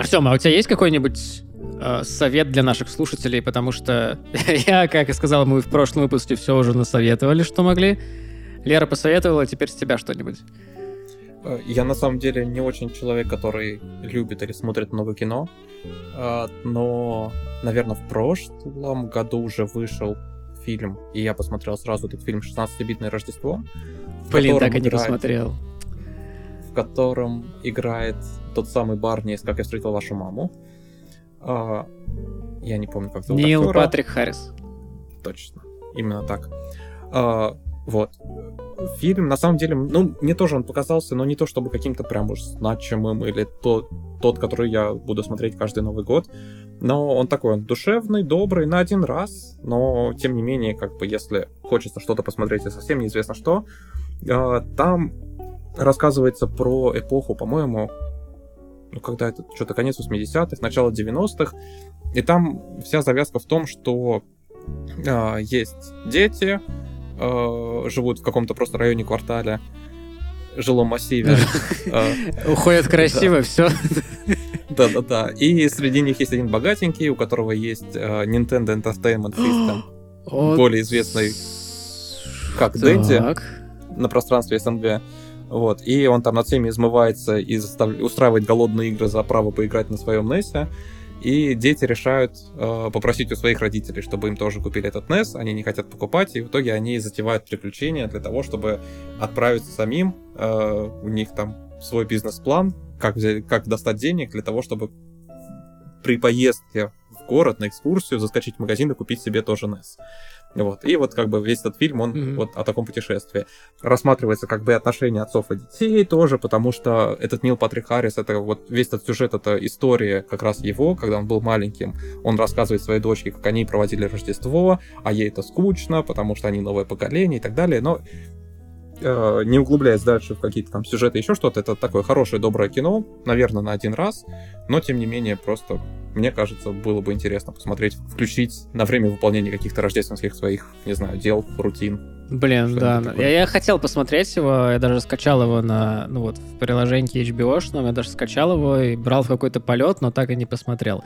Артем, а у тебя есть какой-нибудь э, совет для наших слушателей? Потому что я, как и сказал, мы в прошлом выпуске все уже насоветовали, что могли. Лера посоветовала, теперь с тебя что-нибудь. Э, я на самом деле не очень человек, который любит или смотрит много кино, э, но, наверное, в прошлом году уже вышел фильм, и я посмотрел сразу этот фильм «16-битное Рождество». Блин, так и не посмотрел. В котором играет тот самый Барни из «Как я встретил вашу маму». А, я не помню, как зовут Нил актера. Патрик Харрис. Точно, именно так. А, вот. Фильм, на самом деле, ну, мне тоже он показался, но не то чтобы каким-то прям уж значимым или то, тот, который я буду смотреть каждый Новый год. Но он такой, он душевный, добрый, на один раз, но, тем не менее, как бы, если хочется что-то посмотреть и совсем неизвестно что, э, там рассказывается про эпоху, по-моему, ну, когда это что-то конец 80-х, начало 90-х, и там вся завязка в том, что э, есть дети, э, живут в каком-то просто районе квартале, жилом массиве. Уходят красиво, все. Да-да-да. И среди них есть один богатенький, у которого есть Nintendo Entertainment System, более известный как Дэнди на пространстве СНГ. Вот. И он там над всеми измывается и застав... устраивает голодные игры за право поиграть на своем NES. И дети решают э, попросить у своих родителей, чтобы им тоже купили этот NES. Они не хотят покупать, и в итоге они затевают приключения для того, чтобы отправиться самим. Э, у них там свой бизнес-план, как, взять, как достать денег для того, чтобы при поездке в город на экскурсию заскочить в магазин и купить себе тоже NES. Вот. И вот как бы весь этот фильм, он mm-hmm. вот о таком путешествии. Рассматривается как бы отношения отцов и детей тоже, потому что этот Нил Патрик Харрис, это вот весь этот сюжет, это история как раз его, когда он был маленьким. Он рассказывает своей дочке, как они проводили Рождество, а ей это скучно, потому что они новое поколение и так далее. Но Э, не углубляясь дальше в какие-то там сюжеты, еще что-то, это такое хорошее, доброе кино, наверное, на один раз, но тем не менее просто, мне кажется, было бы интересно посмотреть, включить на время выполнения каких-то рождественских своих, не знаю, дел, рутин. Блин, да. Я, я хотел посмотреть его, я даже скачал его на, ну вот, в приложении HBO, я даже скачал его и брал в какой-то полет, но так и не посмотрел.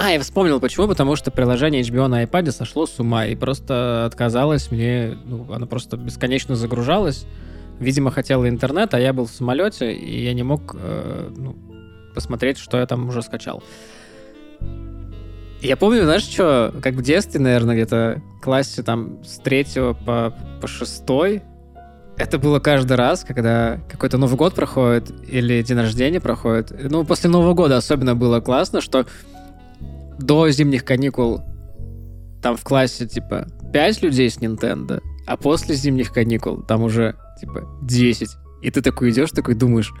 А, я вспомнил почему, потому что приложение HBO на iPad сошло с ума и просто отказалось мне, ну, оно просто бесконечно загружалось. Видимо, хотела интернет, а я был в самолете, и я не мог э, ну, посмотреть, что я там уже скачал. Я помню, знаешь, что, как в детстве, наверное, где-то в классе там с третьего по, по шестой, это было каждый раз, когда какой-то Новый год проходит или день рождения проходит. Ну, после Нового года особенно было классно, что до зимних каникул там в классе, типа, 5 людей с Nintendo, а после зимних каникул там уже, типа, 10. И ты такой идешь, такой думаешь,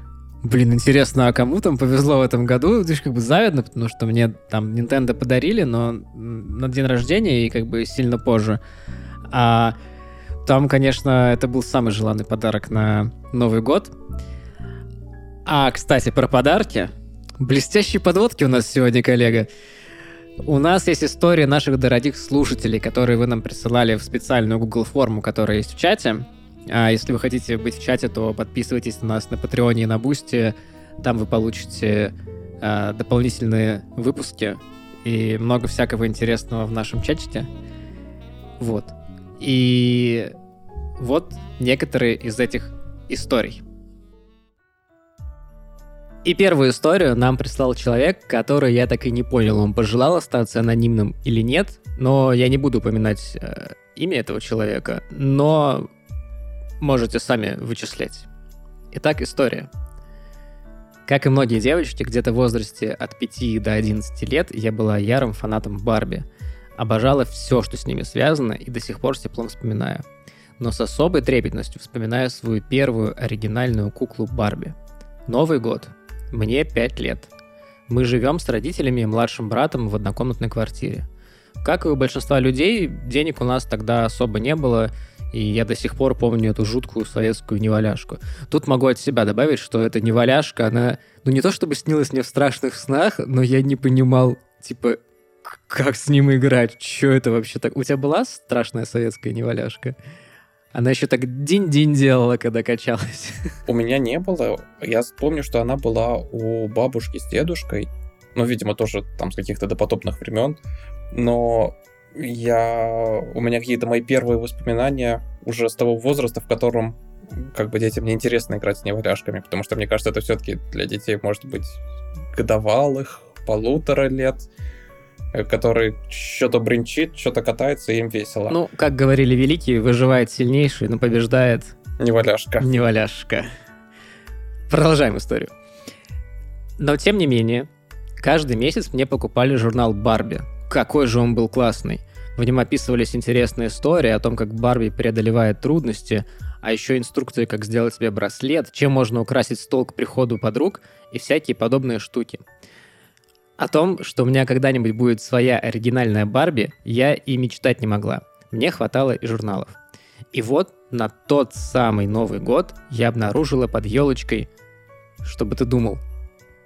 блин, интересно, а кому там повезло в этом году? Ты же как бы завидно, потому что мне там Nintendo подарили, но на день рождения и как бы сильно позже. А там, конечно, это был самый желанный подарок на Новый год. А, кстати, про подарки. Блестящие подводки у нас сегодня, коллега. У нас есть история наших дорогих слушателей, которые вы нам присылали в специальную Google форму, которая есть в чате. А если вы хотите быть в чате, то подписывайтесь на нас на Патреоне и на Бусти. Там вы получите а, дополнительные выпуски и много всякого интересного в нашем чатике. Вот. И вот некоторые из этих историй. И первую историю нам прислал человек, который я так и не понял, он пожелал остаться анонимным или нет, но я не буду упоминать э, имя этого человека, но можете сами вычислять. Итак, история. Как и многие девочки, где-то в возрасте от 5 до 11 лет я была ярым фанатом Барби. Обожала все, что с ними связано, и до сих пор с теплом вспоминаю. Но с особой трепетностью вспоминаю свою первую оригинальную куклу Барби. Новый год, мне 5 лет. Мы живем с родителями и младшим братом в однокомнатной квартире. Как и у большинства людей, денег у нас тогда особо не было, и я до сих пор помню эту жуткую советскую неваляшку. Тут могу от себя добавить, что эта неваляшка, она, ну не то чтобы снилась мне в страшных снах, но я не понимал, типа, как с ним играть, что это вообще так. У тебя была страшная советская неваляшка? Она еще так динь-динь делала, когда качалась. У меня не было. Я помню, что она была у бабушки с дедушкой. ну, видимо, тоже там с каких-то допотопных времен, но я... у меня какие-то мои первые воспоминания уже с того возраста, в котором как бы детям не интересно играть с неваляшками, потому что, мне кажется, это все-таки для детей может быть годовалых, полутора лет, который что-то бренчит, что-то катается, и им весело. Ну, как говорили великие, выживает сильнейший, но побеждает... Неваляшка. Неваляшка. Продолжаем историю. Но, тем не менее, каждый месяц мне покупали журнал «Барби». Какой же он был классный. В нем описывались интересные истории о том, как Барби преодолевает трудности, а еще инструкции, как сделать себе браслет, чем можно украсить стол к приходу подруг и всякие подобные штуки. О том, что у меня когда-нибудь будет своя оригинальная Барби, я и мечтать не могла. Мне хватало и журналов. И вот на тот самый Новый год я обнаружила под елочкой, чтобы ты думал.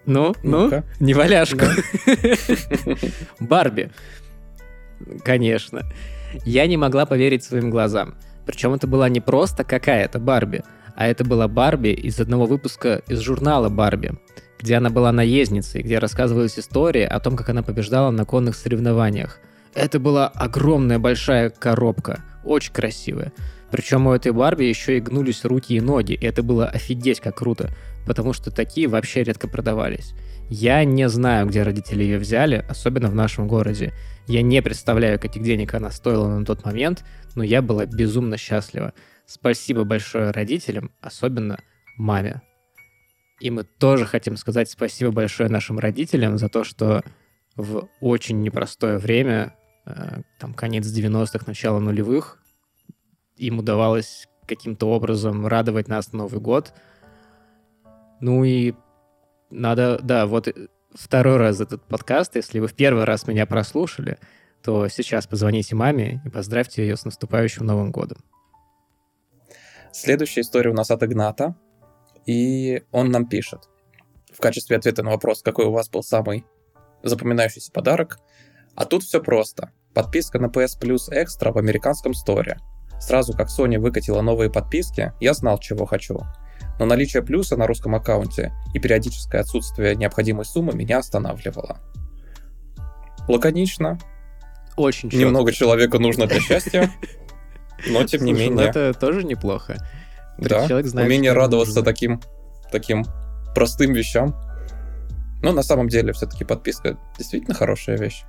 Ну, ну, ну не валяшка. Барби. Конечно. Я не могла поверить своим глазам. Причем это была не просто какая-то Барби, а это была Барби из одного выпуска из журнала Барби, где она была наездницей, где рассказывалась история о том, как она побеждала на конных соревнованиях. Это была огромная большая коробка, очень красивая. Причем у этой Барби еще и гнулись руки и ноги, и это было офигеть как круто, потому что такие вообще редко продавались. Я не знаю, где родители ее взяли, особенно в нашем городе. Я не представляю, каких денег она стоила на тот момент, но я была безумно счастлива. Спасибо большое родителям, особенно маме. И мы тоже хотим сказать спасибо большое нашим родителям за то, что в очень непростое время, э, там конец 90-х, начало нулевых, им удавалось каким-то образом радовать нас на Новый год. Ну и надо, да, вот второй раз этот подкаст, если вы в первый раз меня прослушали, то сейчас позвоните маме и поздравьте ее с наступающим Новым годом. Следующая история у нас от Игната, и он нам пишет. В качестве ответа на вопрос, какой у вас был самый запоминающийся подарок, а тут все просто. Подписка на PS Plus Extra в американском сторе. Сразу как Sony выкатила новые подписки, я знал, чего хочу. Но наличие плюса на русском аккаунте и периодическое отсутствие необходимой суммы меня останавливало. Лаконично. Очень Немного человека нужно для счастья, но тем не менее. Это тоже неплохо. Да, знает, умение радоваться нужно. таким, таким простым вещам. Но на самом деле все-таки подписка действительно хорошая вещь.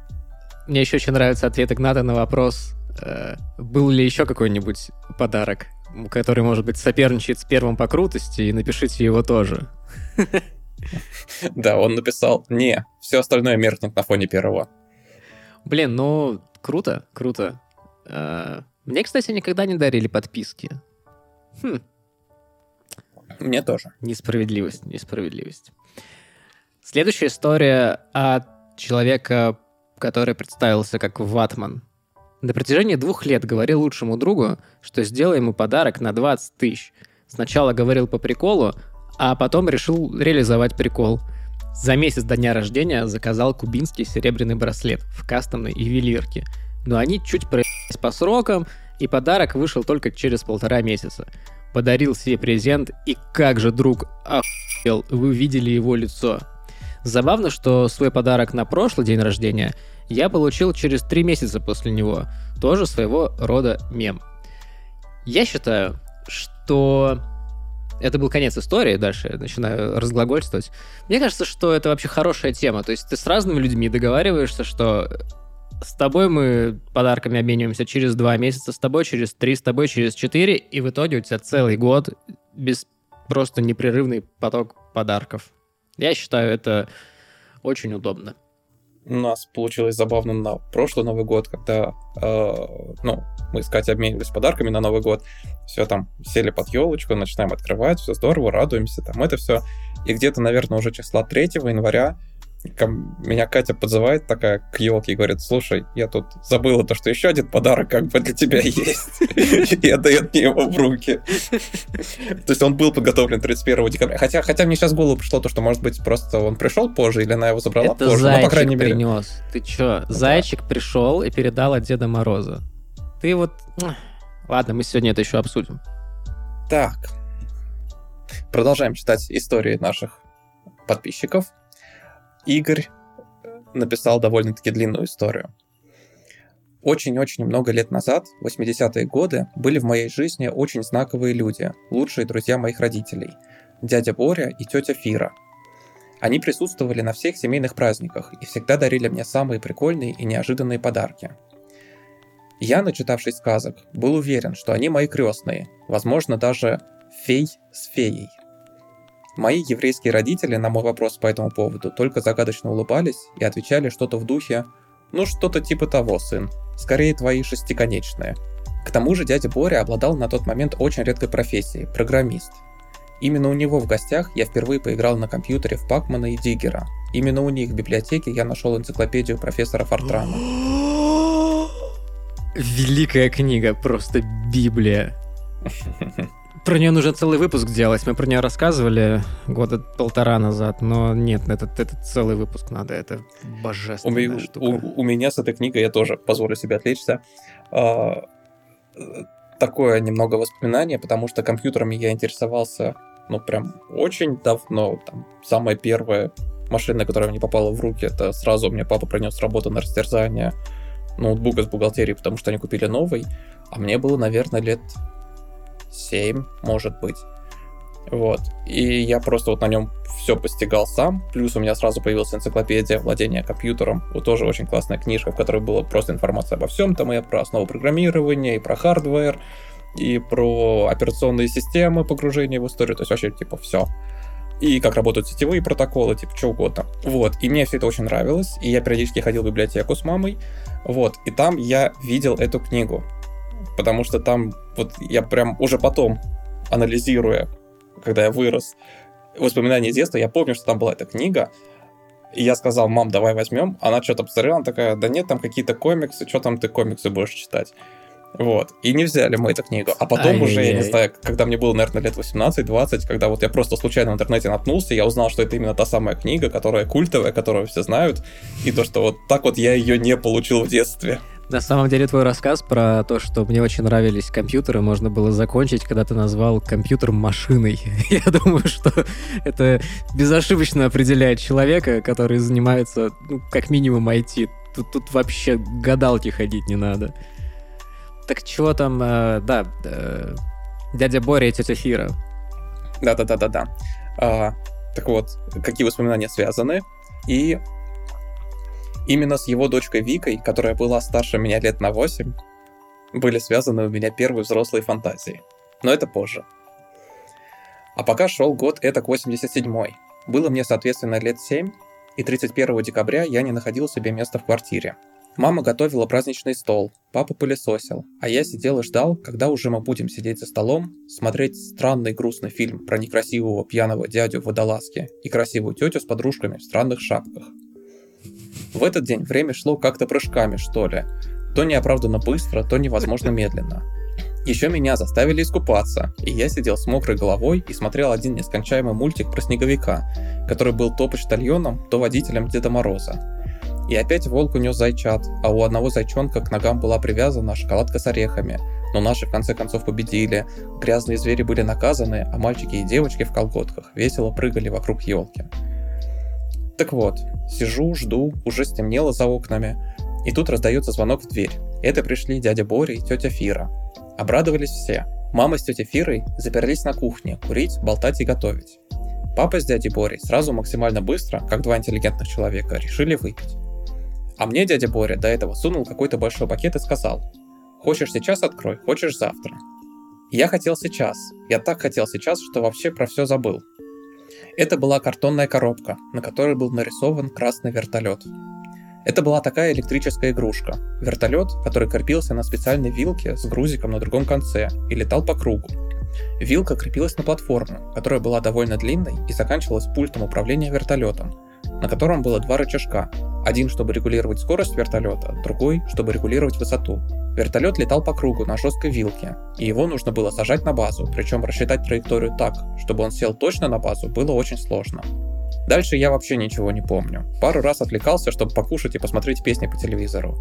Мне еще очень нравится ответ Игната на вопрос, э, был ли еще какой-нибудь подарок, который, может быть, соперничает с первым по крутости, и напишите его тоже. Да, он написал, не, все остальное меркнет на фоне первого. Блин, ну, круто, круто. Э, мне, кстати, никогда не дарили подписки. Хм. Мне тоже. Несправедливость, несправедливость. Следующая история от человека, который представился как Ватман. На протяжении двух лет говорил лучшему другу, что сделай ему подарок на 20 тысяч. Сначала говорил по приколу, а потом решил реализовать прикол. За месяц до дня рождения заказал кубинский серебряный браслет в кастомной ювелирке. Но они чуть проебались по срокам, и подарок вышел только через полтора месяца. Подарил себе презент, и как же друг охуел, вы видели его лицо. Забавно, что свой подарок на прошлый день рождения я получил через три месяца после него. Тоже своего рода мем. Я считаю, что это был конец истории, дальше я начинаю разглагольствовать. Мне кажется, что это вообще хорошая тема. То есть ты с разными людьми договариваешься, что с тобой мы подарками обмениваемся через два месяца, с тобой через три, с тобой через четыре, и в итоге у тебя целый год без просто непрерывный поток подарков. Я считаю, это очень удобно. У нас получилось забавно на прошлый Новый год, когда э, ну, мы с Катей обменивались подарками на Новый год. Все там сели под елочку, начинаем открывать, все здорово, радуемся, там это все. И где-то, наверное, уже числа 3 января меня Катя подзывает такая к елке и говорит, слушай, я тут забыла то, что еще один подарок как бы для тебя есть. И отдает мне его в руки. То есть он был подготовлен 31 декабря. Хотя, хотя мне сейчас в голову пришло то, что, может быть, просто он пришел позже, или она его забрала Это позже. зайчик по крайней мере... принес. Ты чё? Зайчик пришел и передал от Деда Мороза. Ты вот... Ладно, мы сегодня это еще обсудим. Так. Продолжаем читать истории наших подписчиков. Игорь написал довольно-таки длинную историю. Очень-очень много лет назад, 80-е годы, были в моей жизни очень знаковые люди, лучшие друзья моих родителей, дядя Боря и тетя Фира. Они присутствовали на всех семейных праздниках и всегда дарили мне самые прикольные и неожиданные подарки. Я, начитавшись сказок, был уверен, что они мои крестные, возможно, даже фей с феей. Мои еврейские родители на мой вопрос по этому поводу только загадочно улыбались и отвечали что-то в духе «Ну, что-то типа того, сын, скорее твои шестиконечные». К тому же дядя Боря обладал на тот момент очень редкой профессией – программист. Именно у него в гостях я впервые поиграл на компьютере в Пакмана и Диггера. Именно у них в библиотеке я нашел энциклопедию профессора Фортрана. Великая книга, просто Библия. Про нее нужно целый выпуск делать. Мы про нее рассказывали года полтора назад, но нет, этот, этот целый выпуск надо. Это божественная у, штука. У, у меня с этой книгой я тоже позволю себе отвлечься. А, такое немного воспоминание, потому что компьютерами я интересовался, ну, прям очень давно. Там, самая первая машина, которая мне попала в руки, это сразу мне папа принес работу на растерзание ноутбук из бухгалтерии, потому что они купили новый, а мне было, наверное, лет 7, может быть. Вот. И я просто вот на нем все постигал сам. Плюс у меня сразу появилась энциклопедия владения компьютером. Вот тоже очень классная книжка, в которой была просто информация обо всем. Там и про основу программирования, и про hardware, и про операционные системы, погружение в историю. То есть вообще типа все. И как работают сетевые протоколы, типа что угодно. Вот. И мне все это очень нравилось. И я периодически ходил в библиотеку с мамой. Вот. И там я видел эту книгу потому что там вот я прям уже потом, анализируя, когда я вырос, воспоминания детства, я помню, что там была эта книга, и я сказал, мам, давай возьмем. Она что-то посмотрела, она такая, да нет, там какие-то комиксы, что там ты комиксы будешь читать? Вот. И не взяли мы эту книгу. А потом Ай-яй-яй. уже, я не знаю, когда мне было, наверное, лет 18-20, когда вот я просто случайно в интернете наткнулся, я узнал, что это именно та самая книга, которая культовая, которую все знают, и то, что вот так вот я ее не получил в детстве. На самом деле твой рассказ про то, что мне очень нравились компьютеры, можно было закончить, когда ты назвал компьютер машиной. Я думаю, что это безошибочно определяет человека, который занимается, ну, как минимум, IT. Тут, тут вообще гадалки ходить не надо. Так чего там, э, да, э, дядя Боря и тетя Фира. Да-да-да-да-да. А, так вот, какие воспоминания связаны? И Именно с его дочкой Викой, которая была старше меня лет на 8, были связаны у меня первые взрослые фантазии. Но это позже. А пока шел год это 87-й. Было мне, соответственно, лет 7, и 31 декабря я не находил себе места в квартире. Мама готовила праздничный стол, папа пылесосил, а я сидел и ждал, когда уже мы будем сидеть за столом, смотреть странный грустный фильм про некрасивого пьяного дядю в водолазке и красивую тетю с подружками в странных шапках – в этот день время шло как-то прыжками, что ли. То неоправданно быстро, то невозможно медленно. Еще меня заставили искупаться, и я сидел с мокрой головой и смотрел один нескончаемый мультик про снеговика, который был то почтальоном, то водителем Деда Мороза. И опять волк унес зайчат, а у одного зайчонка к ногам была привязана шоколадка с орехами. Но наши в конце концов победили, грязные звери были наказаны, а мальчики и девочки в колготках весело прыгали вокруг елки. Так вот, сижу, жду, уже стемнело за окнами, и тут раздается звонок в дверь. Это пришли дядя Боря и тетя Фира. Обрадовались все. Мама с тетей Фирой заперлись на кухне, курить, болтать и готовить. Папа с дядей Борей сразу максимально быстро, как два интеллигентных человека, решили выпить. А мне дядя Боря до этого сунул какой-то большой пакет и сказал, «Хочешь сейчас открой, хочешь завтра». Я хотел сейчас. Я так хотел сейчас, что вообще про все забыл. Это была картонная коробка, на которой был нарисован красный вертолет. Это была такая электрическая игрушка. Вертолет, который крепился на специальной вилке с грузиком на другом конце и летал по кругу. Вилка крепилась на платформу, которая была довольно длинной и заканчивалась пультом управления вертолетом, на котором было два рычажка. Один, чтобы регулировать скорость вертолета, другой, чтобы регулировать высоту. Вертолет летал по кругу на жесткой вилке, и его нужно было сажать на базу, причем рассчитать траекторию так, чтобы он сел точно на базу, было очень сложно. Дальше я вообще ничего не помню. Пару раз отвлекался, чтобы покушать и посмотреть песни по телевизору.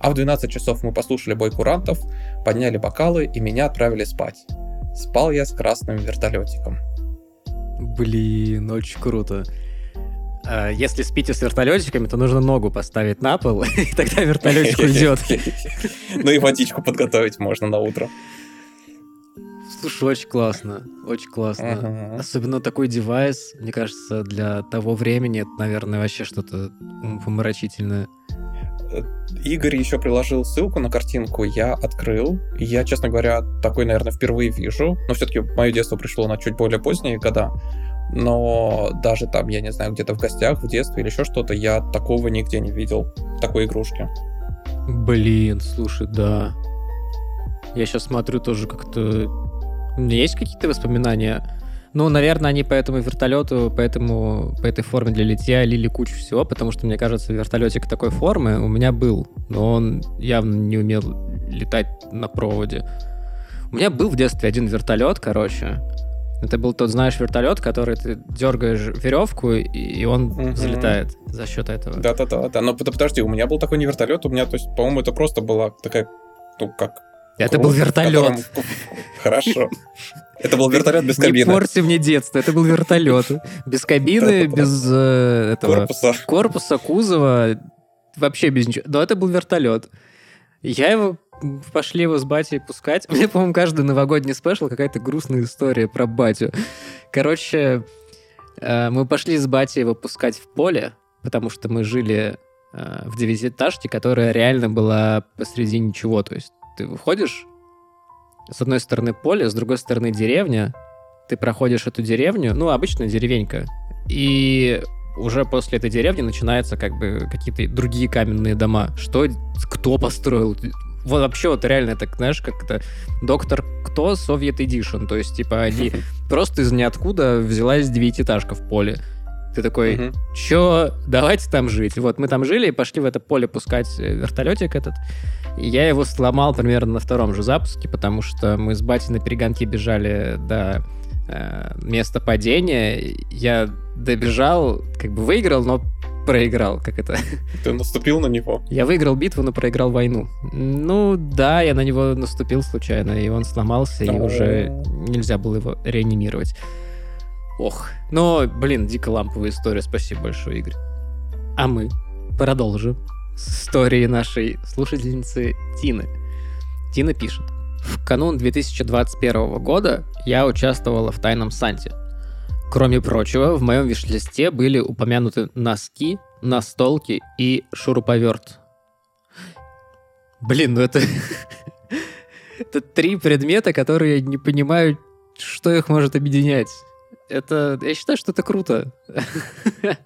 А в 12 часов мы послушали бой курантов, подняли бокалы и меня отправили спать. Спал я с красным вертолетиком. Блин, очень круто. А, если спите с вертолетиками, то нужно ногу поставить на пол, и тогда вертолетик уйдет. Ну и водичку подготовить можно на утро. Слушай, очень классно, очень классно. Особенно такой девайс, мне кажется, для того времени, это, наверное, вообще что-то помрачительное. Игорь еще приложил ссылку на картинку, я открыл. Я, честно говоря, такой, наверное, впервые вижу. Но все-таки мое детство пришло на чуть более поздние года. Но даже там, я не знаю, где-то в гостях, в детстве или еще что-то, я такого нигде не видел, такой игрушки. Блин, слушай, да. Я сейчас смотрю тоже как-то... У меня есть какие-то воспоминания ну, наверное, они по этому вертолету, по, этому, по этой форме для литья лили кучу всего, потому что, мне кажется, вертолетик такой формы у меня был, но он явно не умел летать на проводе. У меня был в детстве один вертолет, короче. Это был тот, знаешь, вертолет, который ты дергаешь веревку, и он угу. залетает за счет этого. Да-да-да. да. Но подожди, у меня был такой не вертолет, у меня, то есть, по-моему, это просто была такая, ну, как это был вертолет. Хорошо. Это был вертолет без кабины. Не порти мне детство, это был вертолет. Без кабины, без э, этого... Корпуса. Корпуса, кузова, вообще без ничего. Но это был вертолет. Я его пошли его с батей пускать. Меня, по-моему, каждый новогодний спешл какая-то грустная история про батю. Короче, э, мы пошли с батей его пускать в поле, потому что мы жили э, в девятиэтажке, которая реально была посреди ничего. То есть ты выходишь, с одной стороны поле, с другой стороны деревня, ты проходишь эту деревню, ну, обычная деревенька, и уже после этой деревни начинаются как бы какие-то другие каменные дома. Что, кто построил? Вот вообще вот реально так, знаешь, как это доктор кто Soviet Edition, то есть типа они просто из ниоткуда взялась девятиэтажка в поле. Ты такой, чё, давайте там жить. Вот мы там жили и пошли в это поле пускать э, вертолетик этот. Я его сломал примерно на втором же запуске, потому что мы с батей на перегонке бежали до э, места падения. Я добежал, как бы выиграл, но проиграл, как это? Ты наступил на него? Я выиграл битву, но проиграл войну. Ну да, я на него наступил случайно, и он сломался, и уже нельзя было его реанимировать. Ох, но, блин, дико ламповая история, спасибо большое, Игорь. А мы продолжим истории нашей слушательницы Тины. Тина пишет. В канун 2021 года я участвовала в Тайном Санте. Кроме прочего, в моем виш-листе были упомянуты носки, настолки и шуруповерт. Блин, ну это... это три предмета, которые я не понимаю, что их может объединять. Это... Я считаю, что это круто.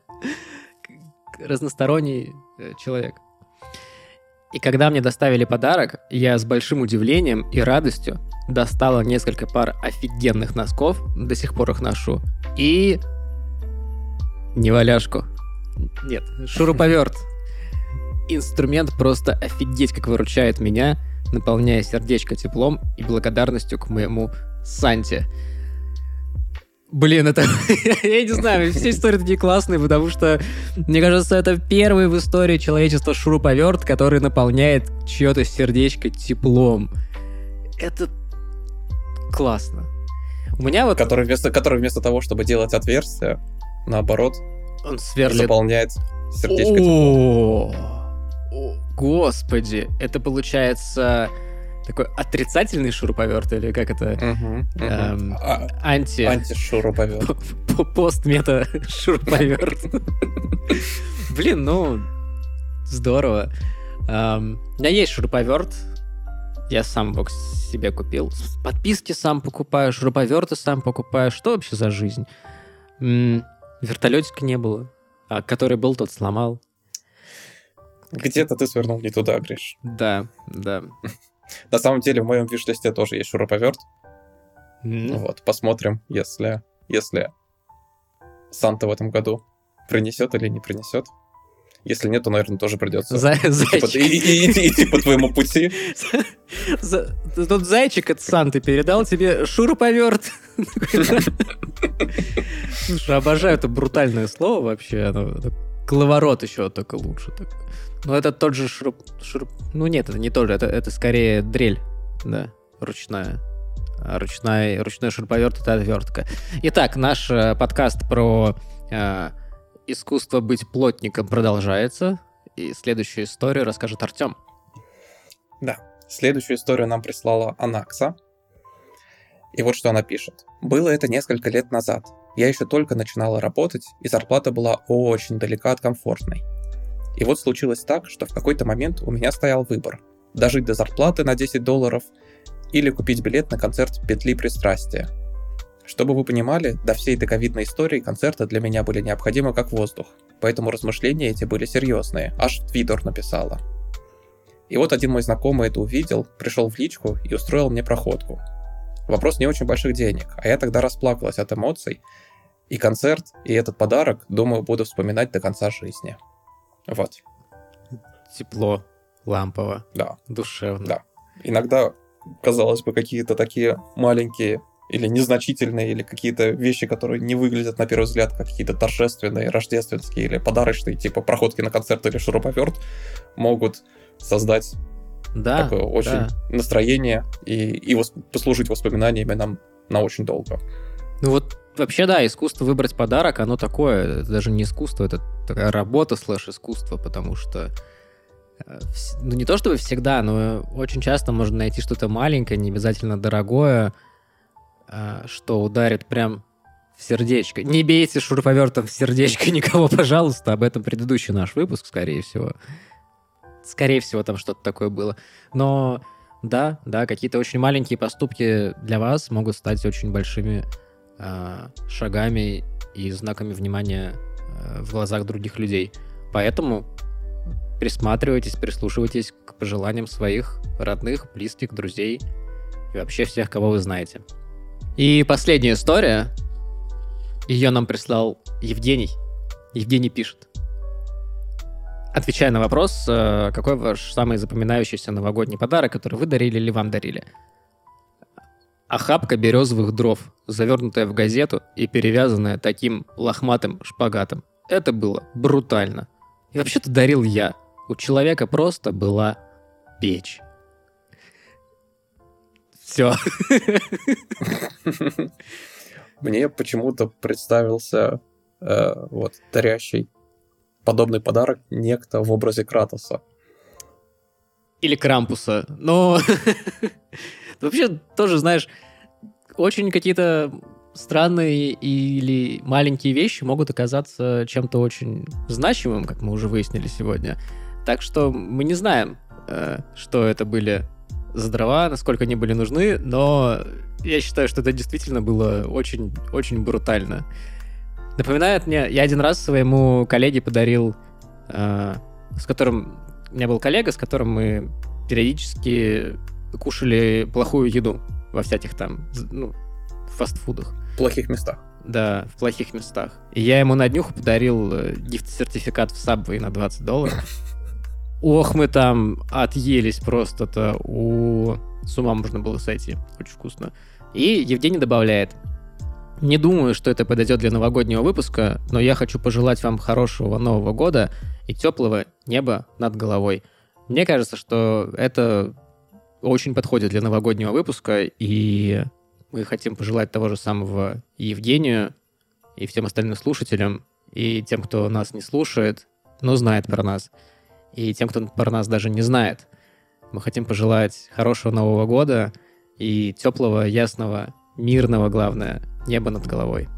Разносторонний э, человек. И когда мне доставили подарок, я с большим удивлением и радостью достала несколько пар офигенных носков, до сих пор их ношу, и неваляшку. Нет, шуруповерт. Инструмент просто офигеть как выручает меня, наполняя сердечко теплом и благодарностью к моему Санте. Блин, это... я не знаю, все истории такие классные, потому что, мне кажется, это первый в истории человечества шуруповерт, который наполняет чье-то сердечко теплом. Это классно. У меня вот... Который вместо, который вместо того, чтобы делать отверстие, наоборот, он сверлит... заполняет сердечко теплом. Господи, это получается такой отрицательный шуруповерт или как это? Угу, эм, а, анти... Анти-шуруповерт. Пост-мета шуруповерт. Блин, ну, здорово. Um, у меня есть шуруповерт. Я сам его себе купил. Подписки сам покупаю, шуруповерты сам покупаю. Что вообще за жизнь? М-м, вертолетика не было. А который был, тот сломал. Где-то ты свернул не туда, Гриш. Да, да. На самом деле в моем виш-листе тоже есть шуруповерт. Mm-hmm. Вот, посмотрим, если, если Санта в этом году принесет или не принесет. Если нет, то, наверное, тоже придется За- и, и, и, идти по твоему пути. Тут зайчик от Санты передал тебе шуруповерт. Слушай, обожаю это брутальное слово вообще. Кловорот еще только лучше. Так. Но это тот же шуруп... шуруп... Ну нет, это не тот же, это, это скорее дрель, да, ручная. А ручная, ручной шуруповерт — это отвертка. Итак, наш э, подкаст про э, искусство быть плотником продолжается. И следующую историю расскажет Артем. Да, следующую историю нам прислала Анакса. И вот что она пишет. Было это несколько лет назад. Я еще только начинала работать, и зарплата была очень далека от комфортной. И вот случилось так, что в какой-то момент у меня стоял выбор. Дожить до зарплаты на 10 долларов или купить билет на концерт «Петли пристрастия». Чтобы вы понимали, до всей этой ковидной истории концерты для меня были необходимы как воздух, поэтому размышления эти были серьезные, аж Твиттер написала. И вот один мой знакомый это увидел, пришел в личку и устроил мне проходку. Вопрос не очень больших денег, а я тогда расплакалась от эмоций, и концерт, и этот подарок, думаю, буду вспоминать до конца жизни. Вот. Тепло, лампово. Да. Душевно. Да. Иногда, казалось бы, какие-то такие маленькие или незначительные, или какие-то вещи, которые не выглядят на первый взгляд как какие-то торжественные, рождественские или подарочные, типа проходки на концерт или шуруповерт, могут создать да, такое очень да. настроение и, и послужить воспоминаниями нам на очень долго. Ну вот вообще да, искусство выбрать подарок, оно такое, даже не искусство, это такая работа слэш искусство, потому что э, ну не то чтобы всегда, но очень часто можно найти что-то маленькое, не обязательно дорогое, а, что ударит прям в сердечко. Не бейте шуруповертом в сердечко никого, пожалуйста. Об этом предыдущий наш выпуск, скорее всего. Скорее всего, там что-то такое было. Но да, да, какие-то очень маленькие поступки для вас могут стать очень большими э, шагами и знаками внимания э, в глазах других людей. Поэтому присматривайтесь, прислушивайтесь к пожеланиям своих родных, близких, друзей и вообще всех, кого вы знаете. И последняя история. Ее нам прислал Евгений. Евгений пишет. Отвечая на вопрос, э, какой ваш самый запоминающийся новогодний подарок, который вы дарили или вам дарили? Охапка березовых дров, завернутая в газету и перевязанная таким лохматым шпагатом. Это было брутально. И вообще-то дарил я. У человека просто была печь. Все. Мне почему-то представился э, вот дарящий подобный подарок некто в образе Кратоса. Или Крампуса. Но вообще тоже, знаешь, очень какие-то странные или маленькие вещи могут оказаться чем-то очень значимым, как мы уже выяснили сегодня. Так что мы не знаем, э, что это были за дрова, насколько они были нужны, но я считаю, что это действительно было очень, очень брутально. Напоминает мне, я один раз своему коллеге подарил, э, с которым, у меня был коллега, с которым мы периодически кушали плохую еду во всяких там, ну, фастфудах. В плохих местах. Да, в плохих местах. И я ему на днюху подарил э, гифт-сертификат в Subway на 20 долларов. Ох, мы там отъелись просто-то. У... С ума можно было сойти. Очень вкусно. И Евгений добавляет. Не думаю, что это подойдет для новогоднего выпуска, но я хочу пожелать вам хорошего Нового года и теплого неба над головой. Мне кажется, что это очень подходит для новогоднего выпуска, и мы хотим пожелать того же самого Евгению, и всем остальным слушателям, и тем, кто нас не слушает, но знает про нас – и тем, кто про нас даже не знает. Мы хотим пожелать хорошего Нового года и теплого, ясного, мирного, главное, неба над головой.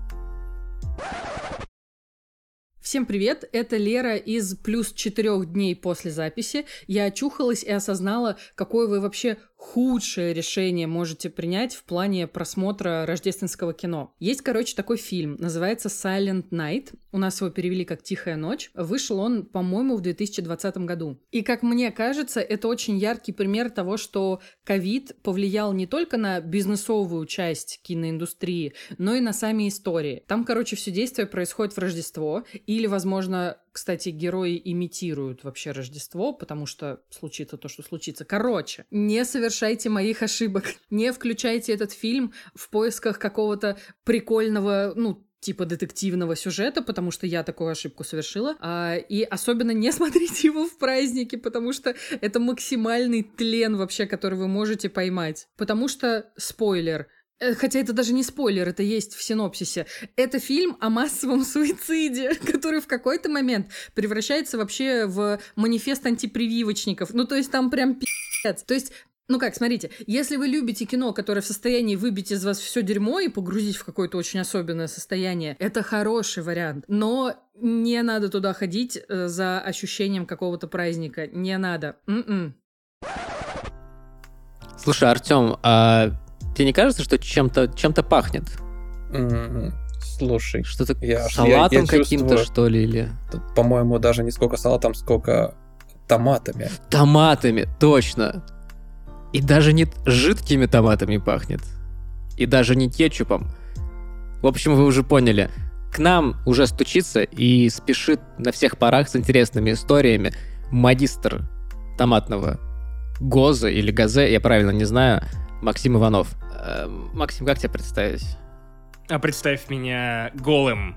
Всем привет, это Лера из плюс четырех дней после записи. Я очухалась и осознала, какое вы вообще худшее решение можете принять в плане просмотра рождественского кино. Есть, короче, такой фильм, называется Silent Night. У нас его перевели как «Тихая ночь». Вышел он, по-моему, в 2020 году. И, как мне кажется, это очень яркий пример того, что ковид повлиял не только на бизнесовую часть киноиндустрии, но и на сами истории. Там, короче, все действие происходит в Рождество, или, возможно, кстати, герои имитируют вообще Рождество, потому что случится то, что случится. Короче, не совершайте моих ошибок. Не включайте этот фильм в поисках какого-то прикольного, ну, типа детективного сюжета, потому что я такую ошибку совершила. А, и особенно не смотрите его в праздники, потому что это максимальный тлен вообще, который вы можете поймать. Потому что, спойлер, хотя это даже не спойлер, это есть в синопсисе. Это фильм о массовом суициде, который в какой-то момент превращается вообще в манифест антипрививочников. Ну, то есть там прям пи***ц. То есть ну как, смотрите, если вы любите кино, которое в состоянии выбить из вас все дерьмо и погрузить в какое-то очень особенное состояние, это хороший вариант. Но не надо туда ходить э, за ощущением какого-то праздника. Не надо. М-м. Слушай, Артем, а тебе не кажется, что чем-то чем пахнет? Mm-hmm. Слушай, что-то я, салатом каким-то, что ли, или... По-моему, даже не сколько салатом, сколько томатами. Томатами, точно. И даже не жидкими томатами пахнет. И даже не кетчупом. В общем, вы уже поняли. К нам уже стучится и спешит на всех парах с интересными историями магистр томатного ГОЗа или ГАЗе, я правильно не знаю, Максим Иванов. Э, Максим, как тебя представить? А представь меня голым.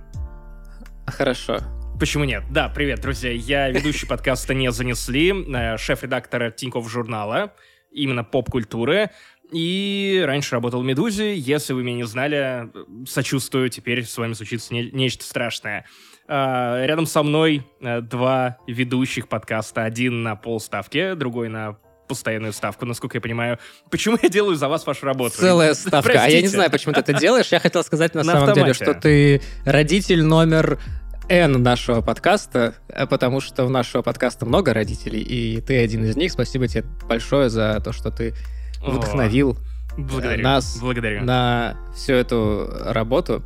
Хорошо. Почему нет? Да, привет, друзья. Я ведущий подкаста «Не занесли», э, шеф-редактор Тинькофф журнала именно поп-культуры. И раньше работал в «Медузе». Если вы меня не знали, сочувствую, теперь с вами случится не, нечто страшное. А, рядом со мной два ведущих подкаста. Один на полставки, другой на постоянную ставку, насколько я понимаю. Почему я делаю за вас вашу работу? Целая ставка. Простите. А я не знаю, почему ты это делаешь. Я хотел сказать на, на самом автомате. деле, что ты родитель номер N нашего подкаста, э, потому что у нашего подкаста много родителей, и ты один из них. Спасибо тебе большое за то, что ты вдохновил О, благодарю, нас благодарю. на всю эту работу.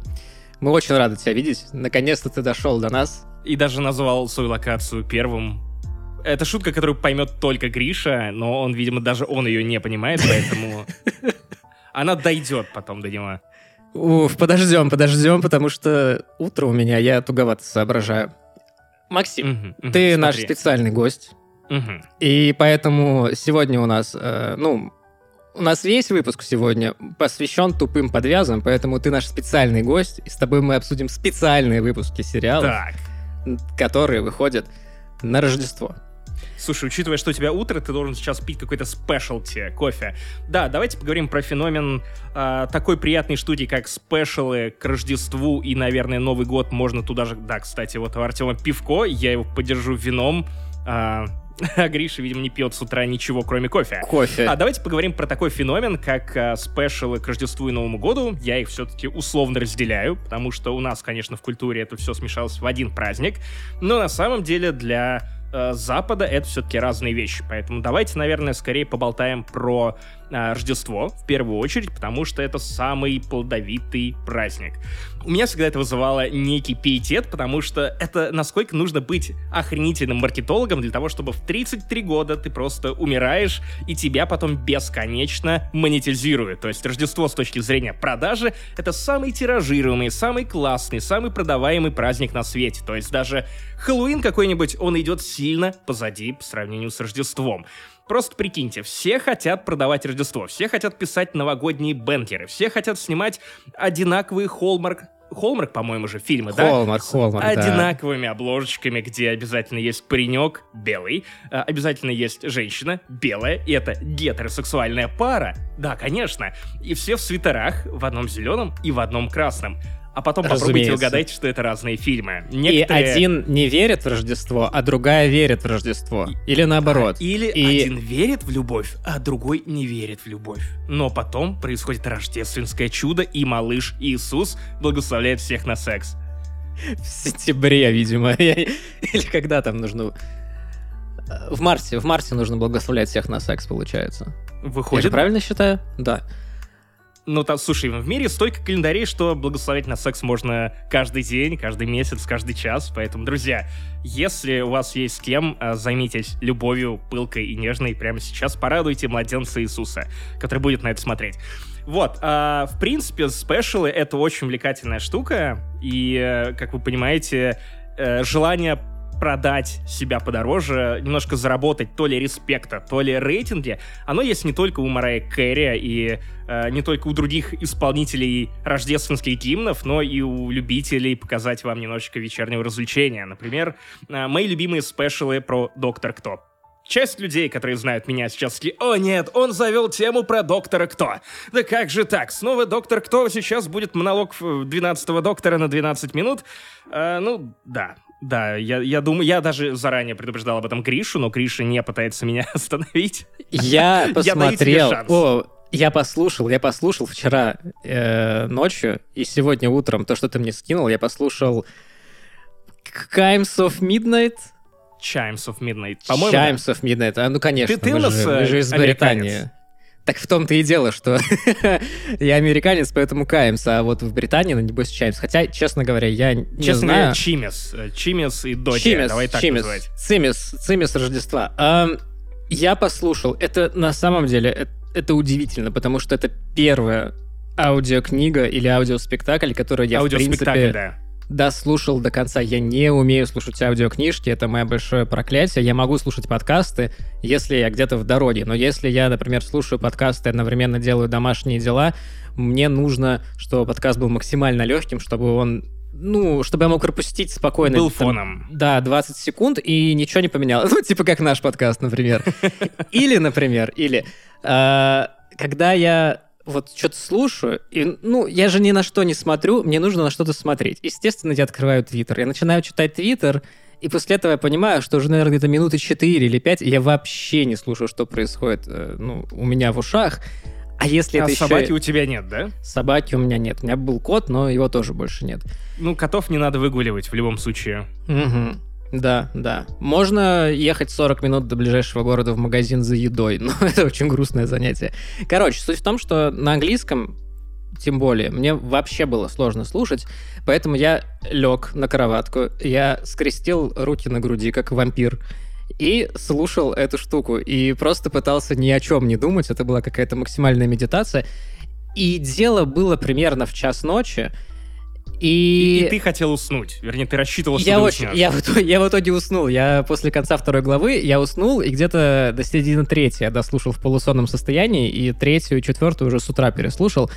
Мы очень рады тебя видеть. Наконец-то ты дошел до нас. И даже назвал свою локацию первым. Это шутка, которую поймет только Гриша, но он, видимо, даже он ее не понимает, поэтому она дойдет потом до него. Уф, подождем, подождем, потому что утро у меня, я туговато соображаю. Максим, угу, угу, ты смотри. наш специальный гость. Угу. И поэтому сегодня у нас, э, ну, у нас весь выпуск сегодня посвящен тупым подвязам, поэтому ты наш специальный гость, и с тобой мы обсудим специальные выпуски сериалов, так. которые выходят на Рождество. Слушай, учитывая, что у тебя утро, ты должен сейчас пить какой-то спешлти, кофе. Да, давайте поговорим про феномен э, такой приятной штуки, как спешалы к Рождеству и, наверное, Новый год. Можно туда же... Да, кстати, вот у Артема пивко, я его подержу вином. Э, а Гриша, видимо, не пьет с утра ничего, кроме кофе. Кофе. А давайте поговорим про такой феномен, как а, спешалы к Рождеству и Новому году. Я их все-таки условно разделяю, потому что у нас, конечно, в культуре это все смешалось в один праздник. Но на самом деле для э, Запада это все-таки разные вещи. Поэтому давайте, наверное, скорее поболтаем про Рождество в первую очередь, потому что это самый плодовитый праздник. У меня всегда это вызывало некий пиетет, потому что это насколько нужно быть охренительным маркетологом для того, чтобы в 33 года ты просто умираешь, и тебя потом бесконечно монетизируют. То есть Рождество с точки зрения продажи — это самый тиражируемый, самый классный, самый продаваемый праздник на свете. То есть даже Хэллоуин какой-нибудь, он идет сильно позади по сравнению с Рождеством. Просто прикиньте, все хотят продавать Рождество, все хотят писать новогодние бенкеры, все хотят снимать одинаковые Холмарк Холмарк, по-моему, же фильмы, да? Холмарк, Холмарк, Одинаковыми да. обложечками, где обязательно есть паренек белый, а, обязательно есть женщина белая, и это гетеросексуальная пара. Да, конечно. И все в свитерах, в одном зеленом и в одном красном а потом Разумеется. попробуйте угадать, что это разные фильмы. Некоторые... И один не верит в Рождество, а другая верит в Рождество. Или наоборот. А, или и... один верит в любовь, а другой не верит в любовь. Но потом происходит рождественское чудо, и малыш Иисус благословляет всех на секс. В сентябре, видимо. Или когда там нужно... В марте. В марте нужно благословлять всех на секс, получается. Выходит? Я правильно считаю? Да. Ну, там, слушай, в мире столько календарей, что благословить на секс можно каждый день, каждый месяц, каждый час. Поэтому, друзья, если у вас есть с кем, а, займитесь любовью, пылкой и нежной прямо сейчас. Порадуйте младенца Иисуса, который будет на это смотреть. Вот, а, в принципе, спешалы — это очень увлекательная штука, и, э, как вы понимаете, э, желание продать себя подороже, немножко заработать то ли респекта, то ли рейтинги, оно есть не только у Марая Кэрри и э, не только у других исполнителей рождественских гимнов, но и у любителей показать вам немножечко вечернего развлечения. Например, э, мои любимые спешалы про Доктор Кто Часть людей, которые знают меня сейчас, такие, о нет, он завел тему про Доктора Кто. Да как же так? Снова Доктор Кто сейчас будет монолог 12-го Доктора на 12 минут? А, ну, да, да, я, я думаю, я даже заранее предупреждал об этом Гришу, но Гриша не пытается меня остановить. Я посмотрел. О, я послушал, я послушал вчера э, ночью и сегодня утром то, что ты мне скинул, я послушал Chimes of Midnight. Chimes of Midnight. По-моему, Chimes да. of Midnight. А, ну, конечно, ты, ты мы, же, мы же из Британии. Так в том-то и дело, что я американец, поэтому Каймс, а вот в Британии, ну, небось, Чаймс. Хотя, честно говоря, я не честно знаю... Говоря, Чимес. Чимес и Доти, Чимес, давай так Чимес, называть. Цимес, Цимес Рождества. А, я послушал. Это на самом деле, это, это удивительно, потому что это первая аудиокнига или аудиоспектакль, который я, в принципе... да дослушал до конца. Я не умею слушать аудиокнижки, это мое большое проклятие. Я могу слушать подкасты, если я где-то в дороге. Но если я, например, слушаю подкасты и одновременно делаю домашние дела, мне нужно, чтобы подкаст был максимально легким, чтобы он ну, чтобы я мог пропустить спокойно. Был фоном. да, 20 секунд, и ничего не поменялось. Ну, типа как наш подкаст, например. Или, например, или... А, когда я вот что-то слушаю, и, ну, я же ни на что не смотрю, мне нужно на что-то смотреть. Естественно, я открываю Твиттер. Я начинаю читать Твиттер, и после этого я понимаю, что уже, наверное, где-то минуты 4 или 5, и я вообще не слушаю, что происходит э, ну, у меня в ушах. А если а это собаки еще... у тебя нет, да? Собаки у меня нет. У меня был кот, но его тоже больше нет. Ну, котов не надо выгуливать в любом случае. Угу. Да, да. Можно ехать 40 минут до ближайшего города в магазин за едой, но это очень грустное занятие. Короче, суть в том, что на английском тем более, мне вообще было сложно слушать, поэтому я лег на кроватку, я скрестил руки на груди, как вампир, и слушал эту штуку, и просто пытался ни о чем не думать, это была какая-то максимальная медитация, и дело было примерно в час ночи, и... и, и ты хотел уснуть. Вернее, ты рассчитывал, что я ты очень, я, в, я в итоге уснул. Я после конца второй главы, я уснул, и где-то до середины третьей я дослушал в полусонном состоянии, и третью и четвертую уже с утра переслушал.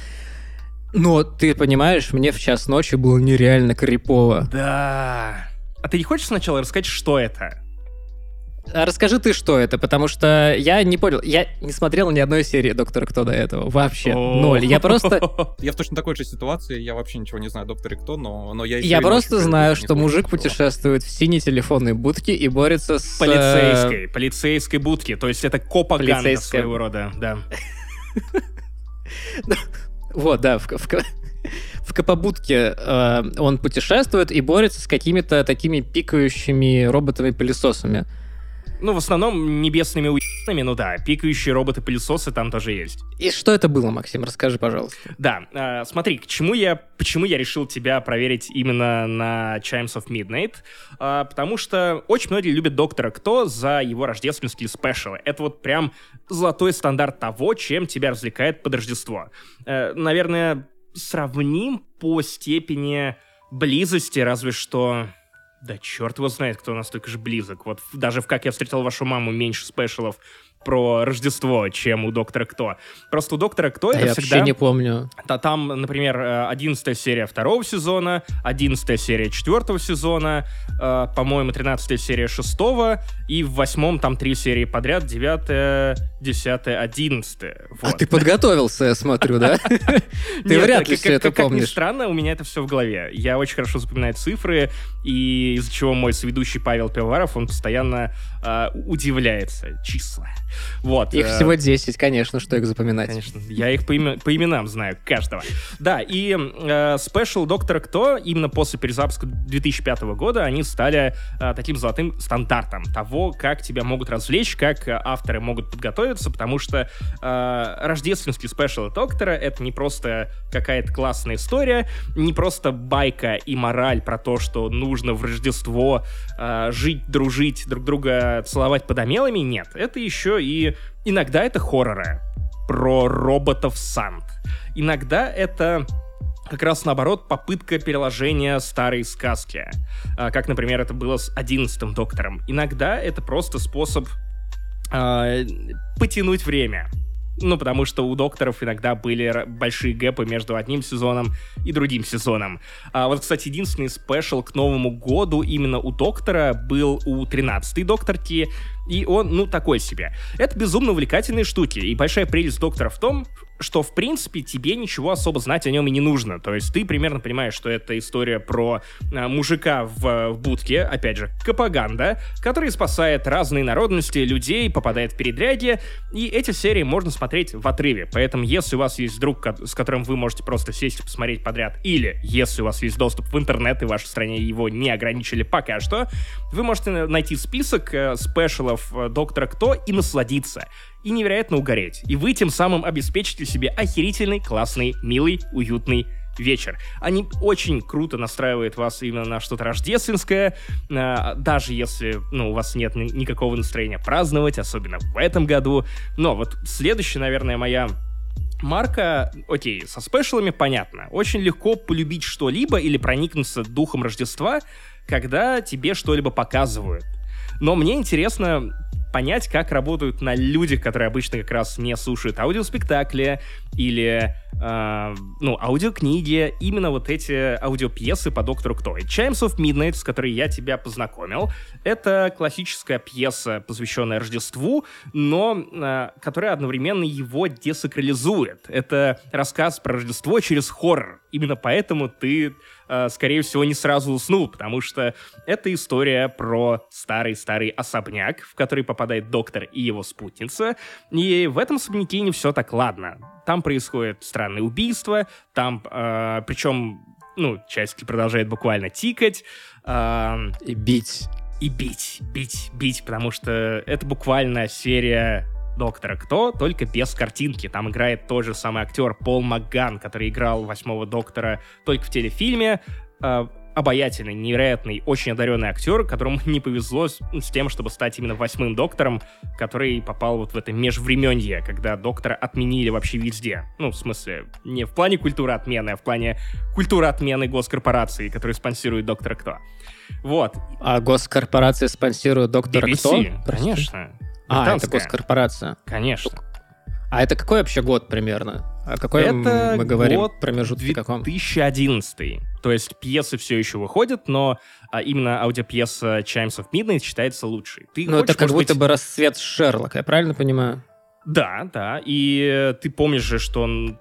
Но ты понимаешь, мне в час ночи было нереально крипово. Да. А ты не хочешь сначала рассказать, что это? А расскажи ты, что это, потому что я не понял. Я не смотрел ни одной серии Доктора Кто до этого. Вообще. Ноль. Я просто... Я в точно такой же ситуации. Я вообще ничего не знаю о Докторе Кто, но, но я... Я просто знаю, что мужик путешествует в синей телефонной будке и борется с... Полицейской. Полицейской будке. То есть это копаганда своего рода. Да. Вот, да. В, в, в Капобудке э, он путешествует и борется с какими-то такими пикающими роботами-пылесосами. Ну, в основном небесными уебанами, ну да, пикающие роботы-пылесосы там тоже есть. И что это было, Максим? Расскажи, пожалуйста. Да, э, смотри, к чему я, почему я решил тебя проверить именно на Chimes of Midnight? Э, потому что очень многие любят Доктора Кто за его рождественские спешалы. Это вот прям золотой стандарт того, чем тебя развлекает под Рождество. Э, наверное, сравним по степени близости, разве что да черт его знает, кто настолько же близок. Вот даже в «Как я встретил вашу маму» меньше спешалов про Рождество, чем у Доктора Кто. Просто у Доктора Кто а это я всегда... вообще не помню. Да, там, например, 11 э, серия второго сезона, 11 серия четвертого сезона, э, по-моему, 13 серия шестого, и в восьмом там три серии подряд, 9, 10, 11. А ты подготовился, я смотрю, да? Ты вряд ли все это помнишь. Как ни странно, у меня это все в голове. Я очень хорошо запоминаю цифры, и из-за чего мой соведущий Павел Пивоваров, он постоянно э, удивляется. Числа. Вот. Их э, всего 10, конечно, что их запоминать. Конечно. Я их по, имен, по именам знаю, каждого. Да, и э, Special Доктора Кто именно после перезапуска 2005 года они стали э, таким золотым стандартом того, как тебя могут развлечь, как авторы могут подготовиться, потому что э, рождественский Special Доктора — это не просто какая-то классная история, не просто байка и мораль про то, что нужно в Рождество э, жить, дружить, друг друга целовать подомелами, нет. Это еще и иногда это хорроры про роботов Сант. Иногда это как раз наоборот попытка переложения старой сказки. А, как, например, это было с одиннадцатым доктором. Иногда это просто способ э, потянуть время. Ну, потому что у докторов иногда были большие гэпы между одним сезоном и другим сезоном. А вот, кстати, единственный спешл к Новому году именно у доктора был у 13-й докторки, и он, ну, такой себе. Это безумно увлекательные штуки, и большая прелесть доктора в том, что, в принципе, тебе ничего особо знать о нем и не нужно. То есть ты примерно понимаешь, что это история про а, мужика в, в будке, опять же, капаганда, который спасает разные народности, людей, попадает в передряги, и эти серии можно смотреть в отрыве. Поэтому, если у вас есть друг, с которым вы можете просто сесть и посмотреть подряд, или если у вас есть доступ в интернет и в вашей стране его не ограничили пока что, вы можете найти список э, спешалов э, Доктора Кто и насладиться и невероятно угореть. И вы тем самым обеспечите себе охерительный, классный, милый, уютный вечер. Они очень круто настраивают вас именно на что-то рождественское, даже если ну, у вас нет никакого настроения праздновать, особенно в этом году. Но вот следующая, наверное, моя Марка, окей, со спешалами понятно. Очень легко полюбить что-либо или проникнуться духом Рождества, когда тебе что-либо показывают. Но мне интересно понять, как работают на людях, которые обычно как раз не слушают аудиоспектакли или, э, ну, аудиокниги, именно вот эти аудиопьесы по Доктору Кто. И Chimes of Midnight, с которой я тебя познакомил, это классическая пьеса, посвященная Рождеству, но э, которая одновременно его десакрализует. Это рассказ про Рождество через хоррор. Именно поэтому ты скорее всего, не сразу уснул, потому что это история про старый-старый особняк, в который попадает доктор и его спутница, и в этом особняке не все так ладно. Там происходят странные убийства, там, э, причем, ну, часики продолжает буквально тикать. Э, и бить. И бить, бить, бить, потому что это буквально серия Доктора Кто, только без картинки. Там играет тот же самый актер Пол Макган, который играл восьмого Доктора только в телефильме. Э, обаятельный, невероятный, очень одаренный актер, которому не повезло с, с тем, чтобы стать именно восьмым доктором, который попал вот в это межвременье, когда доктора отменили вообще везде. Ну, в смысле, не в плане культуры отмены, а в плане культуры отмены госкорпорации, которые спонсирует доктора Кто. Вот. А госкорпорация спонсирует доктора BBC, Кто? Конечно. А, это госкорпорация. Конечно. А это какой вообще год примерно? А какой это мы говорим год промежутке 2011. каком? 2011. То есть пьесы все еще выходят, но а, именно аудиопьеса Chimes of Midnight считается лучшей. Ты ну, это как будто быть... бы расцвет Шерлока, я правильно понимаю? Да, да. И ты помнишь же, что он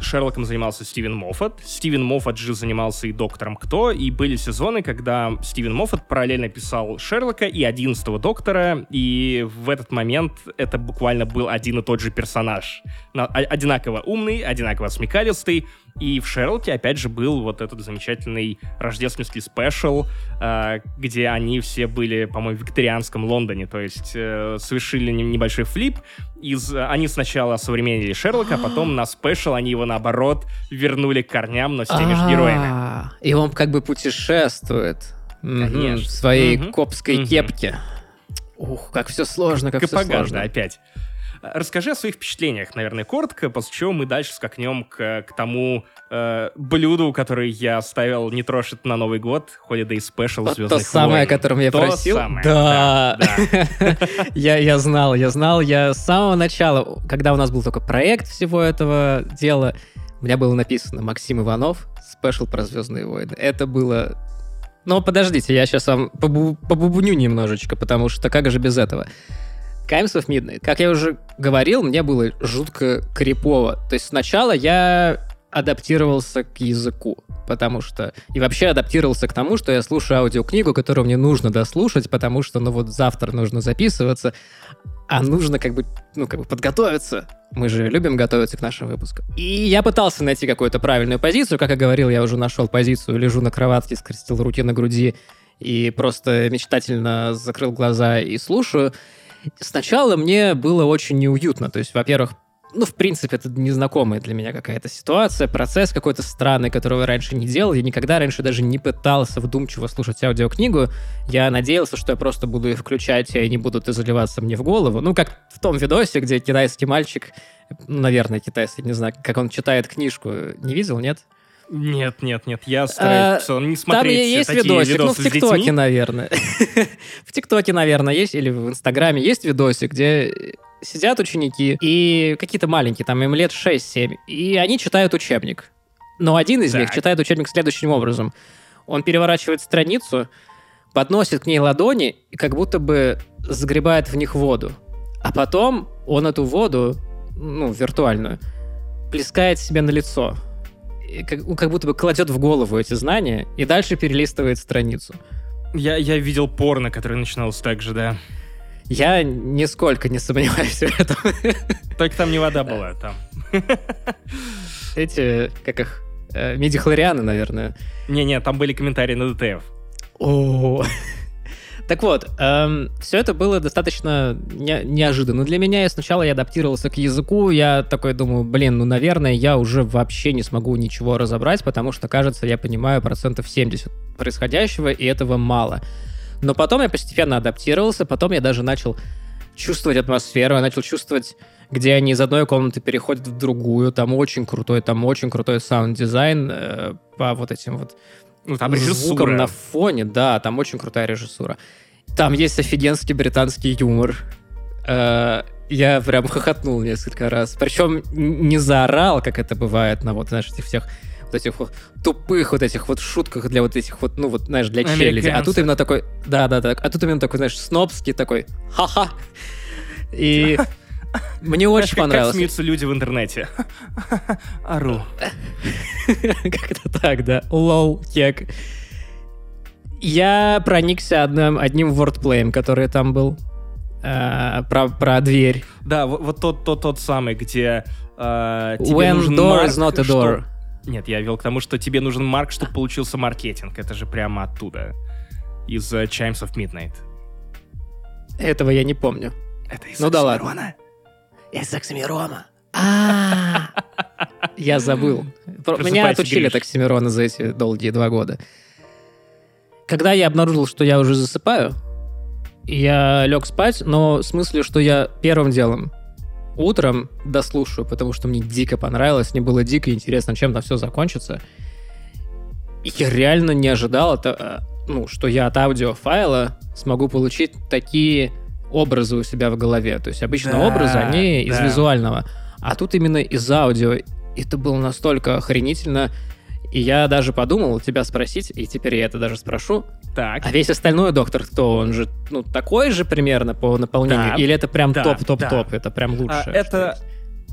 Шерлоком занимался Стивен Моффат. Стивен Моффат же занимался и Доктором Кто, и были сезоны, когда Стивен Моффат параллельно писал Шерлока и Одиннадцатого Доктора, и в этот момент это буквально был один и тот же персонаж. Одинаково умный, одинаково смекалистый, и в Шерлоке, опять же, был вот этот замечательный рождественский special, э, где они все были, по-моему, в викторианском Лондоне, то есть э, совершили небольшой flip. Из, они сначала современнили Шерлока, а потом на special они его, наоборот, вернули к корням, но с теми же героями. И он как бы путешествует в своей копской кепке. Ух, как все сложно, как все сложно. опять. Расскажи о своих впечатлениях, наверное, коротко, после чего мы дальше скакнем к, к тому э, блюду, которое я ставил не трожь на Новый год, Holiday Special Звездных То самое, о котором я то просил? Самое, да. я, знал, я знал, я с самого начала, когда у нас был только проект всего этого дела, у меня было написано Максим Иванов, спешл про Звездные войны. Это было но подождите, я сейчас вам побу побубню немножечко, потому что как же без этого? Crimes of Midnight. Как я уже говорил, мне было жутко крипово. То есть сначала я адаптировался к языку, потому что... И вообще адаптировался к тому, что я слушаю аудиокнигу, которую мне нужно дослушать, потому что, ну вот завтра нужно записываться, а нужно как бы, ну, как бы подготовиться. Мы же любим готовиться к нашим выпускам. И я пытался найти какую-то правильную позицию. Как я говорил, я уже нашел позицию, лежу на кроватке, скрестил руки на груди и просто мечтательно закрыл глаза и слушаю. Сначала мне было очень неуютно. То есть, во-первых, ну, в принципе, это незнакомая для меня какая-то ситуация, процесс какой-то странный, которого я раньше не делал. Я никогда раньше даже не пытался вдумчиво слушать аудиокнигу. Я надеялся, что я просто буду их включать, и они будут заливаться мне в голову. Ну, как в том видосе, где китайский мальчик, наверное, китайский, не знаю, как он читает книжку. Не видел, нет? Нет, нет, нет, я стараюсь а, не смотреть Там есть такие видосик, ну, в ТикТоке, наверное. в ТикТоке, наверное, есть, или в Инстаграме есть видосик, где сидят ученики и какие-то маленькие, там им лет 6-7, и они читают учебник. Но один из так. них читает учебник следующим образом. Он переворачивает страницу, подносит к ней ладони и как будто бы загребает в них воду. А потом он эту воду, ну, виртуальную, плескает себе на лицо. Как, ну, как будто бы кладет в голову эти знания и дальше перелистывает страницу. Я, я видел порно, которое начиналось так же, да. Я нисколько не сомневаюсь в этом. Только там не вода была, там. Эти, как их, э, медихлорианы, наверное. Не-не, там были комментарии на ДТФ. О, так вот, эм, все это было достаточно не, неожиданно для меня. И сначала я адаптировался к языку, я такой думаю, блин, ну, наверное, я уже вообще не смогу ничего разобрать, потому что, кажется, я понимаю процентов 70 происходящего, и этого мало. Но потом я постепенно адаптировался, потом я даже начал чувствовать атмосферу, я начал чувствовать, где они из одной комнаты переходят в другую. Там очень крутой, там очень крутой саунд-дизайн э, по вот этим вот ну, там режиссура. звуком на фоне, да, там очень крутая режиссура. Там есть офигенский британский юмор. Э, я прям хохотнул несколько раз. Причем не заорал, как это бывает на вот, знаешь, этих всех вот этих вот тупых вот этих вот шутках для вот этих вот, ну вот, знаешь, для челяди. А тут именно такой, да-да-да, а тут именно такой, знаешь, снобский такой, ха-ха. И мне очень понравилось. Как смеются люди в интернете. Ару. Как-то так, да. Лол, кек. Я проникся одним, одним вордплеем, который там был. Э, про, про дверь. Да, вот, вот тот, тот, тот самый, где э, тебе When нужен door марк, is not a door. Что... Нет, я вел к тому, что тебе нужен марк, чтобы получился маркетинг. Это же прямо оттуда. Из uh, Chimes of Midnight. Этого я не помню. Это из Ну да ладно. Из Оксимирома. А, я забыл. Меня отучили от Оксимирона за эти долгие два года. Когда я обнаружил, что я уже засыпаю, я лег спать, но в смысле, что я первым делом утром дослушаю, потому что мне дико понравилось, мне было дико интересно, чем там все закончится. И я реально не ожидал, это, э, ну, что я от аудиофайла смогу получить такие образы у себя в голове. То есть обычно да, образы, они да. из визуального. А тут именно из аудио. Это было настолько охренительно. И я даже подумал тебя спросить, и теперь я это даже спрошу. Так. А весь остальной доктор кто? Он же ну такой же примерно по наполнению? Да. Или это прям топ-топ-топ? Да. Это прям лучше? А, это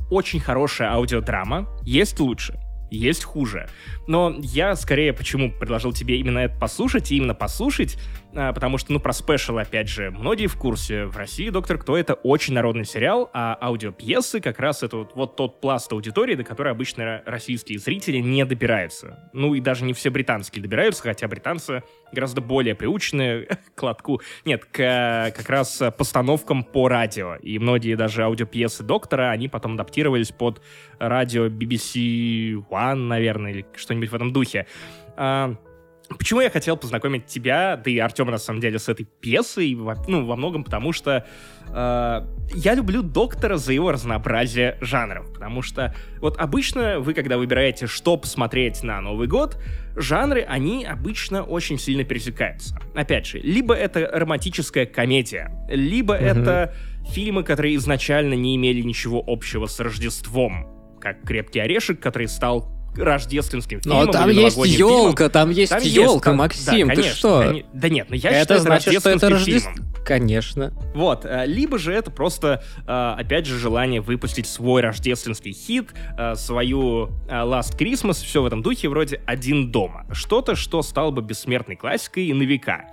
очень хорошая аудиодрама. Есть лучше есть хуже. Но я скорее почему предложил тебе именно это послушать, и именно послушать, а, потому что, ну, про спешл, опять же, многие в курсе. В России «Доктор Кто» — это очень народный сериал, а аудиопьесы как раз это вот, вот тот пласт аудитории, до которой обычно российские зрители не добираются. Ну, и даже не все британские добираются, хотя британцы гораздо более приучены к лотку. Нет, к как раз постановкам по радио. И многие даже аудиопьесы «Доктора», они потом адаптировались под радио BBC One, наверное, или что-нибудь в этом духе. Почему я хотел познакомить тебя, да и Артема, на самом деле, с этой пьесой? Ну, во многом потому, что э, я люблю Доктора за его разнообразие жанров. Потому что вот обычно вы, когда выбираете, что посмотреть на Новый год, жанры, они обычно очень сильно пересекаются. Опять же, либо это романтическая комедия, либо mm-hmm. это фильмы, которые изначально не имели ничего общего с Рождеством, как «Крепкий орешек», который стал рождественским фильмом. Но там есть елка, там есть там елка, есть, Максим, да, конечно, ты что? Кон... Да нет, но я это считаю, значит, что это Рождество. Конечно. Вот, э, либо же это просто, э, опять же, желание выпустить свой рождественский хит, э, свою Last Christmas, все в этом духе, вроде «Один дома». Что-то, что стало бы бессмертной классикой и на века.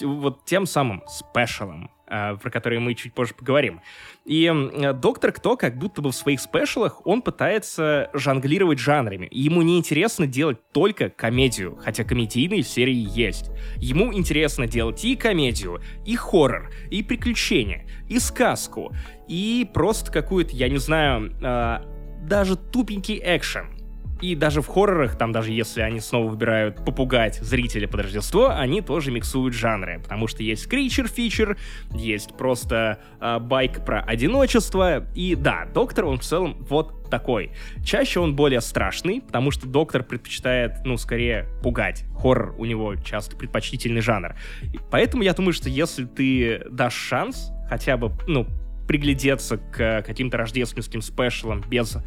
Вот тем самым спешалом, про который мы чуть позже поговорим. И Доктор Кто, как будто бы в своих спешалах, он пытается жонглировать жанрами. ему не интересно делать только комедию, хотя комедийные серии есть. Ему интересно делать и комедию, и хоррор, и приключения, и сказку, и просто какую-то, я не знаю, э, даже тупенький экшен. И даже в хоррорах, там даже если они снова выбирают попугать зрителя под Рождество, они тоже миксуют жанры, потому что есть кричер фичер, есть просто э, байк про одиночество, и да, доктор, он в целом вот такой. Чаще он более страшный, потому что доктор предпочитает, ну, скорее пугать. Хоррор у него часто предпочтительный жанр. И поэтому я думаю, что если ты дашь шанс, хотя бы, ну, приглядеться к каким-то рождественским спешалам без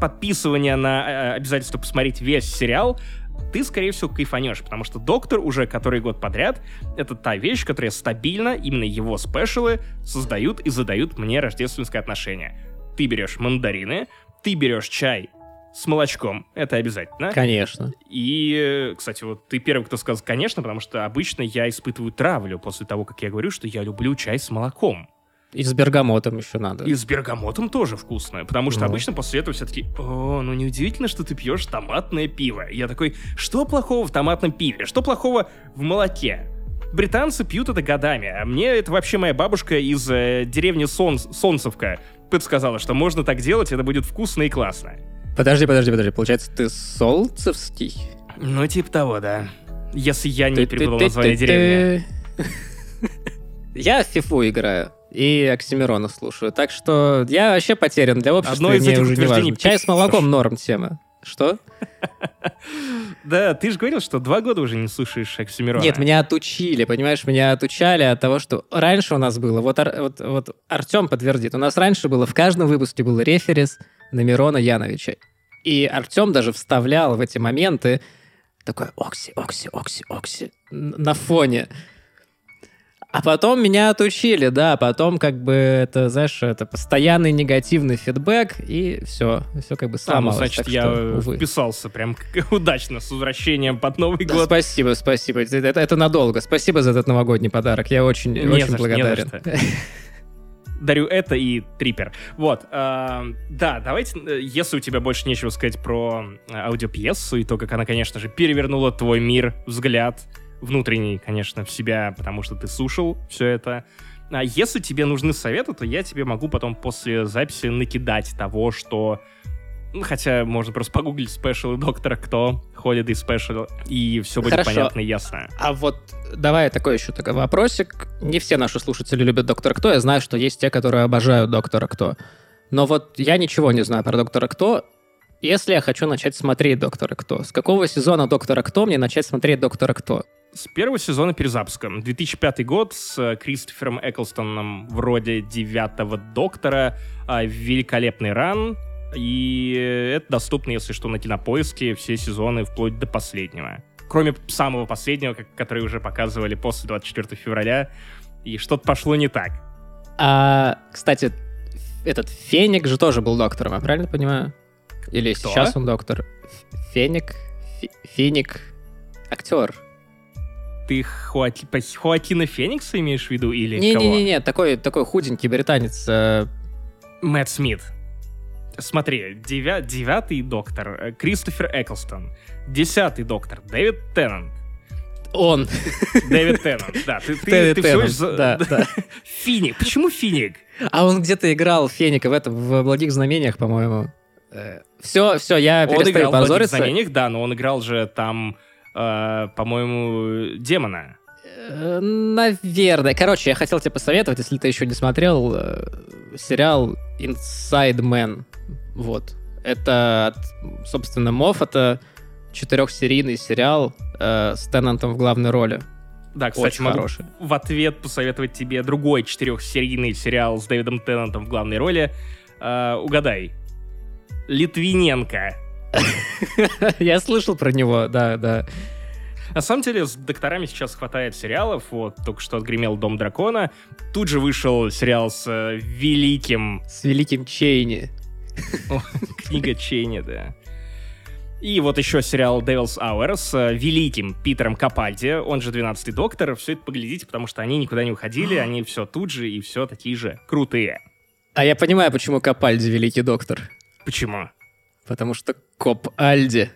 подписывания на э, обязательство посмотреть весь сериал, ты, скорее всего, кайфанешь, потому что Доктор уже который год подряд — это та вещь, которая стабильно, именно его спешалы, создают и задают мне рождественское отношение. Ты берешь мандарины, ты берешь чай с молочком. Это обязательно. Конечно. И, кстати, вот ты первый, кто сказал «конечно», потому что обычно я испытываю травлю после того, как я говорю, что я люблю чай с молоком. И с бергамотом еще надо. И с бергамотом тоже вкусное, потому что ну. обычно после этого все таки о, ну неудивительно, что ты пьешь томатное пиво. И я такой, что плохого в томатном пиве? Что плохого в молоке? Британцы пьют это годами, а мне это вообще моя бабушка из э, деревни Сон Солнцевка подсказала, что можно так делать, это будет вкусно и классно. Подожди, подожди, подожди, получается, ты Солнцевский? Ну, типа того, да. Если я не перепутал название деревни. Я в фифу играю и Оксимирона слушаю. Так что я вообще потерян для общества, Одно из мне уже не важно. Чай с молоком норм тема. Что? Да, ты же говорил, что два года уже не слушаешь Оксимирона. Нет, меня отучили, понимаешь, меня отучали от того, что раньше у нас было, вот, вот, вот Артем подтвердит, у нас раньше было, в каждом выпуске был реферес на Мирона Яновича. И Артем даже вставлял в эти моменты такой Окси, Окси, Окси, Окси на фоне. А потом меня отучили, да, потом как бы это, знаешь, это постоянный негативный фидбэк, и все, все как бы сломалось. А, ну, значит, я что, увы. вписался прям удачно с возвращением под Новый да, год. Спасибо, спасибо, это, это надолго. Спасибо за этот новогодний подарок, я очень, не очень за, благодарен. дарю это и трипер. Вот. Э, да, давайте, э, если у тебя больше нечего сказать про э, аудиопьесу и то, как она, конечно же, перевернула твой мир, взгляд, внутренний, конечно, в себя, потому что ты слушал все это. А если тебе нужны советы, то я тебе могу потом после записи накидать того, что... Ну, хотя можно просто погуглить спешалы доктора, кто ходит из спешал, и все будет Хорошо. понятно и ясно. А вот давай такой еще такой вопросик. Не все наши слушатели любят доктора Кто. Я знаю, что есть те, которые обожают доктора Кто. Но вот я ничего не знаю про доктора Кто. Если я хочу начать смотреть Доктора Кто, с какого сезона Доктора Кто мне начать смотреть Доктора Кто? С первого сезона перезапуска. 2005 год с э, Кристофером Эклстоном вроде девятого Доктора. А, великолепный ран. И это доступно, если что, на Кинопоиске. Все сезоны вплоть до последнего. Кроме самого последнего, который уже показывали после 24 февраля. И что-то пошло не так. А, кстати, этот Феник же тоже был доктором, я правильно понимаю? Или Кто? сейчас он доктор? Феник? Феник? Актер. Ты Хоати... Хоакина Феникса имеешь в виду или не, кого? Не-не-не, такой, такой худенький британец. Э... Мэтт Смит. Смотри, девя... девятый доктор э, Кристофер Эклстон. Десятый доктор Дэвид Теннант. Он. Дэвид Теннант, да. Ты, ты, ты Теннант, всего да, да. Финик. Почему Финик? А он где-то играл Феника в этом, в «Благих знамениях», по-моему. Все, все, я он перестаю играл позориться. в «Благих да, но он играл же там, э, по-моему, демона. Э, наверное. Короче, я хотел тебе посоветовать, если ты еще не смотрел, э, сериал Inside Man. Вот. Это, собственно, Мофф, это четырехсерийный сериал э, с Теннантом в главной роли. Да, кстати, Очень могу хороший. в ответ посоветовать тебе другой четырехсерийный сериал с Дэвидом Теннантом в главной роли. Э, угадай, Литвиненко. Я слышал про него, да, да. На самом деле, с докторами сейчас хватает сериалов. Вот, только что отгремел «Дом дракона». Тут же вышел сериал с э, великим... С великим Чейни. Книга Чейни, да. И вот еще сериал Devil's Hour с э, великим Питером Капальди, он же 12-й доктор. Все это поглядите, потому что они никуда не уходили, они все тут же и все такие же крутые. А я понимаю, почему Капальди великий доктор. Почему? Потому что Коп Альди.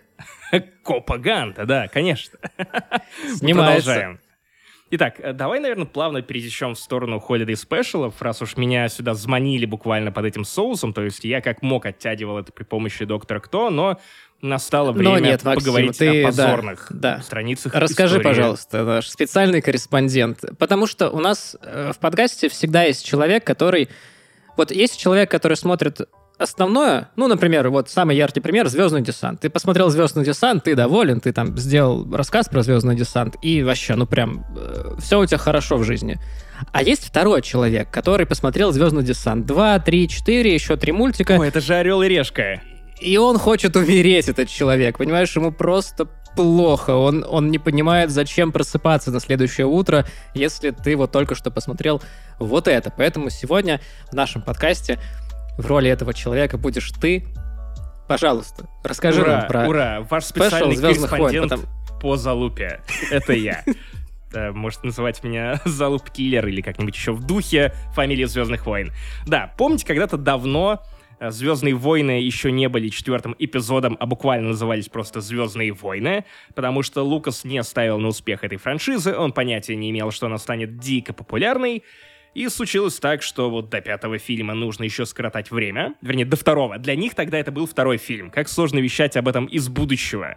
Копа Ганта, да, конечно. Продолжаем. Итак, э, давай, наверное, плавно пересечем в сторону Holiday Special, раз уж меня сюда заманили буквально под этим соусом, то есть я как мог оттягивал это при помощи Доктора Кто, но настало время но нет, Максим, поговорить ты, о позорных да, да. страницах Расскажи, истории. пожалуйста, наш специальный корреспондент, потому что у нас э, в подкасте всегда есть человек, который... Вот есть человек, который смотрит основное, ну, например, вот самый яркий пример — «Звездный десант». Ты посмотрел «Звездный десант», ты доволен, ты там сделал рассказ про «Звездный десант», и вообще, ну, прям, э, все у тебя хорошо в жизни. А есть второй человек, который посмотрел «Звездный десант» 2, 3, 4, еще три мультика. Ой, это же «Орел и решка». И он хочет умереть, этот человек, понимаешь? Ему просто плохо. Он, он не понимает, зачем просыпаться на следующее утро, если ты вот только что посмотрел вот это. Поэтому сегодня в нашем подкасте в роли этого человека будешь ты. Пожалуйста, расскажи ура, нам про Ура, ваш специальный корреспондент войн, потом... по залупе. Это я. Может называть меня Залуп Киллер или как-нибудь еще в духе фамилии Звездных войн. Да, помните, когда-то давно э, Звездные войны еще не были четвертым эпизодом, а буквально назывались просто Звездные войны, потому что Лукас не ставил на успех этой франшизы, он понятия не имел, что она станет дико популярной, и случилось так, что вот до пятого фильма нужно еще скоротать время. Вернее, до второго. Для них тогда это был второй фильм. Как сложно вещать об этом из будущего.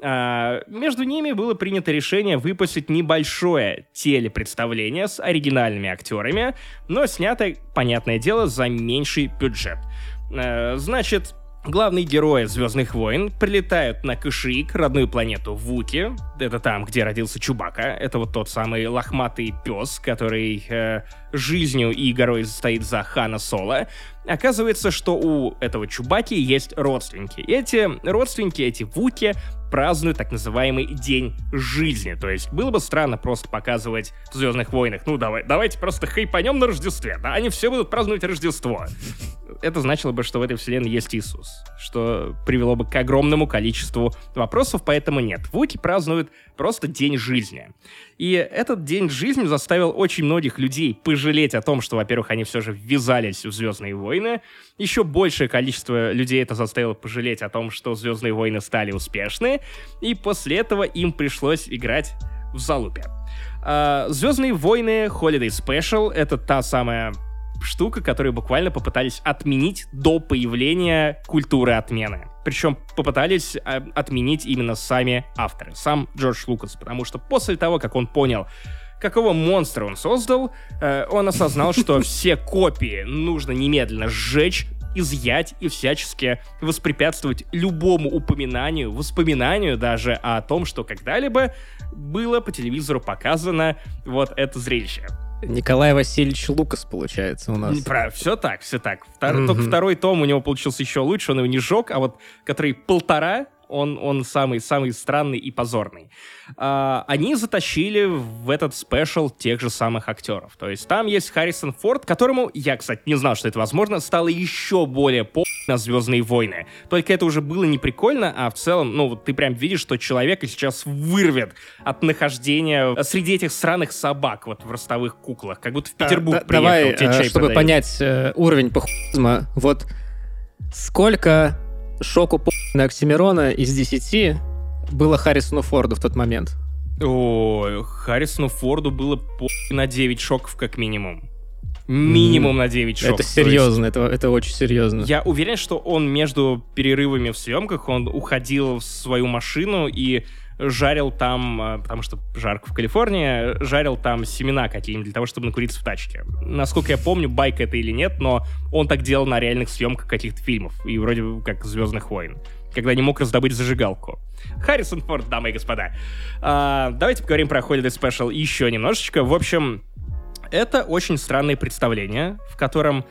А, между ними было принято решение выпустить небольшое телепредставление с оригинальными актерами, но снято, понятное дело, за меньший бюджет. А, значит, Главные герои Звездных войн прилетают на Кашик, родную планету Вуки. Это там, где родился Чубака. Это вот тот самый лохматый пес, который э, жизнью и горой стоит за Хана Соло. Оказывается, что у этого Чубаки есть родственники. И эти родственники, эти Вуки, празднуют так называемый День жизни. То есть было бы странно просто показывать в Звездных войнах, ну давай, давайте просто хайпанем на Рождестве, да, они все будут праздновать Рождество. Это значило бы, что в этой вселенной есть Иисус, что привело бы к огромному количеству вопросов, поэтому нет. Вуки празднуют просто День жизни. И этот день жизни заставил очень многих людей пожалеть о том, что, во-первых, они все же ввязались в Звездные войны. Еще большее количество людей это заставило пожалеть о том, что Звездные войны стали успешны. И после этого им пришлось играть в залупе. А, Звездные войны Holiday Special — это та самая штука, которую буквально попытались отменить до появления культуры отмены. Причем попытались а, отменить именно сами авторы, сам Джордж Лукас, потому что после того, как он понял, какого монстра он создал, э, он осознал, что все копии нужно немедленно сжечь, изъять и всячески воспрепятствовать любому упоминанию, воспоминанию даже о том, что когда-либо было по телевизору показано вот это зрелище. Николай Васильевич Лукас, получается, у нас. Про, все так, все так. Втор, mm-hmm. Только второй том у него получился еще лучше, он его не жег, а вот который полтора, он, он самый, самый странный и позорный. А, они затащили в этот спешл тех же самых актеров. То есть там есть Харрисон Форд, которому, я, кстати, не знал, что это возможно, стало еще более по на Звездные войны. Только это уже было не прикольно, а в целом, ну, вот ты прям видишь, что человека сейчас вырвет от нахождения среди этих сраных собак вот в ростовых куклах. Как будто в Петербург а, приехал, давай, чай чтобы продают. понять э, уровень похуизма, вот сколько шоку на Оксимирона из 10 было Харрисону Форду в тот момент? Ой, Харрисону Форду было по на 9 шоков как минимум. Минимум mm. на 9 шоков. Это серьезно, есть, это, это очень серьезно. Я уверен, что он между перерывами в съемках, он уходил в свою машину и жарил там, э, потому что жарко в Калифорнии, жарил там семена какие-нибудь для того, чтобы накуриться в тачке. Насколько я помню, байк это или нет, но он так делал на реальных съемках каких-то фильмов, и вроде как «Звездных войн», когда не мог раздобыть зажигалку. Харрисон Форд, дамы и господа. А, давайте поговорим про Holiday Special еще немножечко. В общем, это очень странное представление, в котором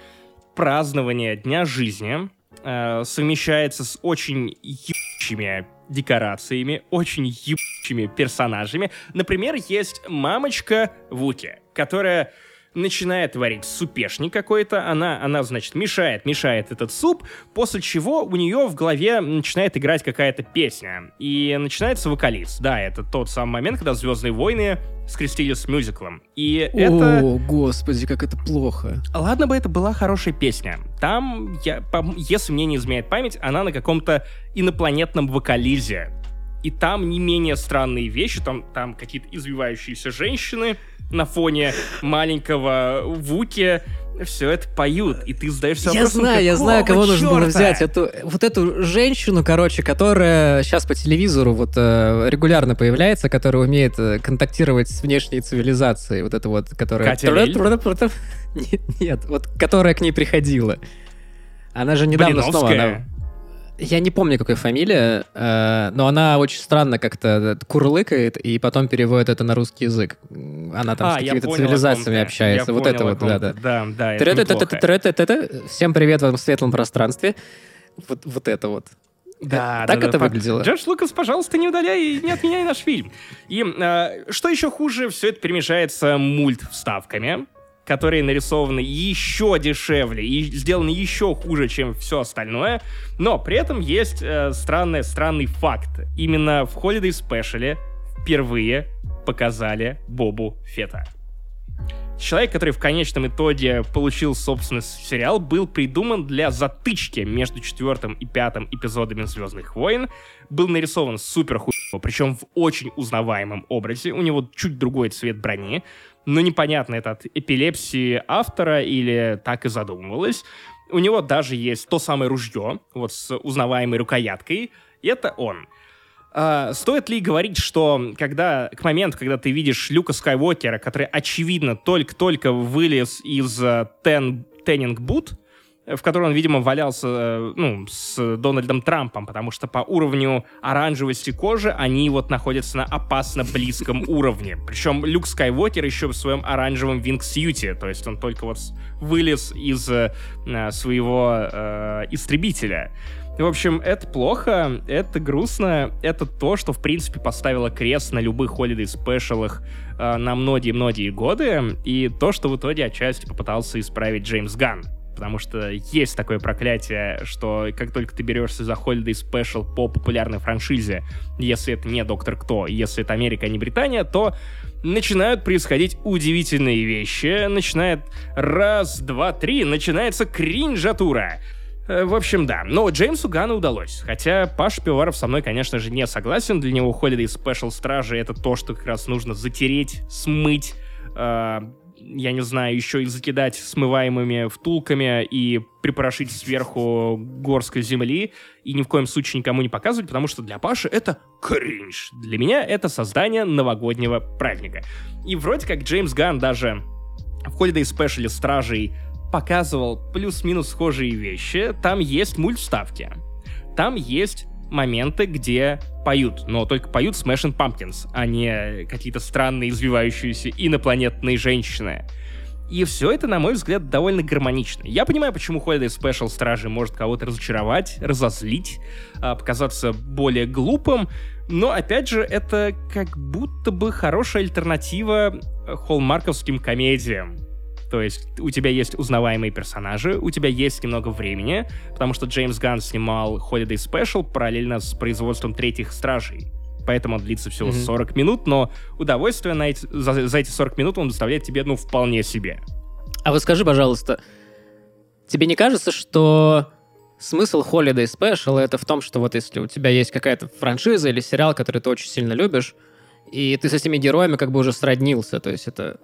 празднование Дня жизни э, совмещается с очень ебучими декорациями, очень ебучими персонажами. Например, есть мамочка Вуки, которая начинает варить супешник какой-то, она, она, значит, мешает, мешает этот суп, после чего у нее в голове начинает играть какая-то песня. И начинается вокалист. Да, это тот самый момент, когда «Звездные войны» скрестили с мюзиклом. И О, это... О, господи, как это плохо. Ладно бы это была хорошая песня. Там, я, если мне не изменяет память, она на каком-то инопланетном вокализе. И там не менее странные вещи, там, там какие-то извивающиеся женщины, на фоне маленького Вуки все это поют, и ты задаешься Я знаю, я знаю, кого черта? нужно было взять. Эту, вот эту женщину, короче, которая сейчас по телевизору вот э, регулярно появляется, которая умеет э, контактировать с внешней цивилизацией. Вот это вот, которая... Катя Нет, нет, вот которая к ней приходила. Она же недавно снова... Она... Я не помню, какая фамилия, э, но она очень странно как-то курлыкает и потом переводит это на русский язык. Она там а, с какими-то цивилизациями общается. Я вот понял, это вот, да, да. Да, это Всем привет в этом светлом пространстве. Вот, вот это вот. Да, так да, это да, выглядело. Джордж Лукас, пожалуйста, не удаляй и не отменяй наш фильм. И э, что еще хуже, все это перемешается мульт вставками которые нарисованы еще дешевле и сделаны еще хуже, чем все остальное. Но при этом есть э, странный, странный факт. Именно в Holiday Special впервые показали Бобу Фета. Человек, который в конечном итоге получил собственный сериал, был придуман для затычки между четвертым и пятым эпизодами «Звездных войн». Был нарисован супер хуево, причем в очень узнаваемом образе. У него чуть другой цвет брони, но непонятно, это от эпилепсии автора или так и задумывалось. У него даже есть то самое ружье, вот с узнаваемой рукояткой, и это он. А, стоит ли говорить, что когда, к моменту, когда ты видишь Люка Скайуокера, который, очевидно, только-только вылез из uh, Ten, Теннинг Бут, в которой он, видимо, валялся э, ну, с Дональдом Трампом, потому что по уровню оранжевости кожи они вот находятся на опасно близком уровне. Причем Люк Скайуокер еще в своем оранжевом вингсьюте, то есть он только вот вылез из э, своего э, истребителя. В общем, это плохо, это грустно, это то, что, в принципе, поставило крест на любых холидей спешалах э, на многие-многие годы, и то, что в итоге отчасти попытался исправить Джеймс Ганн потому что есть такое проклятие, что как только ты берешься за Holiday Special по популярной франшизе, если это не Доктор Кто, если это Америка, а не Британия, то начинают происходить удивительные вещи, начинает раз, два, три, начинается кринжатура. Э, в общем, да. Но Джеймсу Гану удалось. Хотя Паш Пиваров со мной, конечно же, не согласен. Для него Holiday Special Стражи — это то, что как раз нужно затереть, смыть, э, я не знаю, еще и закидать смываемыми втулками и припорошить сверху горской земли и ни в коем случае никому не показывать, потому что для Паши это кринж. Для меня это создание новогоднего праздника. И вроде как Джеймс Ган даже в Holiday Special Стражей показывал плюс-минус схожие вещи. Там есть мультставки. Там есть моменты, где поют, но только поют Smashing Pumpkins, а не какие-то странные извивающиеся инопланетные женщины. И все это, на мой взгляд, довольно гармонично. Я понимаю, почему Holiday Special Стражи может кого-то разочаровать, разозлить, а, показаться более глупым, но, опять же, это как будто бы хорошая альтернатива холмарковским комедиям. То есть у тебя есть узнаваемые персонажи, у тебя есть немного времени, потому что Джеймс Ганн снимал Holiday Special параллельно с производством третьих стражей. Поэтому он длится всего mm-hmm. 40 минут, но удовольствие на эти, за, за эти 40 минут он доставляет тебе, ну, вполне себе. А вот скажи, пожалуйста, тебе не кажется, что смысл Holiday Special это в том, что вот если у тебя есть какая-то франшиза или сериал, который ты очень сильно любишь, и ты с этими героями как бы уже сроднился, то есть это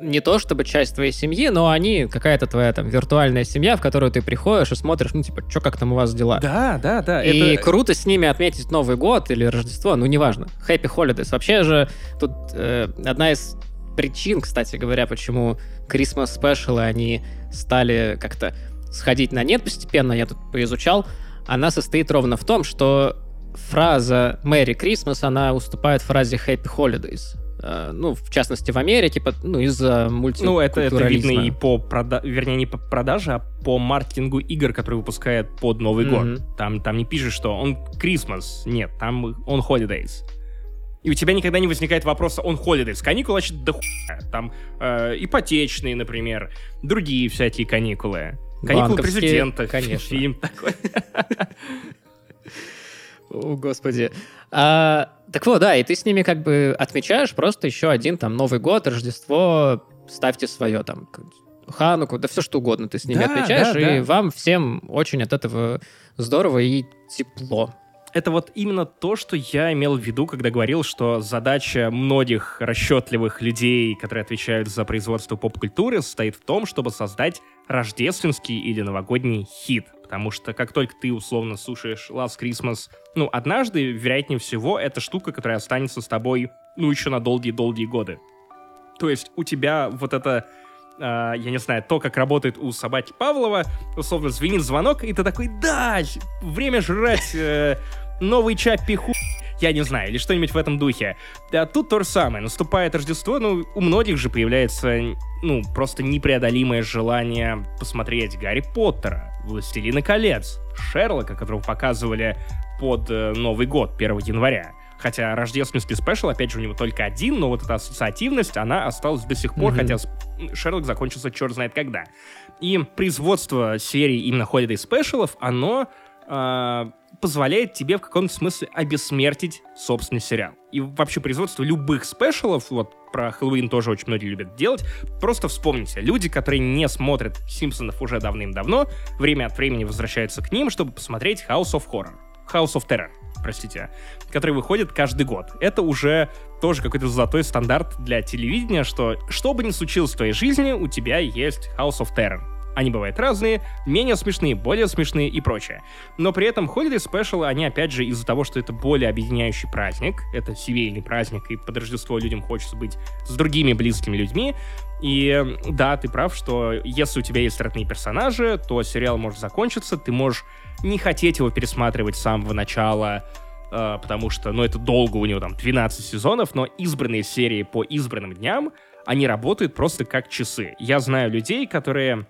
не то чтобы часть твоей семьи, но они какая-то твоя там виртуальная семья, в которую ты приходишь и смотришь, ну, типа, что как там у вас дела. Да, да, да. И это... круто с ними отметить Новый год или Рождество, ну, неважно. Happy Holidays. Вообще же тут э, одна из причин, кстати говоря, почему Christmas Special они стали как-то сходить на нет постепенно, я тут поизучал, она состоит ровно в том, что фраза Merry Christmas, она уступает фразе Happy Holidays. Э, ну, в частности, в Америке, ну, из-за мультикультурализма. Ну, это, это видно и по, прода... вернее, не по продаже, а по маркетингу игр, которые выпускает под Новый mm-hmm. год. Там, там не пишешь, что он Christmas, нет, там он Holidays. И у тебя никогда не возникает вопроса, он Holidays. Каникулы, значит, да хуя. Там э, ипотечные, например, другие всякие каникулы. Каникулы президента. Конечно. Фильм такой. О, господи. А, так вот, да, и ты с ними как бы отмечаешь просто еще один там Новый год, Рождество, ставьте свое там Хануку, да все что угодно ты с ними да, отмечаешь, да, и да. вам всем очень от этого здорово и тепло. Это вот именно то, что я имел в виду, когда говорил, что задача многих расчетливых людей, которые отвечают за производство поп-культуры, состоит в том, чтобы создать рождественский или новогодний хит. Потому что как только ты условно слушаешь Last Christmas, ну, однажды, вероятнее всего, это штука, которая останется с тобой, ну, еще на долгие-долгие годы. То есть у тебя вот это я не знаю, то, как работает у собаки Павлова, условно, звенит звонок, и ты такой, да, время жрать э, новый чаппи ху я не знаю, или что-нибудь в этом духе. А тут то же самое. Наступает Рождество, ну, у многих же появляется, ну, просто непреодолимое желание посмотреть Гарри Поттера, Властелина колец, Шерлока, которого показывали под э, Новый год, 1 января. Хотя рождественский спешл, опять же, у него только один, но вот эта ассоциативность, она осталась до сих пор, mm-hmm. хотя Шерлок закончился черт знает когда. И производство серии именно Holiday Special'ов, оно э, позволяет тебе в каком-то смысле обессмертить собственный сериал. И вообще производство любых спешалов, вот про Хэллоуин тоже очень многие любят делать, просто вспомните, люди, которые не смотрят Симпсонов уже давным-давно, время от времени возвращаются к ним, чтобы посмотреть House of Horror. House of Terror, простите, который выходит каждый год. Это уже тоже какой-то золотой стандарт для телевидения, что что бы ни случилось в твоей жизни, у тебя есть House of Terror они бывают разные, менее смешные, более смешные и прочее. Но при этом Holiday Special, они опять же из-за того, что это более объединяющий праздник, это семейный праздник, и под Рождество людям хочется быть с другими близкими людьми, и да, ты прав, что если у тебя есть родные персонажи, то сериал может закончиться, ты можешь не хотеть его пересматривать с самого начала, э, потому что, ну, это долго, у него там 12 сезонов, но избранные серии по избранным дням, они работают просто как часы. Я знаю людей, которые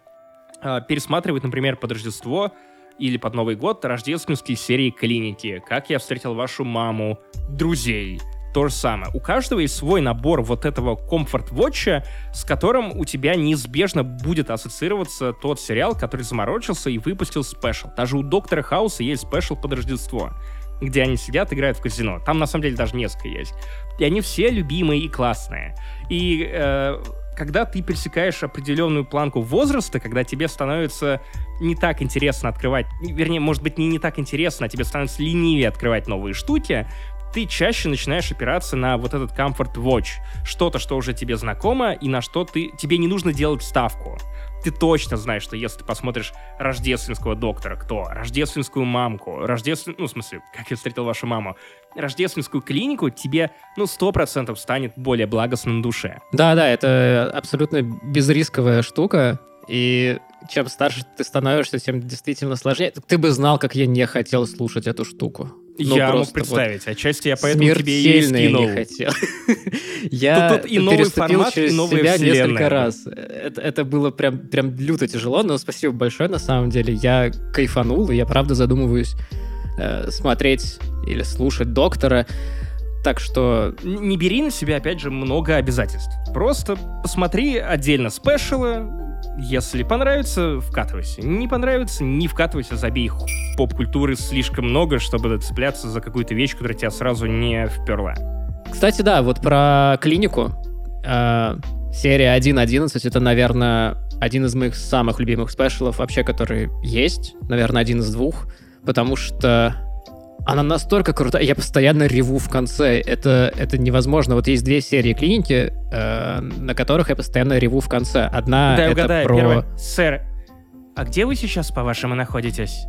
пересматривать, например, под Рождество или под Новый год рождественские серии «Клиники», «Как я встретил вашу маму», «Друзей», то же самое. У каждого есть свой набор вот этого comfort watch 'а, с которым у тебя неизбежно будет ассоциироваться тот сериал, который заморочился и выпустил special. Даже у Доктора Хауса есть special под Рождество, где они сидят, играют в казино. Там, на самом деле, даже несколько есть. И они все любимые и классные. И э, когда ты пересекаешь определенную планку возраста, когда тебе становится не так интересно открывать, вернее, может быть, не не так интересно, а тебе становится ленивее открывать новые штуки, ты чаще начинаешь опираться на вот этот Comfort Watch. Что-то, что уже тебе знакомо, и на что ты, тебе не нужно делать ставку. Ты точно знаешь, что если ты посмотришь рождественского доктора, кто? Рождественскую мамку, рождественную, ну, в смысле, как я встретил вашу маму, рождественскую клинику, тебе, ну, сто процентов станет более благостно на душе. Да-да, это абсолютно безрисковая штука, и чем старше ты становишься, тем действительно сложнее. Ты бы знал, как я не хотел слушать эту штуку. Ну, я мог представить. Вот Отчасти я поэтому тебе и скинул. не хотел. я тут, и новый формат, через и новая себя вселенная. несколько раз. Это, это было прям, прям люто тяжело, но спасибо большое, на самом деле. Я кайфанул, и я правда задумываюсь э, смотреть или слушать доктора. Так что... Не бери на себя, опять же, много обязательств. Просто посмотри отдельно спешалы, если понравится, вкатывайся. Не понравится, не вкатывайся, забей хуй. Поп-культуры слишком много, чтобы цепляться за какую-то вещь, которая тебя сразу не вперла. Кстати, да, вот про клинику. Э, серия 1.11 это, наверное, один из моих самых любимых спешалов вообще, который есть. Наверное, один из двух. Потому что она настолько крутая, я постоянно реву в конце. Это, это невозможно. Вот есть две серии клиники, э, на которых я постоянно реву в конце. Одна да, это угадаю, про... Первое. Сэр, а где вы сейчас, по-вашему, находитесь?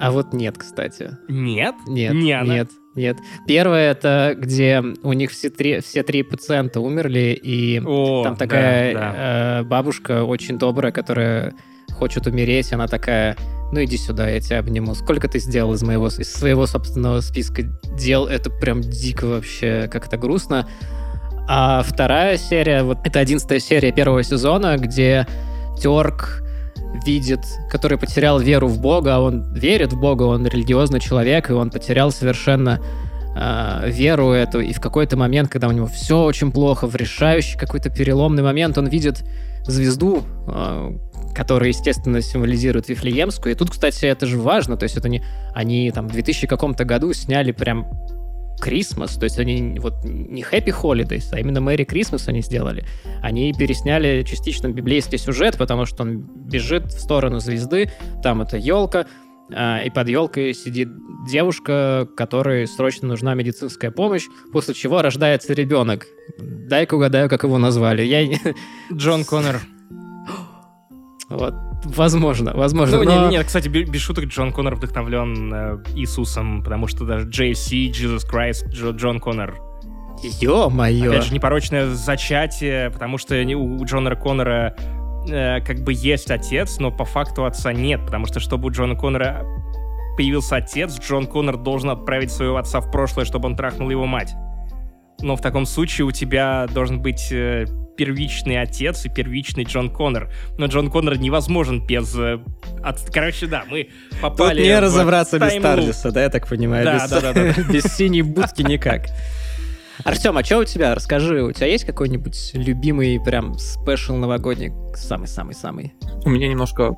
А вот нет, кстати. Нет? Нет, Не она. нет, нет. Первое это где у них все три, все три пациента умерли, и О, там такая да, да. Э, бабушка очень добрая, которая хочет умереть, она такая, ну иди сюда, я тебя обниму. Сколько ты сделал из моего, из своего собственного списка дел? Это прям дико вообще, как-то грустно. А вторая серия, вот это одиннадцатая серия первого сезона, где Терк видит, который потерял веру в Бога, а он верит в Бога, он религиозный человек, и он потерял совершенно э, веру эту, и в какой-то момент, когда у него все очень плохо, в решающий какой-то переломный момент, он видит звезду, э, которая, естественно, символизирует Вифлеемскую. И тут, кстати, это же важно, то есть это не... Они там в 2000 каком-то году сняли прям Christmas, то есть они вот не Happy Holidays, а именно Merry Christmas они сделали. Они пересняли частично библейский сюжет, потому что он бежит в сторону звезды, там это елка, а, и под елкой сидит девушка, которой срочно нужна медицинская помощь, после чего рождается ребенок. Дай-ка угадаю, как его назвали. Я... Джон Коннор. Вот. Возможно, возможно. Ну, но... нет, нет, кстати, без шуток, Джон Коннор вдохновлен э, Иисусом, потому что даже JC, Jesus Christ, Джо, Джон Коннор. Ё-моё! Опять же, непорочное зачатие, потому что у Джона Коннора э, как бы есть отец, но по факту отца нет, потому что чтобы у Джона Коннора появился отец, Джон Коннор должен отправить своего отца в прошлое, чтобы он трахнул его мать. Но в таком случае у тебя должен быть э, первичный отец и первичный Джон Коннор. Но Джон Коннор невозможен без... Э, от... Короче, да, мы попали... Тут не разобраться без Тардиса, да, я так понимаю? Да, без, да, да, да. без синей будки никак. Артем, а что у тебя? Расскажи, у тебя есть какой-нибудь любимый прям спешл новогодний, самый-самый-самый? У меня немножко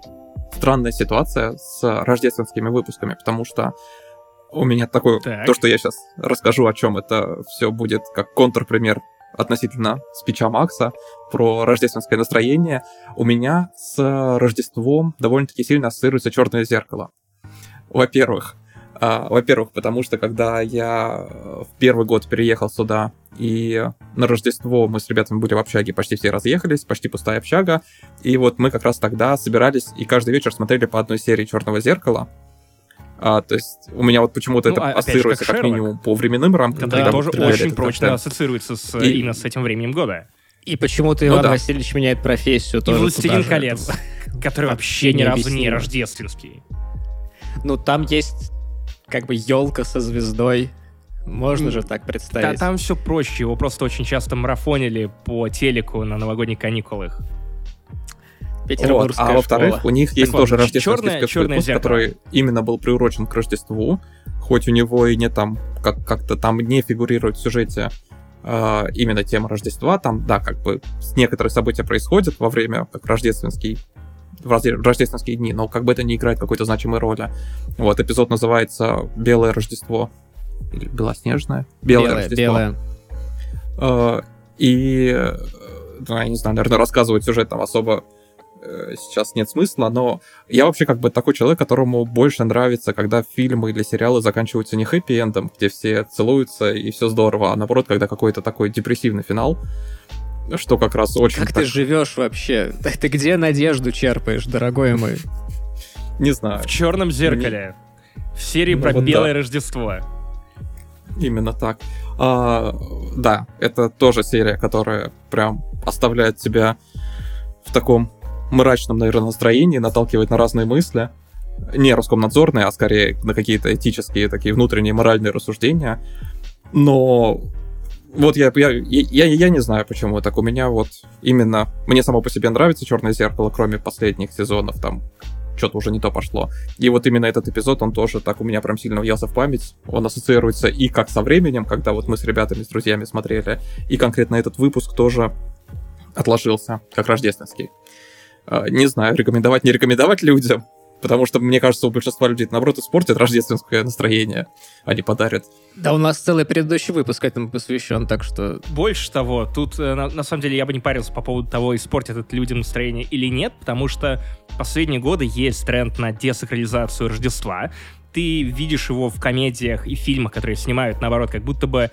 странная ситуация с рождественскими выпусками, потому что у меня такое, так. то, что я сейчас расскажу, о чем это все будет как контрпример относительно спича Макса про рождественское настроение. У меня с Рождеством довольно-таки сильно ассоциируется черное зеркало. Во-первых, а, во-первых, потому что когда я в первый год переехал сюда, и на Рождество мы с ребятами были в общаге, почти все разъехались, почти пустая общага, и вот мы как раз тогда собирались и каждый вечер смотрели по одной серии Черного зеркала. А, то есть у меня вот почему-то ну, это а, ассоциируется как, как минимум по временным рамкам. Да, тоже очень прочно контент. ассоциируется с, и... именно с этим временем года. И почему-то Иван ну, да. Васильевич меняет профессию. И «Властелин колец», который вообще ни разу не рождественский. Ну, там есть как бы елка со звездой. Можно же так представить. Да, там все проще. Его просто очень часто марафонили по телеку на новогодних каникулах. Вот. А во-вторых, у них есть так тоже вот, рождественский черное, черное выпуск, который именно был приурочен к Рождеству, хоть у него и не там, как- как-то там не фигурирует в сюжете э, именно тема Рождества, там, да, как бы некоторые события происходят во время как рождественский в рождественские дни, но как бы это не играет какой-то значимой роли. Вот, эпизод называется «Белое Рождество». Или «Белоснежное?» «Белое, белое Рождество». Белое. Uh, и, ну, я не знаю, наверное, рассказывать сюжет там особо сейчас нет смысла, но я вообще как бы такой человек, которому больше нравится, когда фильмы или сериалы заканчиваются не хэппи-эндом, где все целуются и все здорово, а наоборот, когда какой-то такой депрессивный финал что как раз очень... Как так... ты живешь вообще? Ты где надежду черпаешь, дорогой мой? Не знаю. В черном зеркале. В серии ну, про белое. Рождество. Именно так. А, да, это тоже серия, которая прям оставляет тебя в таком мрачном, наверное, настроении, наталкивает на разные мысли. Не Роскомнадзорные, а скорее на какие-то этические, такие внутренние моральные рассуждения. Но вот я, я, я, я не знаю, почему так. У меня вот именно... Мне само по себе нравится «Черное зеркало», кроме последних сезонов, там что-то уже не то пошло. И вот именно этот эпизод, он тоже так у меня прям сильно въелся в память. Он ассоциируется и как со временем, когда вот мы с ребятами, с друзьями смотрели, и конкретно этот выпуск тоже отложился, как рождественский. А, не знаю, рекомендовать, не рекомендовать людям, Потому что, мне кажется, у большинства людей, наоборот, испортит рождественское настроение, а не подарят. Да, у нас целый предыдущий выпуск этому посвящен, так что... Больше того, тут, э, на, на самом деле, я бы не парился по поводу того, испортит это людям настроение или нет, потому что последние годы есть тренд на десакрализацию Рождества. Ты видишь его в комедиях и фильмах, которые снимают, наоборот, как будто бы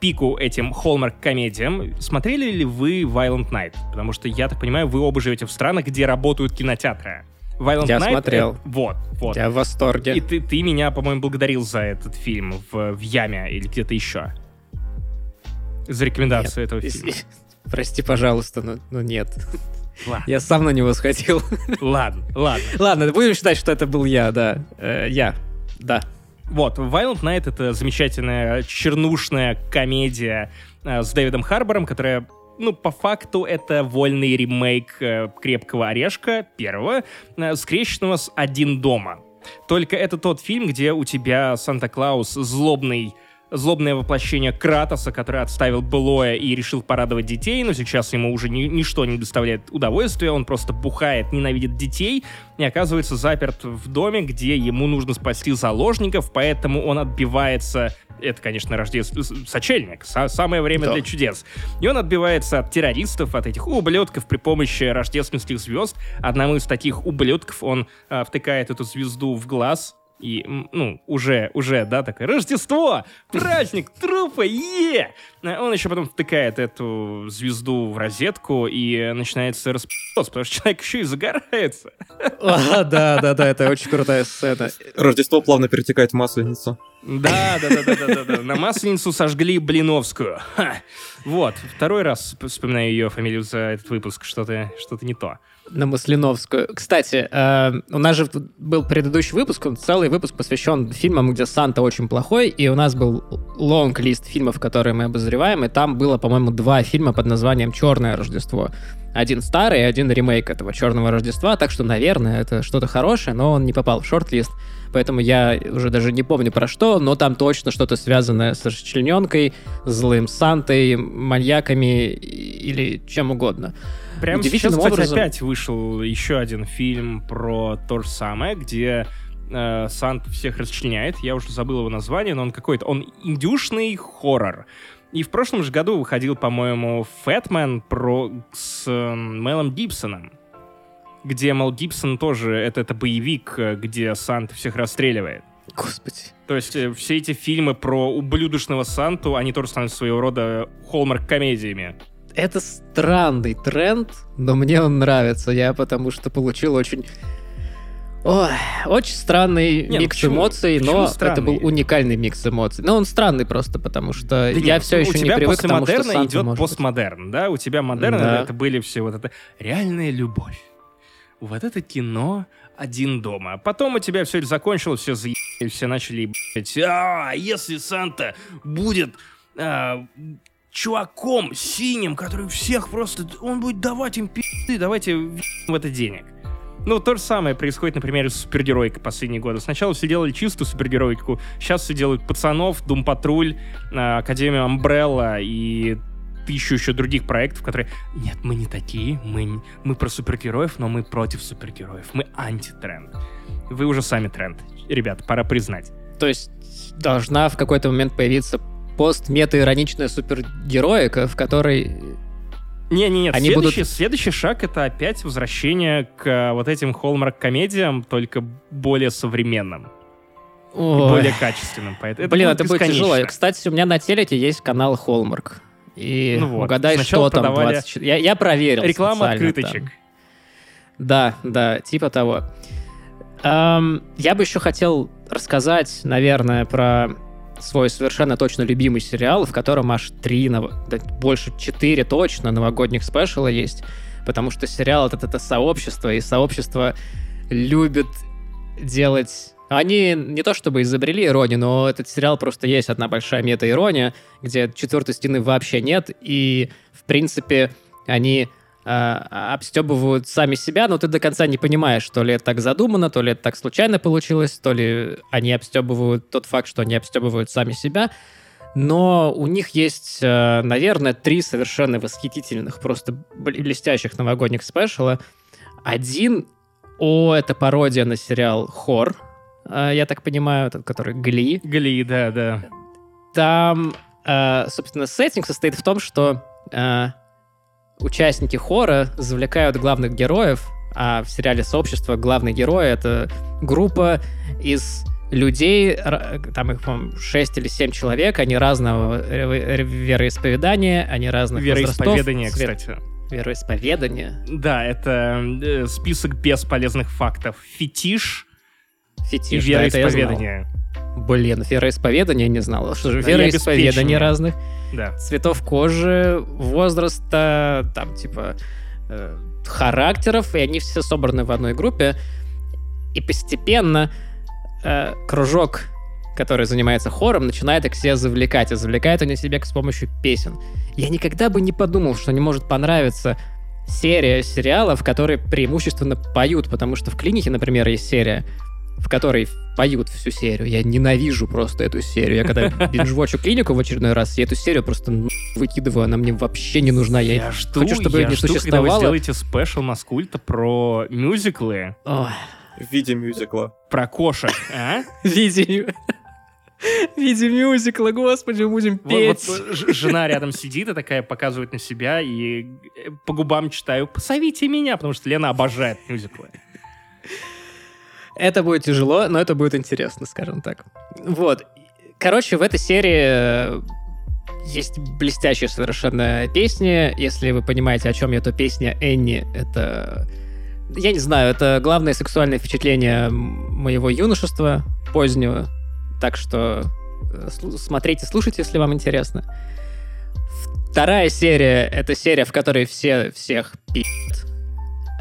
пику этим Hallmark-комедиям. Смотрели ли вы Violent Night? Потому что, я так понимаю, вы оба живете в странах, где работают кинотеатры. Violent Я Night, смотрел. Это, вот, вот. Я в восторге. И ты, ты меня, по-моему, благодарил за этот фильм в, в Яме или где-то еще. За рекомендацию нет, этого фильма. Прости, пожалуйста, но, но нет. Ладно. Я сам на него сходил. Ладно, ладно. Ладно, будем считать, что это был я, да. Э, я, да. Вот, Violent Night — это замечательная чернушная комедия э, с Дэвидом Харбором, которая ну, по факту это вольный ремейк э, «Крепкого орешка» первого, э, скрещенного с «Один дома». Только это тот фильм, где у тебя Санта-Клаус злобный злобное воплощение Кратоса, который отставил былое и решил порадовать детей, но сейчас ему уже ни, ничто не доставляет удовольствия, он просто бухает, ненавидит детей и оказывается заперт в доме, где ему нужно спасти заложников, поэтому он отбивается это, конечно, рождественский сочельник, самое время да. для чудес. И он отбивается от террористов, от этих ублюдков при помощи рождественских звезд. Одному из таких ублюдков он а, втыкает эту звезду в глаз, и, ну, уже, уже, да, такое Рождество! Праздник трупа! Е! Он еще потом втыкает эту звезду в розетку и начинается распос, потому что человек еще и загорается. А, да, да, да, это очень крутая сцена. Рождество плавно перетекает в Масленицу. Да, да, да, да, да, да, да. На Масленицу сожгли Блиновскую. Ха. Вот, второй раз вспоминаю ее фамилию за этот выпуск, что-то что не то на Маслиновскую. Кстати, э, у нас же был предыдущий выпуск, целый выпуск посвящен фильмам, где Санта очень плохой, и у нас был лонг-лист фильмов, которые мы обозреваем, и там было, по-моему, два фильма под названием «Черное Рождество». Один старый и один ремейк этого «Черного Рождества», так что, наверное, это что-то хорошее, но он не попал в шорт-лист, поэтому я уже даже не помню про что, но там точно что-то связанное с расчлененкой, злым Сантой, маньяками или чем угодно. Прямо сейчас, кстати, образом... опять вышел еще один фильм про то же самое, где э, Сант всех расчленяет. Я уже забыл его название, но он какой-то... Он индюшный хоррор. И в прошлом же году выходил, по-моему, Фэтмен про... с э, Мелом Гибсоном где Мел Гибсон тоже, это, это боевик, э, где Санта всех расстреливает. Господи. То есть э, все эти фильмы про ублюдочного Санту, они тоже становятся своего рода холмарк-комедиями это странный тренд, но мне он нравится. Я потому что получил очень... Ой, очень странный нет, микс почему, эмоций, почему но странный? это был уникальный микс эмоций. Но он странный просто, потому что да я нет, все еще не привык к тому, что Санта идет постмодерн, да? У тебя модерн, да. это были все вот это реальная любовь. Вот это кино один дома. Потом у тебя все это закончилось, все заебали, все начали ебать. А, если Санта будет а, чуваком синим, который всех просто... Он будет давать им пи***ы, давайте в это денег. Ну, то же самое происходит, например, с супергеройкой последние годы. Сначала все делали чистую супергеройку, сейчас все делают пацанов, Дум Патруль, а, Академию Амбрелла и тысячу еще других проектов, которые... Нет, мы не такие, мы, мы про супергероев, но мы против супергероев. Мы антитренд. Вы уже сами тренд. Ребят, пора признать. То есть должна в какой-то момент появиться пост-мета-ироничная супергероика, в которой не-не-не, следующий, будут... следующий шаг это опять возвращение к э, вот этим холмарк-комедиям, только более современным. Ой. И более качественным. Это Блин, это будет тяжело. Кстати, у меня на телеке есть канал Холмарк. И ну вот. угадай, что там 24... Я, я проверил. Реклама открыточек. Там. Да, да, типа того. Эм, я бы еще хотел рассказать, наверное, про свой совершенно точно любимый сериал, в котором аж три, да, больше четыре точно новогодних спешала есть, потому что сериал это, это сообщество, и сообщество любит делать они не то чтобы изобрели иронию, но этот сериал просто есть одна большая мета-ирония, где четвертой стены вообще нет, и, в принципе, они э, обстебывают сами себя, но ты до конца не понимаешь, то ли это так задумано, то ли это так случайно получилось, то ли они обстебывают тот факт, что они обстебывают сами себя. Но у них есть, э, наверное, три совершенно восхитительных, просто блестящих новогодних спешала. Один, о, это пародия на сериал «Хор», э, я так понимаю, этот, который «Гли». «Гли», да, да. Там, собственно, сеттинг состоит в том, что участники хора завлекают главных героев, а в сериале «Сообщество» главный герой — это группа из людей, там их, по-моему, 6 или 7 человек, они разного вероисповедания, они разных Вероисповедания, кстати. Вероисповедание? Да, это э, список бесполезных фактов. Фетиш, Фетиш и вероисповедание. Да, Блин, вероисповедание не знал. Что же, вероисповедание разных да. цветов кожи, возраста, там, типа, э, характеров, и они все собраны в одной группе. И постепенно э, кружок, который занимается хором, начинает их все завлекать, и завлекают они себя с помощью песен. Я никогда бы не подумал, что не может понравиться серия сериалов, которые преимущественно поют, потому что в клинике, например, есть серия, в которой поют всю серию. Я ненавижу просто эту серию. Я когда бинжвочу клинику в очередной раз, я эту серию просто выкидываю, она мне вообще не нужна. Я, я жду, хочу, чтобы я не жду, существовало. когда вы сделаете спешл Маскульта про мюзиклы. Ой. В виде мюзикла. Про кошек, а? В виде в виде мюзикла, господи, будем петь. Вот, вот, жена рядом сидит и такая показывает на себя, и э, по губам читаю «Посовите меня», потому что Лена обожает мюзиклы. Это будет тяжело, но это будет интересно, скажем так. Вот. Короче, в этой серии э, есть блестящая совершенно песня. Если вы понимаете, о чем я, то песня Энни — это... Я не знаю, это главное сексуальное впечатление моего юношества позднего. Так что э, смотрите, слушайте, если вам интересно. Вторая серия — это серия, в которой все всех пи***т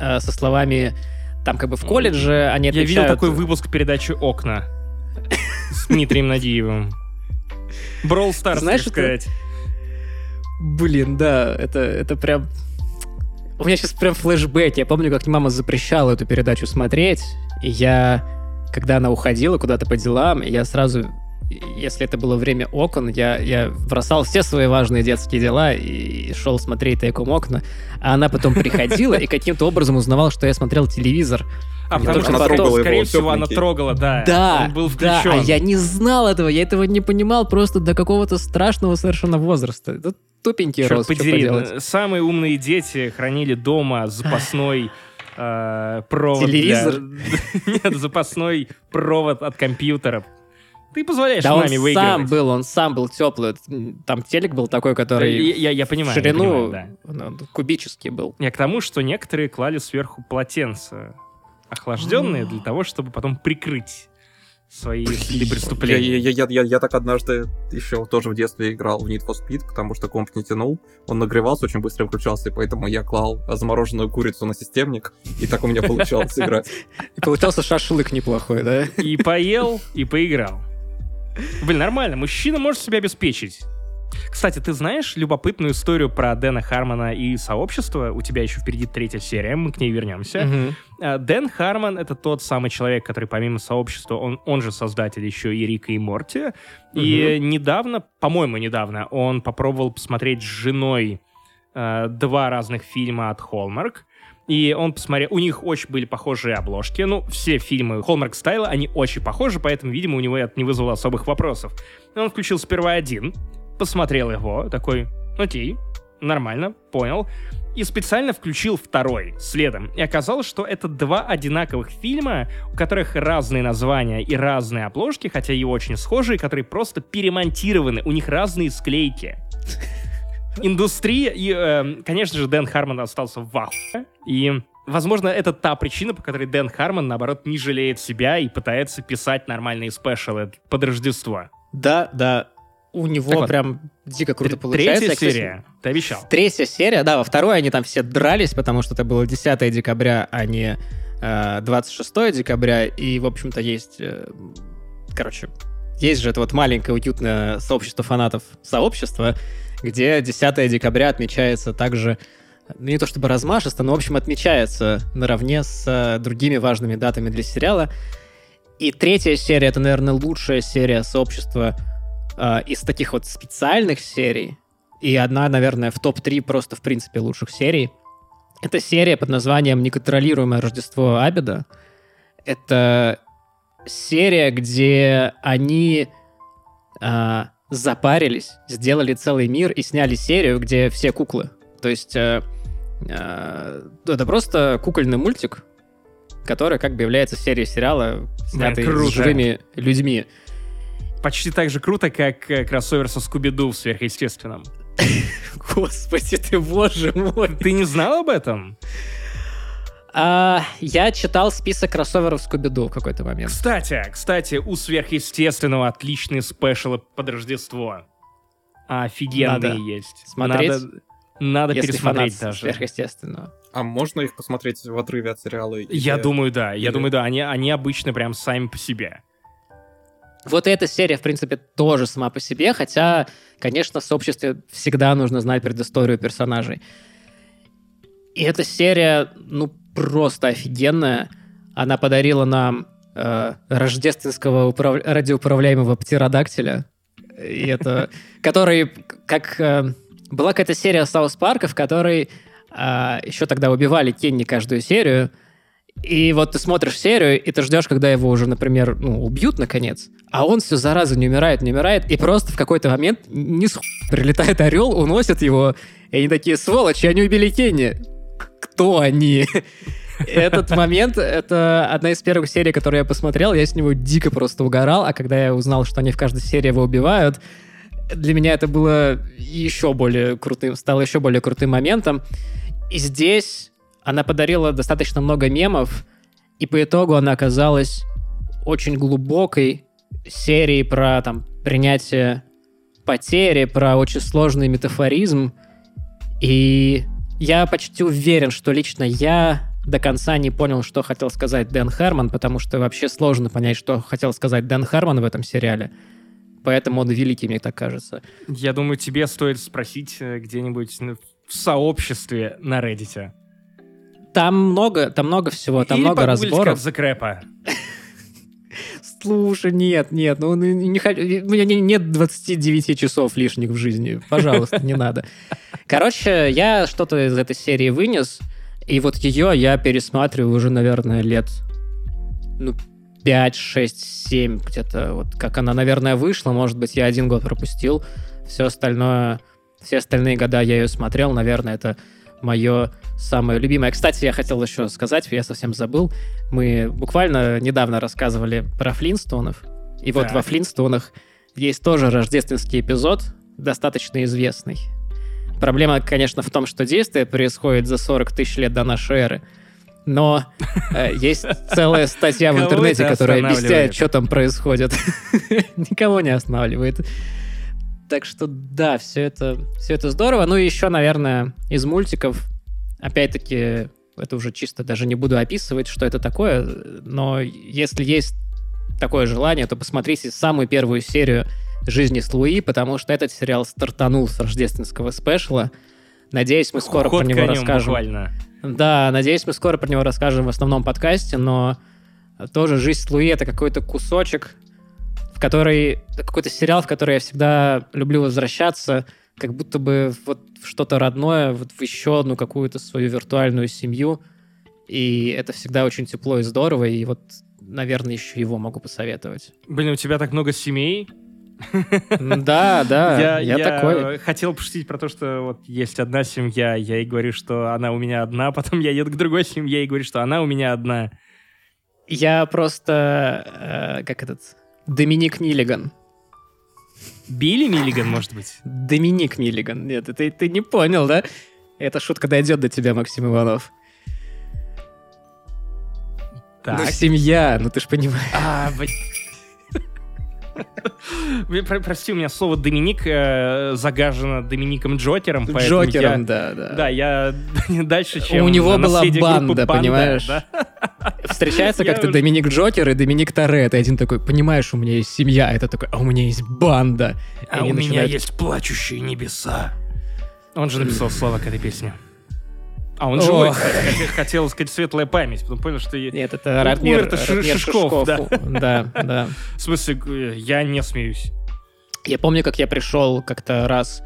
э, со словами там как бы в колледже они отвечают... Я видел такой выпуск передачи «Окна» с Дмитрием Надиевым. Брол Старс, Знаешь, так сказать. Блин, да, это, это прям... У меня сейчас прям флешбэк. Я помню, как мама запрещала эту передачу смотреть, и я, когда она уходила куда-то по делам, я сразу если это было время окон, я, я бросал все свои важные детские дела и шел смотреть тайком окна. А она потом приходила и каким-то образом узнавала, что я смотрел телевизор. А потому что, она потом, скорее его, всего, она трогала, да. Да, он был включен. да, а я не знал этого, я этого не понимал просто до какого-то страшного совершенно возраста. Это тупенький Черт рост, подери, самые умные дети хранили дома запасной э, провод Телевизор? Нет, запасной провод от компьютера. Ты позволяешь да маме он выигрывать. сам был, он сам был теплый. Там телек был такой, который я, я, я понимаю, ширину я понимаю, да. кубический был. Я к тому, что некоторые клали сверху полотенца охлажденные для того, чтобы потом прикрыть свои следы преступления. Я, я, я, я, я так однажды еще тоже в детстве играл в Need for Speed, потому что комп не тянул. Он нагревался, очень быстро включался, и поэтому я клал замороженную курицу на системник, и так у меня получалось играть. И получался шашлык неплохой, да? И поел, и поиграл. Блин, нормально, мужчина может себя обеспечить. Кстати, ты знаешь любопытную историю про Дэна Хармона и сообщество? У тебя еще впереди третья серия, мы к ней вернемся. Mm-hmm. Дэн Хармон — это тот самый человек, который помимо сообщества, он, он же создатель еще и Рика и Морти. Mm-hmm. И недавно, по-моему, недавно, он попробовал посмотреть с женой э, два разных фильма от Hallmark. И он посмотрел, у них очень были похожие обложки. Ну, все фильмы Hallmark стайла, они очень похожи, поэтому, видимо, у него это не вызвало особых вопросов. Он включил сперва один, посмотрел его, такой, окей, нормально, понял. И специально включил второй следом. И оказалось, что это два одинаковых фильма, у которых разные названия и разные обложки, хотя и очень схожие, которые просто перемонтированы, у них разные склейки. Индустрия, и, э, конечно же, Дэн Хармон остался в ахуе. И Возможно, это та причина, по которой Дэн Хармон, наоборот, не жалеет себя и пытается писать нормальные спешалы под Рождество. Да, да, у него так прям вот, дико круто получается. Третья серия, ты обещал. Третья серия, да, во второй они там все дрались, потому что это было 10 декабря, а не э, 26 декабря, и, в общем-то, есть... Э, короче, есть же это вот маленькое уютное сообщество фанатов сообщества, где 10 декабря отмечается также ну, не то чтобы размашисто, но, в общем, отмечается наравне с э, другими важными датами для сериала. И третья серия — это, наверное, лучшая серия сообщества э, из таких вот специальных серий, и одна, наверное, в топ-3 просто, в принципе, лучших серий. Это серия под названием «Неконтролируемое Рождество Абеда». Это серия, где они э, запарились, сделали целый мир и сняли серию, где все куклы. То есть э, э, это просто кукольный мультик, который как бы является серией сериала, снятый да, с живыми людьми почти так же круто, как э, кроссовер со Скуби-Ду в сверхъестественном. Господи ты, боже мой. Ты не знал об этом? А, я читал список кроссоверов Скуби-Ду в какой-то момент. Кстати, кстати, у сверхъестественного отличные спешалы под Рождество. Офигенные надо есть. Смотреть? Надо, надо пересмотреть даже. Сверхъестественного. А можно их посмотреть в отрыве от сериала? Я думаю, да. Или... Я думаю, да. Они, они обычно прям сами по себе. Вот эта серия, в принципе, тоже сама по себе, хотя, конечно, в сообществе всегда нужно знать предысторию персонажей. И эта серия, ну, просто офигенная. Она подарила нам э, рождественского управ... радиоуправляемого птеродактиля. И это... Который, как... Э, была какая-то серия Саус Парка, в которой э, еще тогда убивали Кенни каждую серию, и вот ты смотришь серию, и ты ждешь, когда его уже, например, ну, убьют наконец, а он все зараза не умирает, не умирает, и просто в какой-то момент не с прилетает орел, уносит его, и они такие, сволочи, они убили Кенни. Кто они? Этот момент, это одна из первых серий, которую я посмотрел, я с него дико просто угорал, а когда я узнал, что они в каждой серии его убивают, для меня это было еще более крутым, стало еще более крутым моментом. И здесь она подарила достаточно много мемов, и по итогу она оказалась очень глубокой серией про там принятие потери, про очень сложный метафоризм. И я почти уверен, что лично я до конца не понял, что хотел сказать Дэн Хармон, потому что вообще сложно понять, что хотел сказать Дэн Хармон в этом сериале. Поэтому он великий, мне так кажется. Я думаю, тебе стоит спросить э, где-нибудь в сообществе на Reddit. Там много, там много всего, там Или много разборов. The Крэпа. Слушай, нет, нет, ну не, не, у меня нет 29 часов лишних в жизни. Пожалуйста, не надо. Короче, я что-то из этой серии вынес, и вот ее я пересматриваю уже, наверное, лет ну, 5, 6, 7, где-то вот как она, наверное, вышла. Может быть, я один год пропустил. Все остальное, все остальные года я ее смотрел. Наверное, это мое самое любимое. Кстати, я хотел еще сказать, я совсем забыл. Мы буквально недавно рассказывали про Флинстонов. И вот во Флинстонах есть тоже рождественский эпизод, достаточно известный. Проблема, конечно, в том, что действие происходит за 40 тысяч лет до нашей эры. Но э, есть целая статья в интернете, которая объясняет, что там происходит. Никого не останавливает. Так что да, все это, все это здорово. Ну и еще, наверное, из мультиков, опять-таки, это уже чисто даже не буду описывать, что это такое, но если есть такое желание, то посмотрите самую первую серию «Жизни с Луи», потому что этот сериал стартанул с рождественского спешла. Надеюсь, мы скоро Ход про него расскажем. Буквально. Да, надеюсь, мы скоро про него расскажем в основном подкасте, но тоже «Жизнь с Луи» — это какой-то кусочек в который какой-то сериал, в который я всегда люблю возвращаться, как будто бы вот что-то родное, вот в еще одну какую-то свою виртуальную семью. И это всегда очень тепло и здорово, и вот, наверное, еще его могу посоветовать. Блин, у тебя так много семей. Да, да, я, я, такой. хотел пошутить про то, что вот есть одна семья, я ей говорю, что она у меня одна, потом я еду к другой семье и говорю, что она у меня одна. Я просто, э, как этот, Доминик Миллиган. Билли Миллиган, может быть? Доминик Миллиган. Нет, ты, ты не понял, да? Эта шутка дойдет до тебя, Максим Иванов. Так. Ну, семья, ну ты ж понимаешь. А, блин. Прости, у меня слово Доминик э, загажено Домиником Джокером. Джокером, я, да, да. Да, я дальше, чем У него была банда, понимаешь? Да? Встречается как-то Доминик Джокер и Доминик Торетто. Один такой, понимаешь, у меня есть семья. Это такой, а у меня есть банда. А у меня есть плачущие небеса. Он же написал слова к этой песне. А он живой, хотел сказать светлая память, потом понял, что... Нет, это Ратмир, Шишков, да. Да, да. В смысле, я не смеюсь. Я помню, как я пришел как-то раз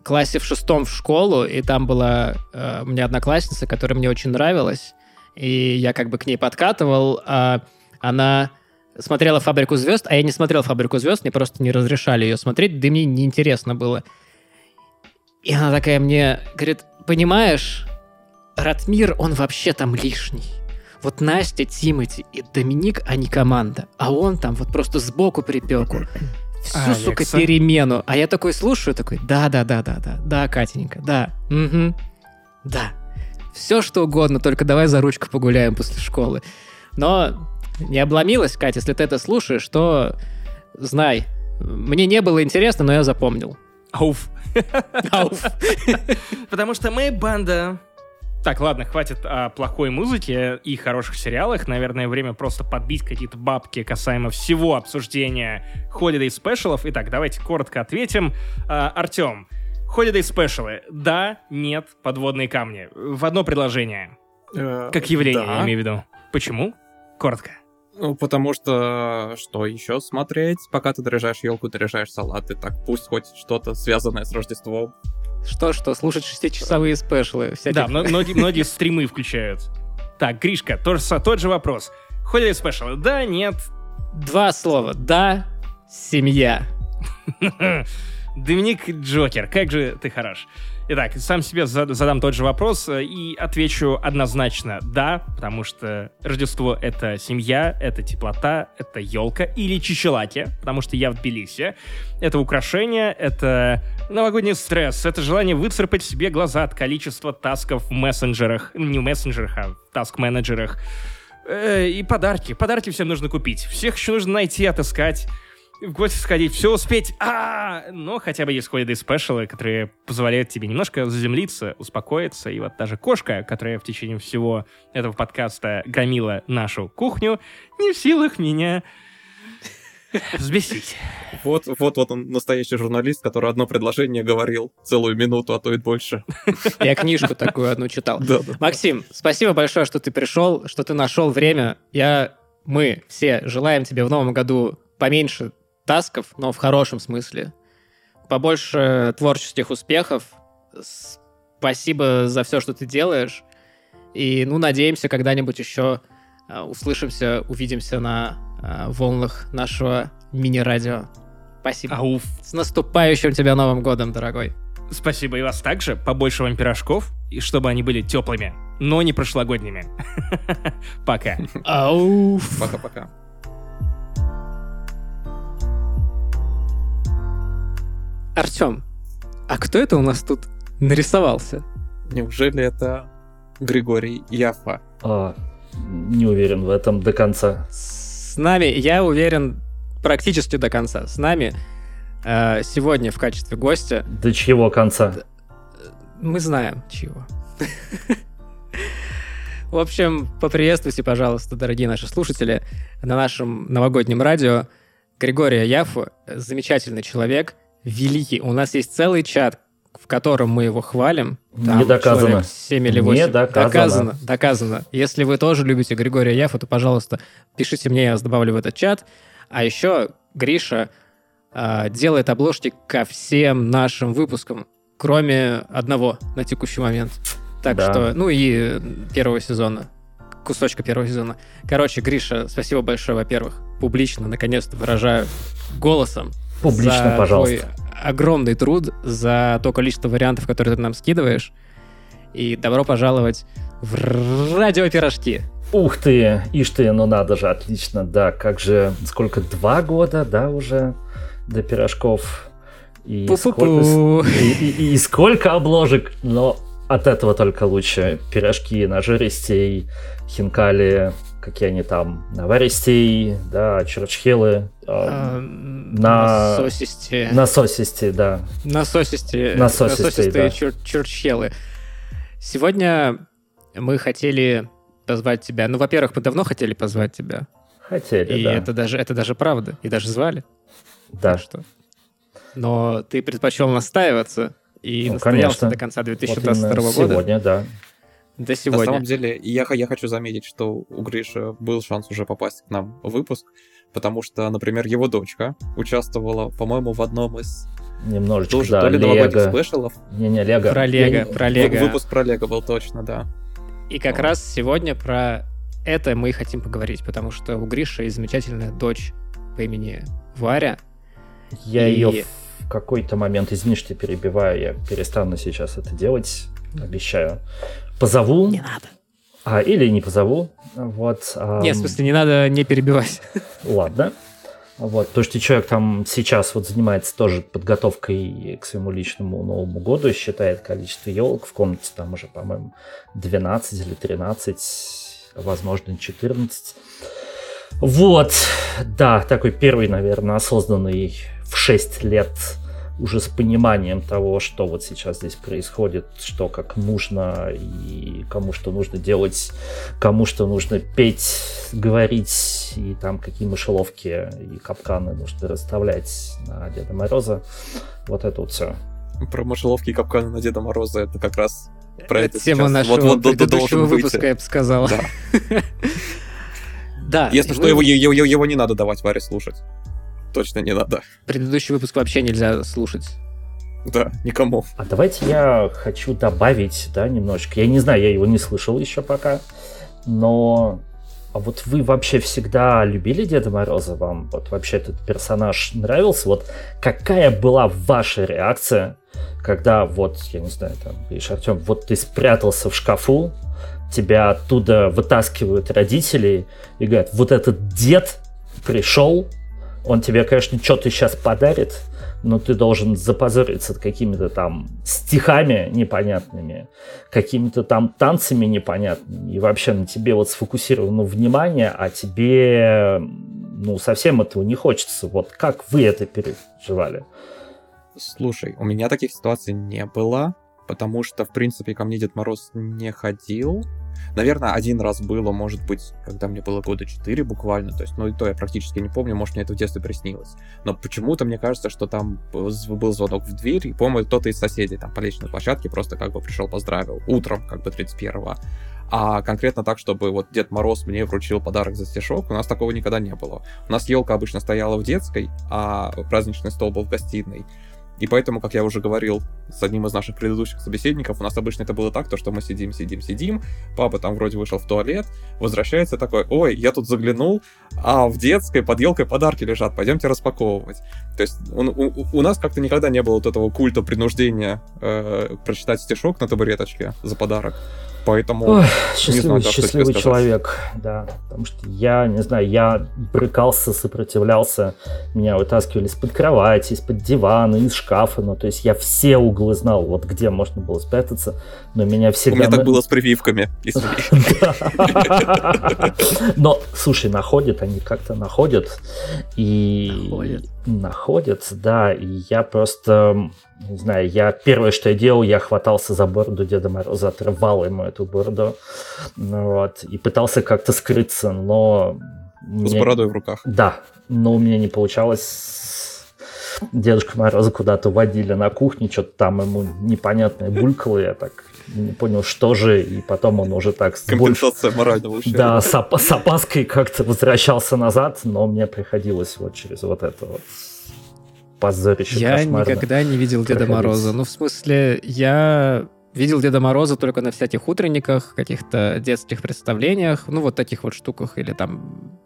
в классе в шестом в школу, и там была э, у меня одноклассница, которая мне очень нравилась, и я как бы к ней подкатывал, а она смотрела «Фабрику звезд», а я не смотрел «Фабрику звезд», мне просто не разрешали ее смотреть, да и мне неинтересно было. И она такая мне говорит, понимаешь, Ратмир, он вообще там лишний. Вот Настя, Тимати и Доминик, они команда. А он там вот просто сбоку припеку. Всю, Алекса. сука, перемену. А я такой слушаю, такой, да-да-да-да-да, да, Катенька, да, угу, да. Все что угодно, только давай за ручку погуляем после школы. Но не обломилась, Катя, если ты это слушаешь, то знай, мне не было интересно, но я запомнил. Ауф. Ауф. Потому что мы банда так, ладно, хватит о плохой музыке и хороших сериалах. Наверное, время просто подбить какие-то бабки касаемо всего обсуждения Holiday спешалов. Итак, давайте коротко ответим. А, Артем, Holiday спешалы. Да, нет, подводные камни. В одно предложение. Э, как явление, да. я имею в виду. Почему? Коротко. Ну, потому что что еще смотреть, пока ты дорожаешь елку, дорожаешь салаты, так пусть хоть что-то связанное с Рождеством что-что, слушать шестичасовые спешлы. Всякие. Да, многие, многие стримы включают. Так, Гришка, тот же, тот же вопрос. Ходили спешлы? Да, нет? Два слова. Да, семья. Доминик Джокер, как же ты хорош. Итак, сам себе задам тот же вопрос э, и отвечу однозначно «да», потому что Рождество — это семья, это теплота, это елка или чичелаки, потому что я в Тбилиси. Это украшение, это новогодний стресс, это желание выцарпать себе глаза от количества тасков в мессенджерах, не в мессенджерах, а в таск-менеджерах. Э, и подарки. Подарки всем нужно купить. Всех еще нужно найти, отыскать в гости сходить, все успеть, а, но хотя бы есть holiday спешалы, которые позволяют тебе немножко заземлиться, успокоиться, и вот даже кошка, которая в течение всего этого подкаста громила нашу кухню, не в силах меня взбесить. Вот, вот, вот он настоящий журналист, который одно предложение говорил целую минуту, а то и больше. Я книжку такую одну читал. Да, да. Максим, спасибо большое, что ты пришел, что ты нашел время. Я, мы все желаем тебе в новом году поменьше тасков, но в хорошем смысле. Побольше творческих успехов. Спасибо за все, что ты делаешь. И, ну, надеемся, когда-нибудь еще uh, услышимся, увидимся на uh, волнах нашего мини-радио. Спасибо. Ауф. С наступающим тебя Новым годом, дорогой. Спасибо и вас также. Побольше вам пирожков, и чтобы они были теплыми, но не прошлогодними. Пока. Ауф. Пока-пока. Артем, а кто это у нас тут нарисовался? Неужели это Григорий Яфа? А, не уверен в этом до конца. С нами, я уверен, практически до конца. С нами э, сегодня в качестве гостя... До чьего конца? Мы знаем, чего. В общем, поприветствуйте, пожалуйста, дорогие наши слушатели, на нашем новогоднем радио Григория Яфу, замечательный человек — великий. У нас есть целый чат, в котором мы его хвалим. Там не доказано. 7 или 8. Не доказано. Доказано, доказано. Если вы тоже любите Григория Яфа, то, пожалуйста, пишите мне, я вас добавлю в этот чат. А еще Гриша э, делает обложки ко всем нашим выпускам, кроме одного на текущий момент. Так да. что, ну и первого сезона, кусочка первого сезона. Короче, Гриша, спасибо большое, во-первых, публично, наконец-то выражаю голосом Публично, за пожалуйста. Твой огромный труд, за то количество вариантов, которые ты нам скидываешь. И добро пожаловать в радиопирожки. Ух ты, ишь ты, ну надо же, отлично, да, как же, сколько, два года, да, уже до пирожков. И сколько, и, и, и сколько обложек, но от этого только лучше. Пирожки на жиристей, хинкали, какие они там, наваристей, да, черчхелы, а, на... Насосисти. Насосисти, да. Насосисти. Насосисти, да. Чер черчхелы. Сегодня мы хотели позвать тебя. Ну, во-первых, мы давно хотели позвать тебя. Хотели, И да. это даже, это даже правда. И даже звали. Да. Так что. Но ты предпочел настаиваться и ну, настоялся конечно. до конца 2022 вот года. Сегодня, да до сегодня. На самом деле, я, я хочу заметить, что у Гриши был шанс уже попасть к нам в выпуск, потому что, например, его дочка участвовала, по-моему, в одном из Немножечко, тоже, да, то ли Лего. новогодних спешалов. Не-не, Лего. Про Лего, про Лего. Выпуск про Лего был точно, да. И как раз сегодня про это мы и хотим поговорить, потому что у Гриши есть замечательная дочь по имени Варя. Я и... ее в какой-то момент, извини, что перебиваю, я перестану сейчас это делать, обещаю позову. Не надо. А, или не позову. Вот, а... Нет, в смысле, не надо не перебивать. Ладно. Вот, то, что человек там сейчас вот занимается тоже подготовкой к своему личному Новому году, считает количество елок в комнате, там уже, по-моему, 12 или 13, возможно, 14. Вот, да, такой первый, наверное, осознанный в 6 лет уже с пониманием того, что вот сейчас здесь происходит, что как нужно и кому что нужно делать, кому что нужно петь, говорить, и там какие мышеловки и капканы нужно расставлять на Деда Мороза. Вот это вот все. Про мышеловки и капканы на Деда Мороза это как раз про это, это тема нашего вот, вот, предыдущего выпуска, выйти. я бы сказал. Да. да. Если что, его, его, его не надо давать Варе слушать точно не надо. Предыдущий выпуск вообще нельзя слушать. Да, никому. А давайте я хочу добавить, да, немножечко. Я не знаю, я его не слышал еще пока, но а вот вы вообще всегда любили Деда Мороза? Вам вот вообще этот персонаж нравился? Вот какая была ваша реакция, Когда вот, я не знаю, там, видишь, Артем, вот ты спрятался в шкафу, тебя оттуда вытаскивают родители и говорят, вот этот дед пришел, он тебе, конечно, что-то сейчас подарит, но ты должен запозориться какими-то там стихами непонятными, какими-то там танцами непонятными, и вообще на тебе вот сфокусировано внимание, а тебе ну совсем этого не хочется. Вот как вы это переживали? Слушай, у меня таких ситуаций не было, потому что, в принципе, ко мне Дед Мороз не ходил. Наверное, один раз было, может быть, когда мне было года 4 буквально, то есть, ну и то я практически не помню, может, мне это в детстве приснилось. Но почему-то мне кажется, что там был звонок в дверь, и, по-моему, кто-то из соседей там по личной площадке просто как бы пришел, поздравил утром, как бы 31-го. А конкретно так, чтобы вот Дед Мороз мне вручил подарок за стишок, у нас такого никогда не было. У нас елка обычно стояла в детской, а праздничный стол был в гостиной. И поэтому, как я уже говорил с одним из наших предыдущих собеседников, у нас обычно это было так, то, что мы сидим, сидим, сидим, папа там вроде вышел в туалет, возвращается такой, ой, я тут заглянул, а в детской под елкой подарки лежат, пойдемте распаковывать. То есть у, у, у нас как-то никогда не было вот этого культа принуждения э, прочитать стишок на табуреточке за подарок. Поэтому Ой, счастливый, знаю, счастливый человек, да. Потому что я, не знаю, я брыкался, сопротивлялся. Меня вытаскивали из-под кровати, из-под дивана, из шкафа. Ну, то есть я все углы знал, вот где можно было спрятаться. Но меня всегда... У меня так было с прививками, Но, слушай, находят они как-то находят. И... Находят, да. И я просто не знаю, я первое, что я делал, я хватался за бороду Деда Мороза, отрывал ему эту бороду, ну, вот, и пытался как-то скрыться, но... С бородой в руках. Да, но у меня не получалось. Дедушка Мороза куда-то водили на кухне, что-то там ему непонятное булькало, я так не понял, что же, и потом он уже так... Компенсация больш... морального ущерба. Да, с, оп- с опаской как-то возвращался назад, но мне приходилось вот через вот это вот позорище Я кошмарно. никогда не видел Деда Мороза. Ну, в смысле, я видел Деда Мороза только на всяких утренниках, каких-то детских представлениях, ну, вот таких вот штуках, или там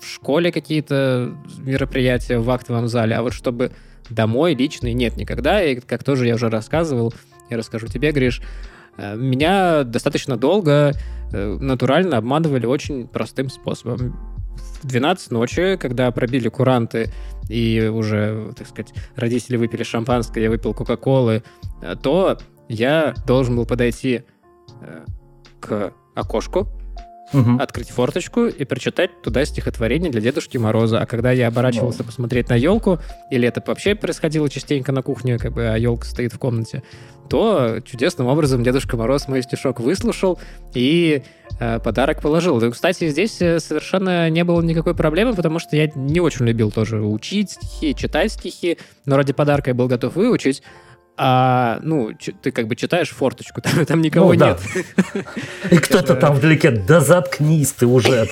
в школе какие-то мероприятия в актовом зале, а вот чтобы домой личный нет никогда, и как тоже я уже рассказывал, я расскажу тебе, Гриш, э, меня достаточно долго э, натурально обманывали очень простым способом в 12 ночи, когда пробили куранты и уже, так сказать, родители выпили шампанское, я выпил кока-колы, э, то я должен был подойти э, к окошку, угу. открыть форточку и прочитать туда стихотворение для Дедушки Мороза. А когда я оборачивался посмотреть на елку, или это вообще происходило частенько на кухне, как бы, а елка стоит в комнате, то чудесным образом Дедушка Мороз мой стишок выслушал и э, подарок положил. И, кстати, здесь э, совершенно не было никакой проблемы, потому что я не очень любил тоже учить стихи, читать стихи, но ради подарка я был готов выучить а, ну, ты как бы читаешь форточку, там, там никого ну, нет. И кто-то там вдалеке, да заткнись ты уже.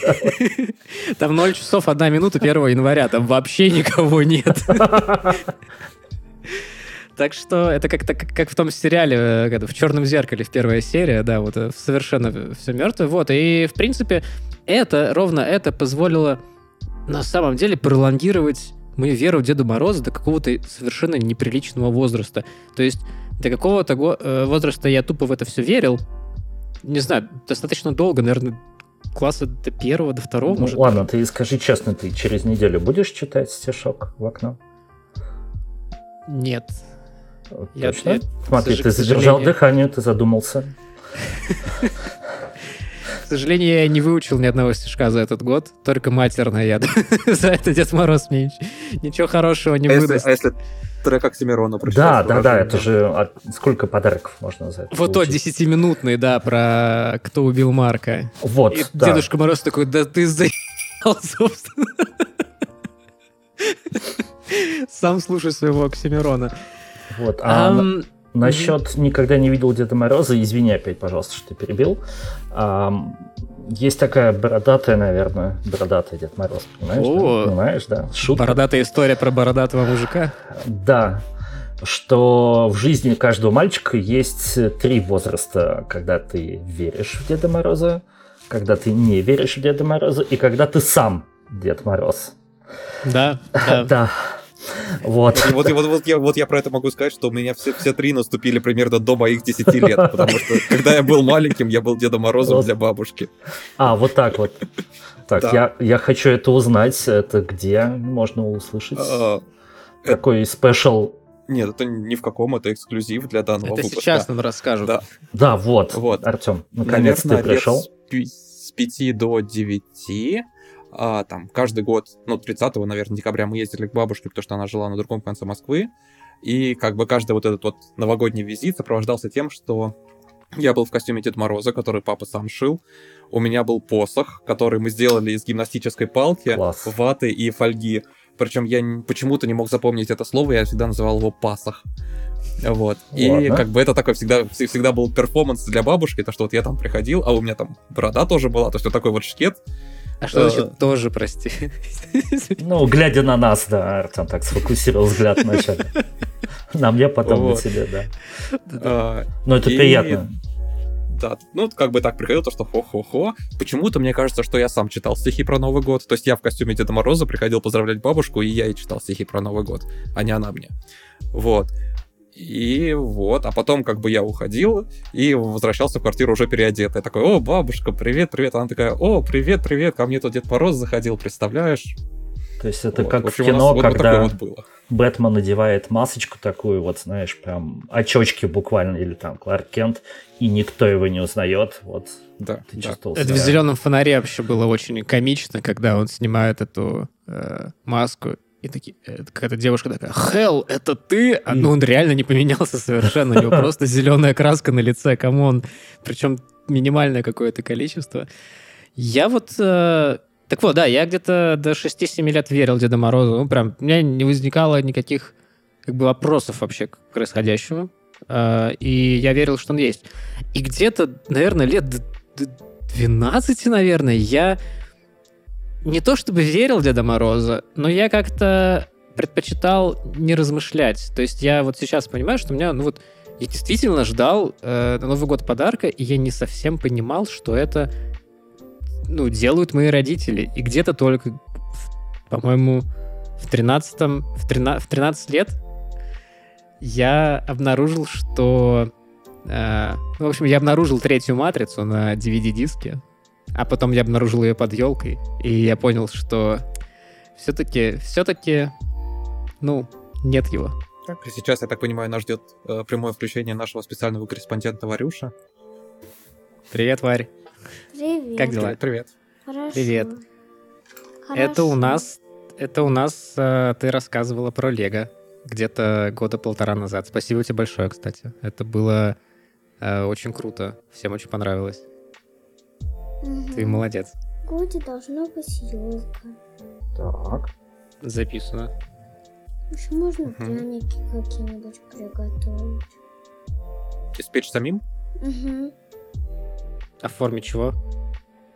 Там 0 часов 1 минута 1 января, там вообще никого нет. Так что это как-то как, в том сериале, э, в черном зеркале в первая серия, да, вот э, совершенно все мертвое. Вот, и в принципе это, ровно это позволило на самом деле пролонгировать мою веру в Деда Мороза до какого-то совершенно неприличного возраста. То есть до какого-то э, возраста я тупо в это все верил. Не знаю, достаточно долго, наверное, класса до первого, до второго, ну, может. Ладно, ты скажи честно, ты через неделю будешь читать стишок в окно? Нет. Точно? Я, я, Смотри, ты задержал дыхание, ты задумался. К сожалению, я не выучил ни одного стишка за этот год, только матерное я. за это Дед Мороз мне ничего хорошего не а выдаст. а если трек Оксимирона Да, да, да, это же сколько подарков можно за это Вот тот десятиминутный, да, про кто убил Марка. Вот, Дедушка Мороз такой, да ты заебал, собственно. Сам слушай своего Оксимирона. Вот, а um, насчет mm-hmm. никогда не видел Деда Мороза, извини опять, пожалуйста, что ты перебил. Есть такая бородатая, наверное, бородатый Дед Мороз, понимаешь? О, да? Понимаешь, да? Шутка. Бородатая история про бородатого мужика? Да, что в жизни каждого мальчика есть три возраста, когда ты веришь в Деда Мороза, когда ты не веришь в Деда Мороза и когда ты сам Дед Мороз. Да, да. да. Вот. И вот, и вот, вот, я, вот я про это могу сказать, что у меня все, все три наступили примерно до моих 10 лет, потому что когда я был маленьким, я был Дедом Морозом для бабушки. А, вот так вот. Так, да. я, я хочу это узнать. Это где можно услышать? А, Какой спешл нет, это ни в каком, это эксклюзив для данного это выпуска. сейчас нам расскажут. Да, да вот, вот. Артем, наконец Наверное, ты пришел. С 5 до 9 а, там каждый год, ну, 30, наверное, декабря мы ездили к бабушке, потому что она жила на другом конце Москвы, и как бы каждый вот этот вот новогодний визит сопровождался тем, что я был в костюме Дед Мороза, который папа сам шил. У меня был посох, который мы сделали из гимнастической палки, Класс. ваты и фольги. Причем я почему-то не мог запомнить это слово, я всегда называл его пасах. Вот. Ладно. И как бы это такой всегда, всегда был перформанс для бабушки, то что вот я там приходил, а у меня там борода тоже была, то есть вот такой вот шкет. А что значит э, тоже, прости? Ну, глядя на нас, да, Артем так сфокусировал взгляд вначале. На мне, потом на тебе, да. А, Но это приятно. Да, ну, как бы так приходил, то, что хо-хо-хо. Почему-то мне кажется, что я сам читал стихи про Новый год. То есть я в костюме Деда Мороза приходил поздравлять бабушку, и я и читал стихи про Новый год, а не она мне. Вот. И вот, а потом как бы я уходил и возвращался в квартиру уже переодетый. Я такой, о, бабушка, привет, привет. Она такая, о, привет, привет, ко мне тут Дед Мороз заходил, представляешь? То есть это вот. как в, общем, в кино, вот когда вот было. Бэтмен надевает масочку такую, вот знаешь, прям очочки буквально, или там Кларк Кент, и никто его не узнает. Вот да, ты да. чувствовал Это в зеленом фонаре вообще было очень комично, когда он снимает эту э, маску и такие, э, какая-то девушка такая, Хэл, это ты? А, ну, он реально не поменялся совершенно. У него просто зеленая краска на лице, come on. Причем минимальное какое-то количество. Я вот... Э, так вот, да, я где-то до 6-7 лет верил Деду Морозу. Ну, прям, у меня не возникало никаких как бы вопросов вообще к происходящему. Э, и я верил, что он есть. И где-то, наверное, лет 12, наверное, я не то чтобы верил Деда Мороза, но я как-то предпочитал не размышлять. То есть я вот сейчас понимаю, что у меня, ну вот, я действительно ждал э, Новый год подарка, и я не совсем понимал, что это, ну, делают мои родители. И где-то только, по-моему, в 13 в 13, в 13 лет я обнаружил, что... Э, ну, в общем, я обнаружил третью матрицу на DVD-диске. А потом я обнаружил ее под елкой, и я понял, что все-таки, все-таки, ну, нет его. Так, и сейчас, я так понимаю, нас ждет э, прямое включение нашего специального корреспондента Варюша. Привет, Варь. Привет. Как дела? Привет. Хорошо. Привет. Хорошо. Это у нас, это у нас э, ты рассказывала про Лего где-то года полтора назад. Спасибо тебе большое, кстати. Это было э, очень круто. Всем очень понравилось. Угу. Ты молодец. В годе должна быть елка. Так. Записано. Еще можно угу. пряники какие-нибудь приготовить. Испечь самим? Угу. А в форме чего?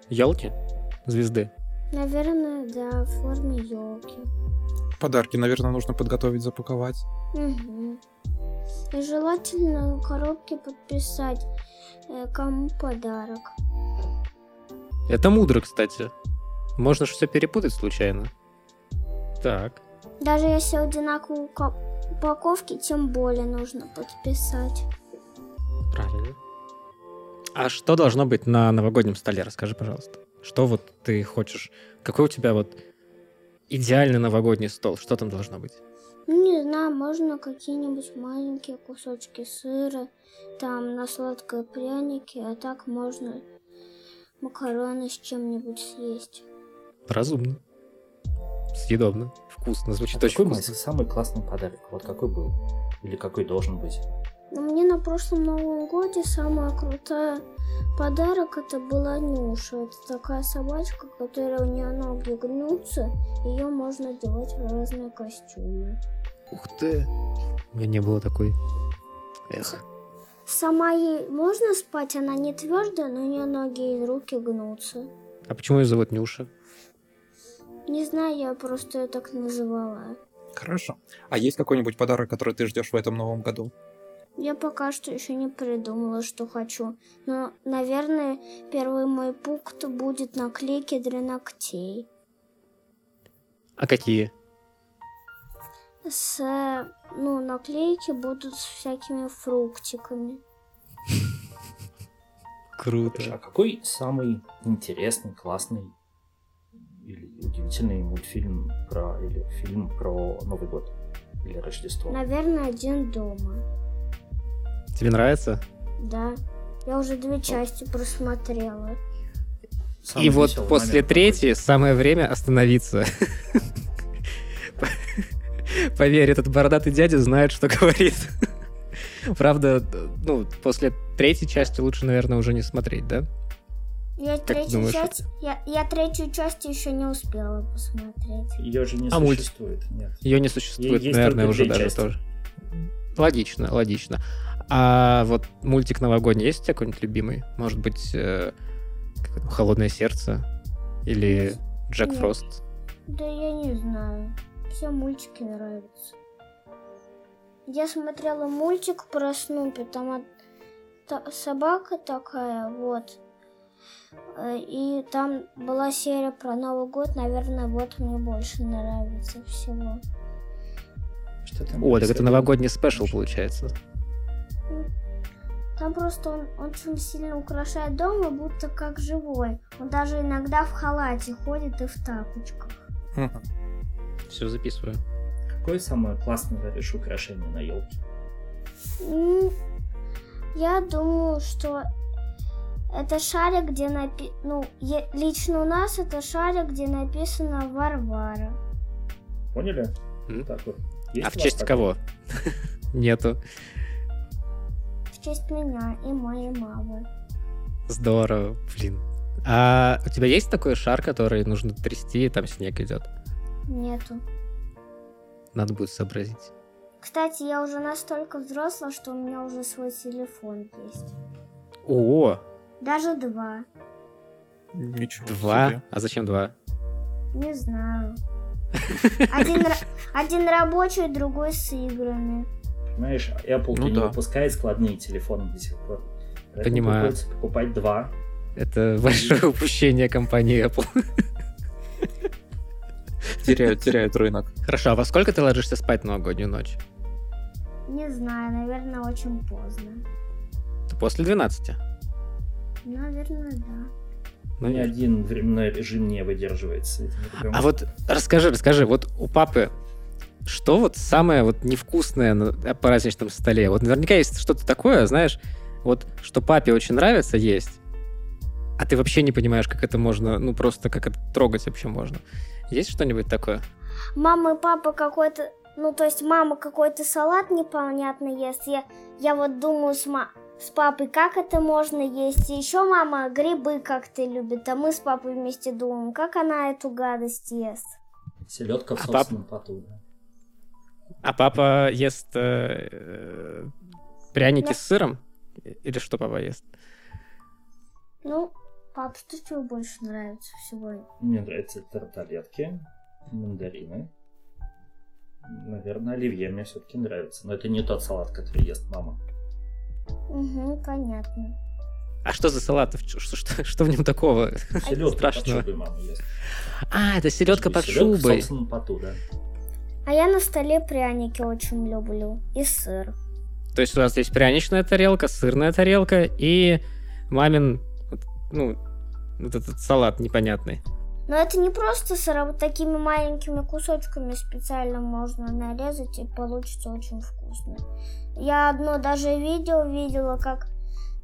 Елки? Звезды? Наверное, да, в форме елки. Подарки, наверное, нужно подготовить, запаковать. Угу. И желательно в коробке подписать, э, кому подарок. Это мудро, кстати. Можно же все перепутать случайно. Так. Даже если одинаковые упаковки, тем более нужно подписать. Правильно. А что должно быть на новогоднем столе? Расскажи, пожалуйста. Что вот ты хочешь? Какой у тебя вот идеальный новогодний стол? Что там должно быть? Ну, не знаю, можно какие-нибудь маленькие кусочки сыра, там на сладкое пряники, а так можно макароны с чем-нибудь съесть. Разумно. Съедобно. Вкусно. Звучит а очень какой вкусно. самый классный подарок? Вот какой был? Или какой должен быть? Ну, мне на прошлом Новом годе самая крутая подарок это была Нюша. Это такая собачка, которая у нее ноги гнутся. Ее можно делать в разные костюмы. Ух ты! У меня не было такой. Эх. Сама ей можно спать, она не твердая, но у нее ноги и руки гнутся. А почему ее зовут Нюша? Не знаю, я просто ее так называла. Хорошо. А есть какой-нибудь подарок, который ты ждешь в этом новом году? Я пока что еще не придумала, что хочу. Но, наверное, первый мой пункт будет наклейки для ногтей. А какие? с, ну, наклейки будут с всякими фруктиками. Круто. А какой самый интересный, классный или удивительный мультфильм про или фильм про Новый год или Рождество? Наверное, один дома. Тебе нравится? Да. Я уже две части просмотрела. Самый И вот после третьей самое время остановиться. Поверь, этот бородатый дядя знает, что говорит. Правда, ну, после третьей части лучше, наверное, уже не смотреть, да? Я третью, часть, я, я третью часть еще не успела посмотреть. Ее же не а существует. Нет. Ее не существует, Есть наверное, уже даже части. тоже. Логично, логично. А вот мультик новогодний есть у тебя какой-нибудь любимый? Может быть, э, Холодное сердце? Или Джек Нет. Фрост? Да я не знаю. Все мультики нравятся. Я смотрела мультик про Снупи, там собака такая, вот. Э, и там была серия про Новый год, наверное, вот мне больше нравится всего. Что там О, так это новогодний спешл получается. Там просто он очень сильно украшает дом, и будто как живой. Он даже иногда в халате ходит и в тапочках. Все записываю. Какое самое классное, говоришь, украшение на елке? Я думаю, что это шарик, где напи... Ну, е... лично у нас это шарик, где написано Варвара. Поняли? Mm. Так вот. Есть а в честь кого? Нету. В честь меня и моей мамы. Здорово, блин. А у тебя есть такой шар, который нужно трясти, и там снег идет? Нету. Надо будет сообразить. Кстати, я уже настолько взрослая, что у меня уже свой телефон есть. О! Даже два. Ничего Два? Себе. А зачем два? Не знаю. Один, один рабочий, другой с играми. Понимаешь, Apple ну, да. не выпускает складные телефоны до сих пор. Поэтому Понимаю. покупать два. Это большое упущение компании Apple. Теряют, теряют рынок. Хорошо, а во сколько ты ложишься спать новогоднюю ночь? Не знаю, наверное, очень поздно. После 12? Наверное, да. Ну, ни один временной режим не выдерживается. А вот расскажи, расскажи, вот у папы что вот самое вот невкусное на праздничном столе? Вот наверняка есть что-то такое, знаешь, вот что папе очень нравится есть, а ты вообще не понимаешь, как это можно, ну просто как это трогать вообще можно. Есть что-нибудь такое? Мама и папа какой-то, ну то есть мама какой-то салат непонятно ест. Я, я вот думаю с, ма с папой, как это можно есть. И еще мама грибы как-то любит, а мы с папой вместе думаем, как она эту гадость ест. Селедка в а собственном пап... поту. А папа ест э, э, пряники да. с сыром? Или что папа ест? Ну, Пап, что тебе больше нравится всего? Мне нравятся тарталетки, мандарины. Наверное, оливье мне все-таки нравится. Но это не тот салат, который ест мама. Угу, понятно. А что за салат? Что, что, что в нем такого? Селедка под шубой мама ест. А, это селедка под шубой. В поту, да. А я на столе пряники очень люблю. И сыр. То есть у нас есть пряничная тарелка, сырная тарелка и мамин ну, вот этот салат непонятный. Но это не просто сыр, а вот такими маленькими кусочками специально можно нарезать, и получится очень вкусно. Я одно даже видео видела, как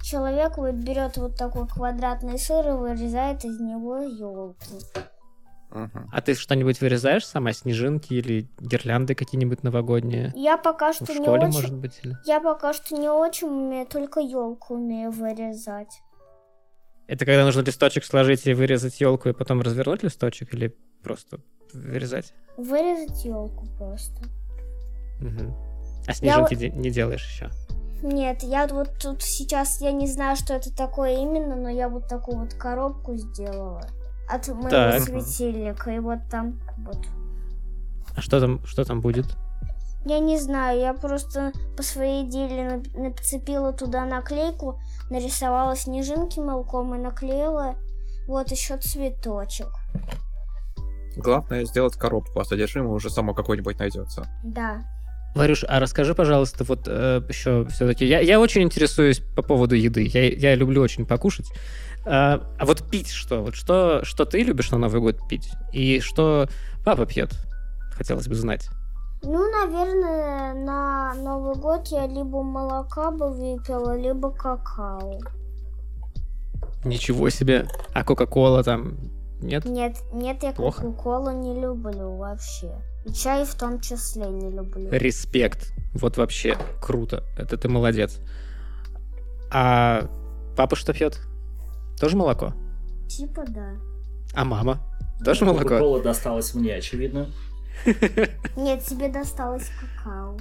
человек вот берет вот такой квадратный сыр и вырезает из него елку. А ты что-нибудь вырезаешь сама? Снежинки или гирлянды какие-нибудь новогодние? Я пока что В не школе, очень... может быть? Или... Я пока что не очень умею, только елку умею вырезать. Это когда нужно листочек сложить и вырезать елку, и потом развернуть листочек, или просто вырезать? Вырезать елку просто. Угу. А снежинки я... не делаешь еще? Нет, я вот тут сейчас, я не знаю, что это такое именно, но я вот такую вот коробку сделала от моего так. светильника, и вот там вот. А что там, что там будет? Я не знаю, я просто по своей деле нацепила туда наклейку, нарисовала снежинки мелком и наклеила вот еще цветочек. Главное сделать коробку, а содержимое уже само какое-нибудь найдется. Да. Варюш, а расскажи, пожалуйста, вот э, еще все-таки. Я, я очень интересуюсь по поводу еды. Я, я люблю очень покушать. А, а вот пить что? Вот что, что ты любишь на Новый год пить? И что папа пьет? Хотелось бы знать. Ну, наверное, на Новый год я либо молока бы выпила, либо какао. Ничего себе. А Кока-Кола там нет? Нет, нет, я? Кока-Колу не люблю вообще. И чай в том числе не люблю. Респект. Вот вообще круто. Это ты молодец. А папа что пьет? Тоже молоко? Типа да. А мама? Тоже молоко? Кока-кола досталась мне, очевидно. Нет, тебе досталось какао.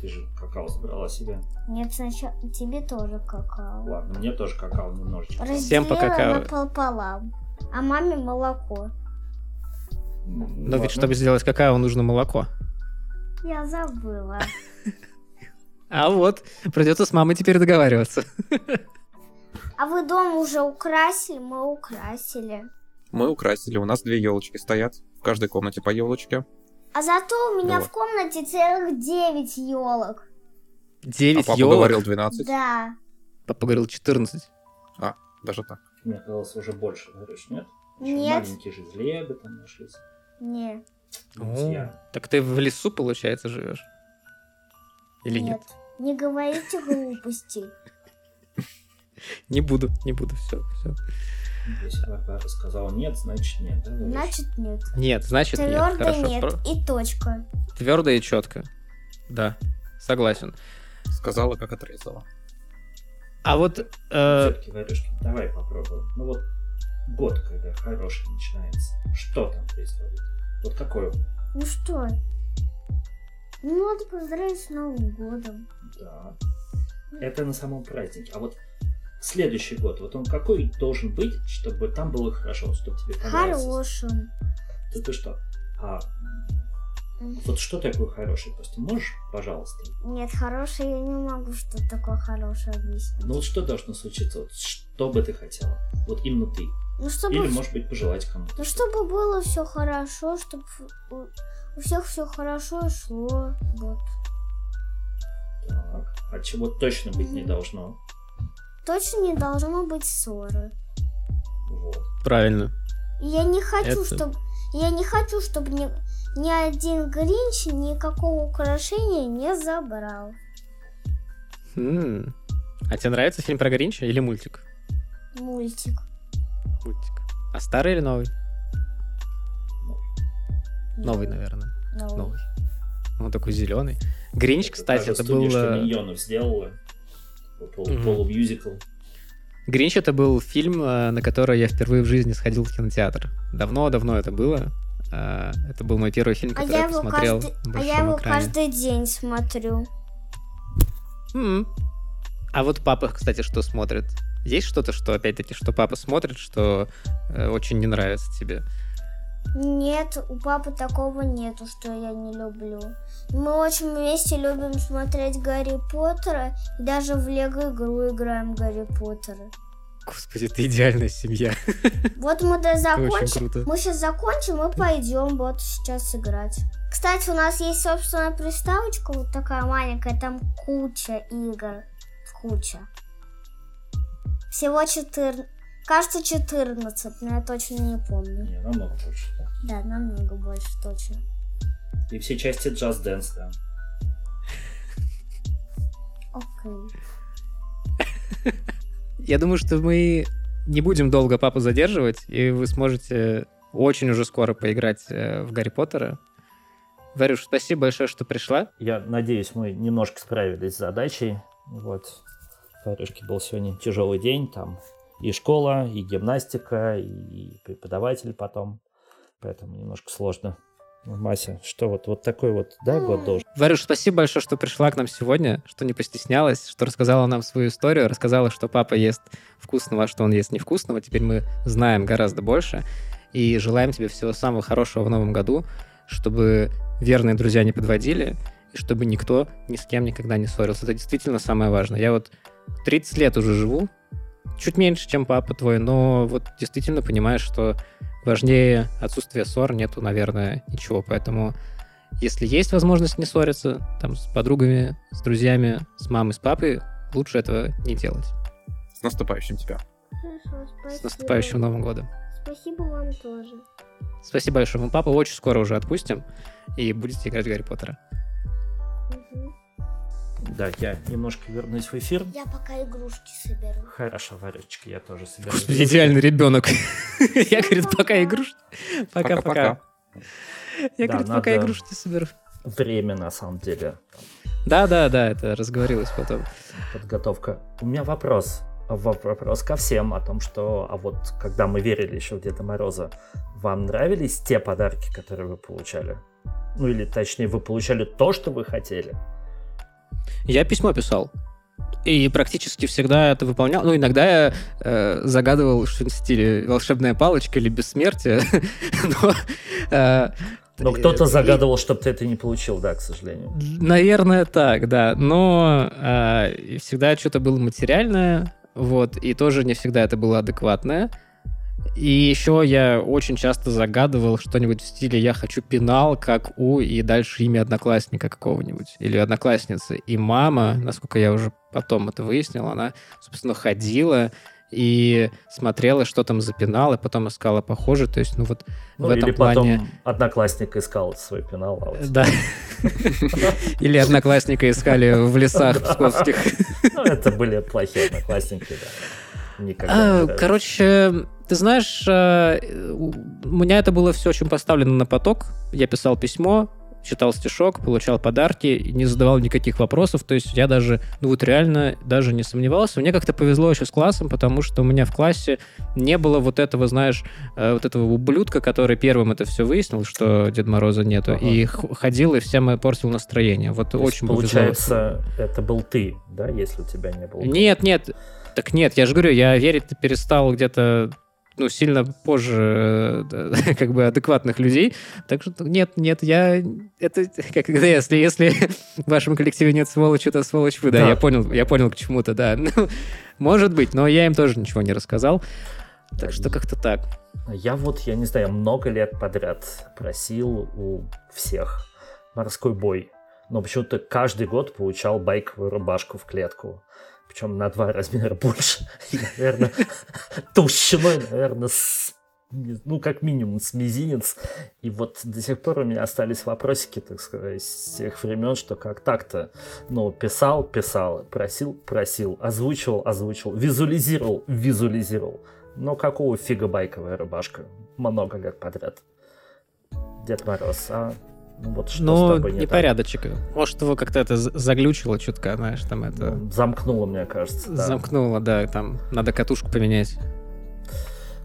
Ты же какао забрала себе. Нет, сначала тебе тоже какао. Ладно, мне тоже какао немножечко. Всем по Разделила какао. напополам. А маме молоко. Но ведь чтобы сделать какао, нужно молоко. Я забыла. А вот, придется с мамой теперь договариваться. А вы дом уже украсили? Мы украсили. Мы украсили, у нас две елочки стоят. В каждой комнате по елочке. А зато у меня Вот. в комнате целых девять елок. А Девять папа елок. говорил 12. Да. Папа говорил 14. Даже так. Мне казалось, уже больше, говоришь, нет? Еще Нет. Маленькие же злебы там нашлись. Не. Друзья. Так ты в лесу, получается, живешь? Или нет? Не говорите глупостей. Не буду, не буду, все, все. Если папа сказал нет, значит нет. да? Значит нет. Нет, значит нет. Твердо Хорошо. нет. И точка. Твердо и четко. Да, согласен. Сказала, как отрезала. А вот э, Все-таки, Варюшкин, давай попробуем. Ну вот год, когда хороший начинается, что там происходит? Вот какой он? Ну что? Ну, надо поздравить с Новым годом. Да. Это на самом празднике. А вот следующий год, вот он какой должен быть, чтобы там было хорошо, чтобы тебе понравилось? Хорошим. Да ты что? А вот что такое хороший? Просто можешь, пожалуйста? Нет, хороший я не могу, что такое хорошее объяснить. Ну вот что должно случиться? Вот что бы ты хотела? Вот именно ты. Ну, чтобы, Или, может быть, пожелать кому-то. ну, чтобы было все хорошо, чтобы у, всех все хорошо шло. Вот. Так. А чего точно быть не должно? Точно не должно быть ссоры. Правильно. Я не хочу, Это- чтобы я не хочу, чтобы ни, ни один Гринч никакого украшения не забрал. М. А тебе нравится фильм про Гринча или мультик? Мультик. Мультик. А старый или новый? Новый, наверное. Новый. Новый. Он такой зеленый. Гринч, кстати, та же это был... Миньонов сделала. Полумюзикл. Гринч это был фильм, э, на который я впервые в жизни сходил в кинотеатр. Давно-давно это было. Э, Это был мой первый фильм, А который я я его, посмотрел каждый, на а я его экране. каждый день смотрю. М. А вот папа, кстати, что смотрит? Есть что-то, что опять-таки, что папа смотрит, что э, очень не нравится тебе? Нет, у папы такого нету, что я не люблю. Мы очень вместе любим смотреть Гарри Поттера и даже в Лего игру играем Гарри Поттера. Господи, ты идеальная семья. Вот мы до закончим. Мы сейчас закончим и пойдем вот сейчас играть. Кстати, у нас есть собственная приставочка, вот такая маленькая, там куча игр. Куча. Всего 14. Кажется, 14, но я точно не помню. Не, намного больше. Да, намного больше, точно. И все части Just Dance, да. Окей. Я думаю, что мы не будем долго папу задерживать, и вы сможете очень уже скоро поиграть э, в Гарри Поттера. Варюш, спасибо большое, что пришла. Я надеюсь, мы немножко справились с задачей. Вот. Варюшке был сегодня тяжелый день. Там и школа, и гимнастика, и преподаватель потом. Поэтому немножко сложно. Мася, что вот, вот такой вот, да, год должен? Варюш, спасибо большое, что пришла к нам сегодня, что не постеснялась, что рассказала нам свою историю, рассказала, что папа ест вкусного, а что он ест невкусного. Теперь мы знаем гораздо больше. И желаем тебе всего самого хорошего в новом году, чтобы верные друзья не подводили, и чтобы никто ни с кем никогда не ссорился. Это действительно самое важное. Я вот 30 лет уже живу, чуть меньше, чем папа твой, но вот действительно понимаешь, что важнее отсутствия ссор нету, наверное, ничего. Поэтому если есть возможность не ссориться, там, с подругами, с друзьями, с мамой, с папой, лучше этого не делать. С наступающим тебя. Хорошо, спасибо. С наступающим Новым годом. Спасибо вам тоже. Спасибо большое. Мы папу очень скоро уже отпустим, и будете играть в Гарри Поттера. Мгм. Да, я немножко вернусь в эфир. Я пока игрушки соберу. Хорошо, Варечка, я тоже собираюсь. Господи, идеальный ребенок. Я, говорит, пока игрушки. Пока-пока. Я, говорит, пока игрушки соберу. Время, на самом деле. Да-да-да, это разговорилось потом. подготовка. У меня вопрос. Во- Вопрос ко всем о том, что, а вот когда мы верили еще в Деда Мороза, вам нравились те подарки, которые вы получали? Ну или точнее, вы получали то, что вы хотели? Я письмо писал. И практически всегда это выполнял. Ну, иногда я э, загадывал что-нибудь в стиле волшебная палочка или бессмертие. Но, э, Но кто-то загадывал, чтобы ты это не получил, да, к сожалению. Наверное, так, да. Но э, всегда что-то было материальное, вот, и тоже не всегда это было адекватное. И еще я очень часто загадывал что-нибудь в стиле «я хочу пенал, как у» и дальше имя одноклассника какого-нибудь или одноклассницы. И мама, насколько я уже потом это выяснил, она, собственно, ходила и смотрела, что там за пенал, и потом искала похоже. То есть, ну вот Ну, в этом или плане... потом одноклассник искал свой пенал. а вот- Да. Или одноклассника искали в лесах псковских. Ну, это были плохие одноклассники, да. Никогда А. Короче, ты знаешь, э, у меня это было все очень поставлено на поток. Я писал письмо, читал стишок, получал подарки, не задавал никаких вопросов. То есть я даже, ну вот реально даже не сомневался. Мне как-то повезло еще с классом, потому что у меня в классе не было вот этого, знаешь, э, вот этого ублюдка, который первым это все выяснил, что Дед Мороза нету, Ага. и ходил и всем портил настроение. Вот То очень повезло. Получается, это был ты, да, если у тебя не было? Нет, нет. Так нет, я же говорю, я верить перестал где-то ну, сильно позже э, как бы адекватных людей. Так что нет, нет, я... Это как когда если, если в вашем коллективе нет сволочи, то сволочь вы. Да, Да. я понял, я понял к чему-то, да. Ну, может быть, но я им тоже ничего не рассказал. Так что как-то так. Я вот, я не знаю, много лет подряд просил у всех морской бой. Но почему-то каждый год получал байковую рубашку в клетку. Причем на два размера больше. И, наверное, толщиной, наверное, с- ну, как минимум, с мизинец. И вот до сих пор у меня остались вопросики, так сказать, с тех времен, что как так-то, ну, писал, писал, просил, просил, озвучивал, озвучивал, визуализировал, визуализировал. Но какого фига байковая рубашка? Много лет подряд. Дед Мороз, а ну вот что с Ну, тобой не так? непорядочек. Может, его как-то это заглючило чутка, знаешь, там это... Ну, Замкнуло, мне кажется. да. Замкнуло, да, там надо катушку поменять.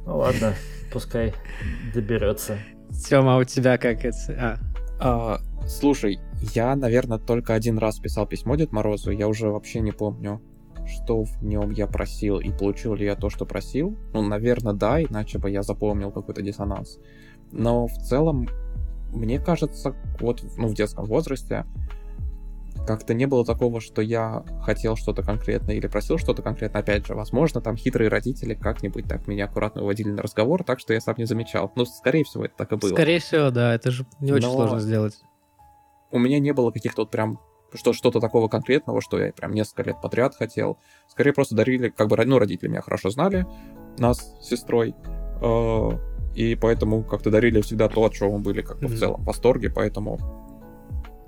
Ну ладно, пускай доберется. Тёма, а у тебя как это... А, А, слушай, я, наверное, только один раз писал письмо Дед Морозу. Я уже вообще не помню, что в нем я просил и получил ли я то, что просил. Ну, наверное, да, иначе бы я запомнил какой-то диссонанс. Но в целом, мне кажется, вот ну, в детском возрасте как-то не было такого, что я хотел что-то конкретное или просил что-то конкретно. Опять же, возможно, там хитрые родители как-нибудь так меня аккуратно уводили на разговор, так что я сам не замечал. Ну, скорее всего, это так и было. Скорее всего, да, это же не очень Но- сложно сделать. у меня не было каких-то вот прям что, что-то такого конкретного, что я прям несколько лет подряд хотел. Скорее просто дарили, как бы, ну, родители меня хорошо знали, нас с сестрой, э, и поэтому как-то дарили всегда то, от чего мы были как бы Мгм. в целом в восторге, поэтому...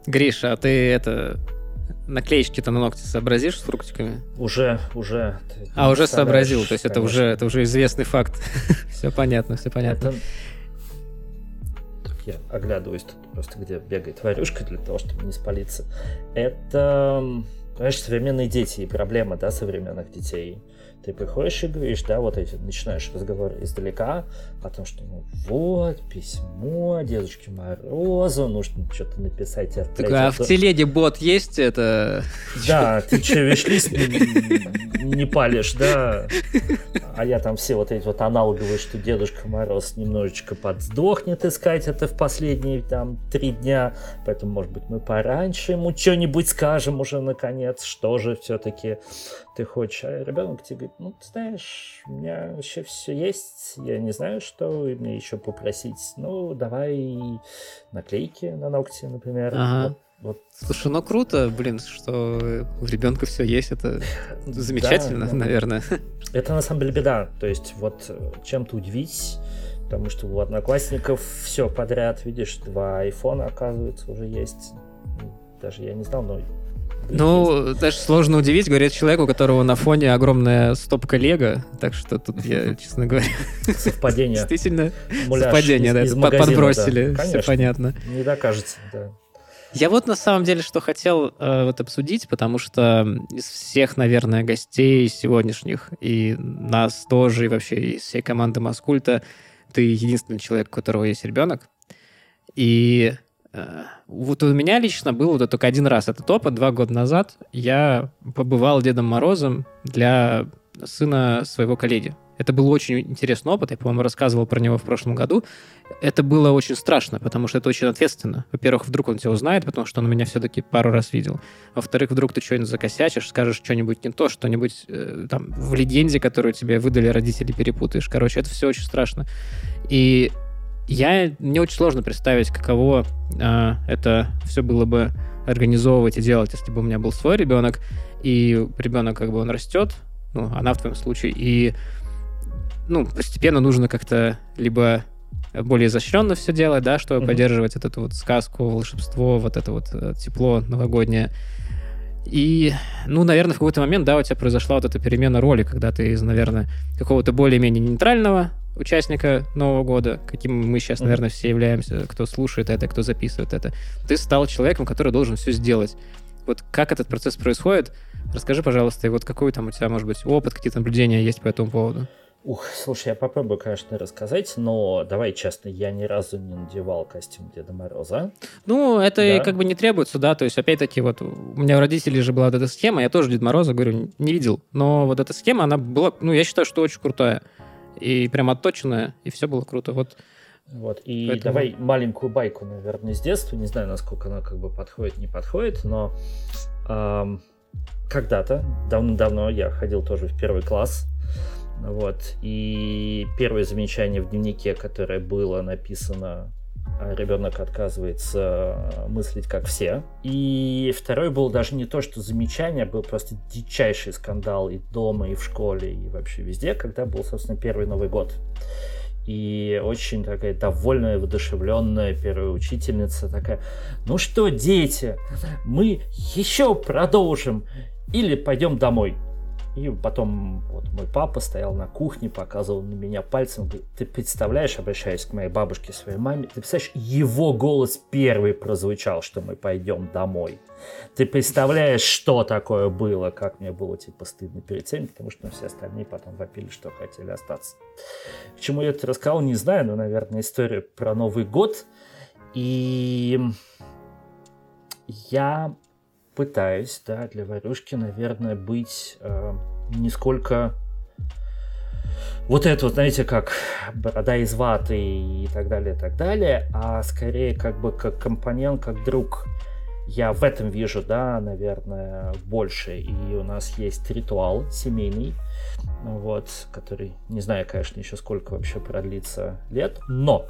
Гриша, а ты это наклеечки-то на ногти сообразишь с фруктиками? Уже, уже. ты А, уже сообразил, то есть это конечно. уже, это уже известный факт. Все понятно, все понятно. Это- Так, я оглядываюсь тут просто, где бегает варюшка для того, чтобы не спалиться. Это, понимаешь, современные дети и проблема, да, современных детей. Ты приходишь и говоришь, да, вот эти, начинаешь разговор издалека о том, что ну вот, письмо Дедушке Морозу, нужно что-то написать и Так, отправить. а в телеге бот есть это? Да, ты что, вишлист не, не палишь, да? А я там все вот эти вот аналоговые, что Дедушка Мороз немножечко подсдохнет искать это в последние там три дня, поэтому, может быть, мы пораньше ему что-нибудь скажем уже наконец, что же все-таки ты хочешь. А ребенок тебе говорит, ну, ты знаешь, у меня еще все есть, я не знаю, что мне еще попросить. Ну, давай наклейки на ногти, например. Ага. Вот вот. Слушай, ну круто, блин, что у ребенка все есть, это замечательно, да, да. наверное. Это на самом деле беда. То есть, вот э, чем-то удивить, потому что у одноклассников все подряд, видишь, два айфона, оказывается, уже есть. Даже я не знал, но ну, даже сложно удивить, говорит человек, у которого на фоне огромная стопка Лего, так что тут я, честно говоря... Совпадение. Действительно, совпадение, да, подбросили, все понятно. Не докажется, да. Я вот на самом деле что хотел э, вот обсудить, потому что из всех, наверное, гостей сегодняшних, и нас тоже, и вообще из всей команды Маскульта, ты единственный человек, у которого есть ребенок. И вот у меня лично был вот только один раз этот опыт, два года назад. Я побывал Дедом Морозом для сына своего коллеги. Это был очень интересный опыт, я, по-моему, рассказывал про него в прошлом году. Это было очень страшно, потому что это очень ответственно. Во-первых, вдруг он тебя узнает, потому что он меня все-таки пару раз видел. Во-вторых, вдруг ты что-нибудь закосячишь, скажешь что-нибудь не то, что-нибудь э, там в легенде, которую тебе выдали родители, перепутаешь. Короче, это все очень страшно. И я мне очень сложно представить, каково э, это все было бы организовывать и делать, если бы у меня был свой ребенок, и ребенок как бы он растет, ну, она в твоем случае, и ну, постепенно нужно как-то либо более изощренно все делать, да, чтобы mm-hmm. поддерживать вот эту вот сказку, волшебство, вот это вот э, тепло новогоднее. И, ну, наверное, в какой-то момент, да, у тебя произошла вот эта перемена роли, когда ты из, наверное, какого-то более-менее нейтрального участника Нового года, каким мы сейчас, наверное, все являемся, кто слушает это, кто записывает это, ты стал человеком, который должен все сделать. Вот как этот процесс происходит, расскажи, пожалуйста, и вот какой там у тебя, может быть, опыт, какие-то наблюдения есть по этому поводу? Ух, слушай, я попробую, конечно, рассказать, но давай честно, я ни разу не надевал костюм Деда Мороза. Ну, это да. как бы не требуется, да, то есть, опять-таки, вот у меня у родителей же была вот эта схема, я тоже Деда Мороза, говорю, не видел, но вот эта схема, она была, ну, я считаю, что очень крутая и прям отточенная, и все было круто, вот. Вот, и Поэтому... давай маленькую байку, наверное, с детства, не знаю, насколько она как бы подходит, не подходит, но эм, когда-то, давно-давно я ходил тоже в первый класс, вот. И первое замечание в дневнике, которое было написано, ребенок отказывается мыслить как все. И второй был даже не то, что замечание, был просто дичайший скандал и дома, и в школе, и вообще везде, когда был, собственно, первый Новый год. И очень такая довольная, воодушевленная первая учительница такая, ну что, дети, мы еще продолжим или пойдем домой. И потом вот мой папа стоял на кухне, показывал на меня пальцем, говорит, ты представляешь, обращаясь к моей бабушке, своей маме, ты представляешь, его голос первый прозвучал, что мы пойдем домой. Ты представляешь, что такое было, как мне было типа стыдно перед всеми, потому что все остальные потом вопили, что хотели остаться. К чему я это рассказал, не знаю, но, наверное, история про Новый год. И я пытаюсь, да, для Варюшки, наверное, быть э, не сколько вот это вот, знаете, как борода из ваты и так далее, и так далее, а скорее как бы как компаньон, как друг. Я в этом вижу, да, наверное, больше. И у нас есть ритуал семейный, вот, который, не знаю, конечно, еще сколько вообще продлится лет, но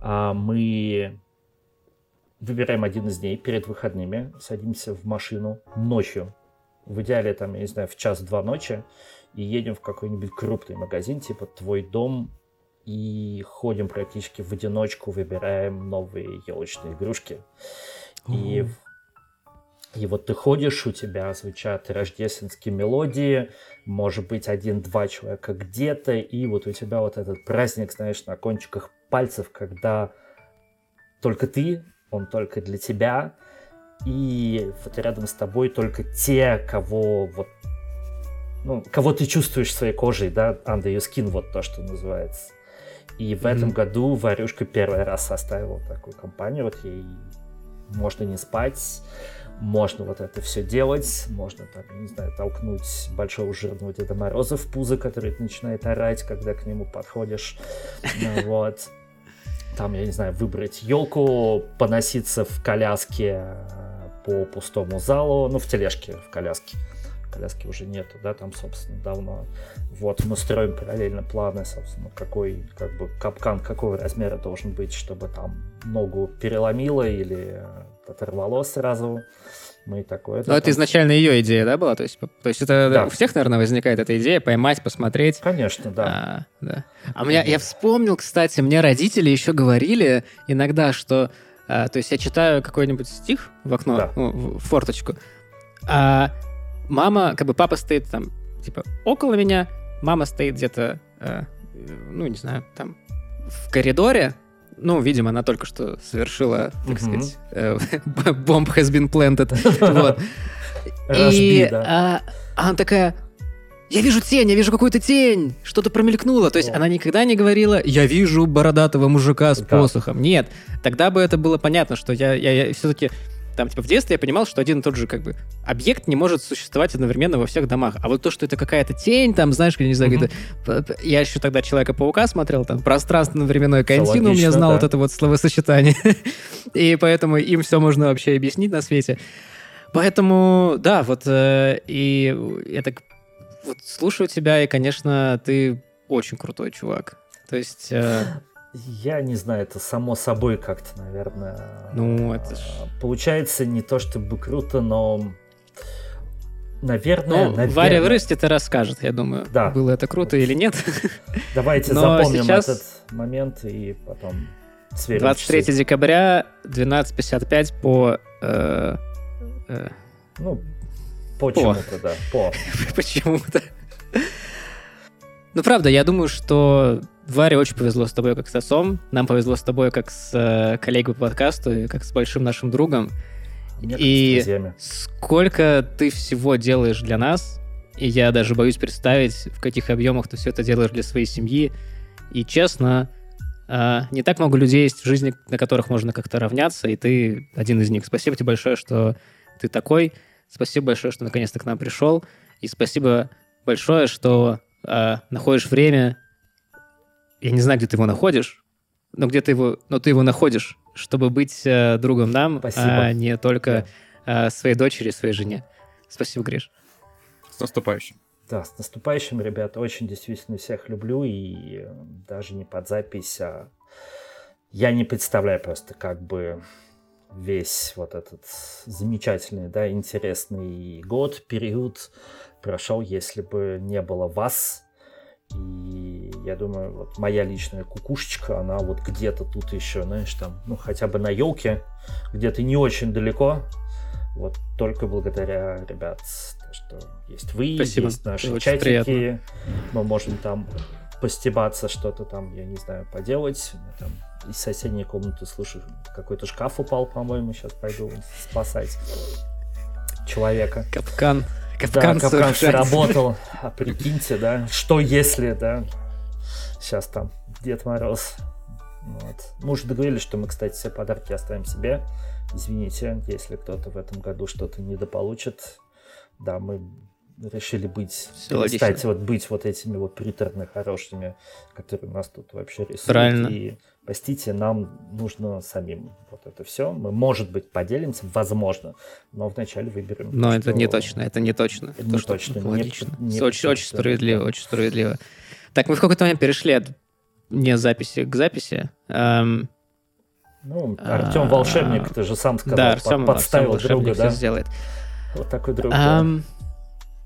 а, мы выбираем один из дней перед выходными, садимся в машину ночью, в идеале там, я не знаю, в час-два ночи, и едем в какой-нибудь крупный магазин, типа «Твой дом», и ходим практически в одиночку, выбираем новые елочные игрушки. И, и вот ты ходишь, у тебя звучат рождественские мелодии, может быть, один-два человека где-то, и вот у тебя вот этот праздник, знаешь, на кончиках пальцев, когда только ты он только для тебя, и вот рядом с тобой только те, кого вот ну, кого ты чувствуешь своей кожей, да, under your skin, вот то, что называется. И в mm-hmm. этом году Варюшка первый раз составила такую компанию, вот ей можно не спать, можно вот это все делать, можно там, не знаю, толкнуть большого жирного Деда Мороза в пузо, который начинает орать, когда к нему подходишь, вот там, я не знаю, выбрать елку, поноситься в коляске э, по пустому залу, ну, в тележке, в коляске, коляски уже нету, да, там, собственно, давно. Вот, мы строим параллельно планы, собственно, какой, как бы, капкан какого размера должен быть, чтобы там ногу переломило или оторвало сразу. Мы такое. Но это изначально ее идея, да, была? То есть, то есть это да. у всех, наверное, возникает эта идея поймать, посмотреть. Конечно, да. А, да. а меня, я вспомнил, кстати, мне родители еще говорили иногда, что а, то есть я читаю какой-нибудь стих в окно, да. ну, в форточку, а мама, как бы папа стоит там, типа, около меня, мама стоит где-то, а, ну, не знаю, там, в коридоре, ну, видимо, она только что совершила, так сказать, э, бомб has been planted. Вот. И а, она такая, я вижу тень, я вижу какую-то тень, что-то промелькнуло. То есть она никогда не говорила, я вижу бородатого мужика с посохом. Нет, тогда бы это было понятно, что я, я, я все-таки там, типа, в детстве я понимал, что один и тот же, как бы, объект не может существовать одновременно во всех домах. А вот то, что это какая-то тень, там, знаешь, я не знаю, mm-hmm. я еще тогда Человека-паука смотрел, там, пространственно-временной континуум, я знал да. вот это вот словосочетание. и поэтому им все можно вообще объяснить на свете. Поэтому, да, вот, э, и я так вот слушаю тебя, и, конечно, ты очень крутой чувак. То есть... Э, я не знаю, это само собой как-то, наверное. Ну, это ж... Получается не то чтобы круто, но Наверное, ну, наверное. Варя вырастет это расскажет, я думаю, да. было это круто или нет. Давайте Но запомним сейчас... этот момент и потом сверим 23 часы. декабря, 12.55 по... Э, э, ну, почему-то, да, по. Почему-то. Ну, правда, я думаю, что Варе очень повезло с тобой как с отцом, нам повезло с тобой как с э, коллегой по подкасту, и как с большим нашим другом. и сколько ты всего делаешь для нас, и я даже боюсь представить, в каких объемах ты все это делаешь для своей семьи. И честно, э, не так много людей есть в жизни, на которых можно как-то равняться, и ты один из них. Спасибо тебе большое, что ты такой. Спасибо большое, что наконец-то к нам пришел. И спасибо большое, что э, находишь время я не знаю, где ты его находишь, но где ты его, но ты его находишь, чтобы быть э, другом нам, Спасибо. а не только э, своей дочери, своей жене. Спасибо, Гриш. С наступающим. Да, с наступающим, ребята. Очень действительно всех люблю и даже не под запись, а я не представляю просто как бы весь вот этот замечательный, да, интересный год, период прошел, если бы не было вас, и я думаю, вот моя личная кукушечка, она вот где-то тут еще, знаешь, там, ну, хотя бы на елке, где-то не очень далеко. Вот только благодаря, ребят, то, что есть вы, Спасибо. есть наши Очень чатики. Приятно. Мы можем там постебаться, что-то там, я не знаю, поделать. Я там из соседней комнаты слышу, какой-то шкаф упал, по-моему, сейчас пойду спасать человека. Капкан. Капкан, да, капкан сработал. А прикиньте, да, что если, да, сейчас там Дед Мороз. Вот. Мы уже договорились, что мы, кстати, все подарки оставим себе. Извините, если кто-то в этом году что-то недополучит. Да, мы решили быть, кстати, вот быть вот этими вот приторно хорошими, которые у нас тут вообще рисуют. Правильно. И простите, нам нужно самим вот это все. Мы, может быть, поделимся, возможно, но вначале выберем. Но что... это не точно, это не точно. Это не точно. Логично. Не, не очень, очень справедливо, очень справедливо. Так, мы в какой-то момент перешли от не записи к записи. Эм, ну, Артем а, волшебник, ты же сам сказал, да, Артем, подставил Артем друга, да? сделает. Вот такой друг. Um,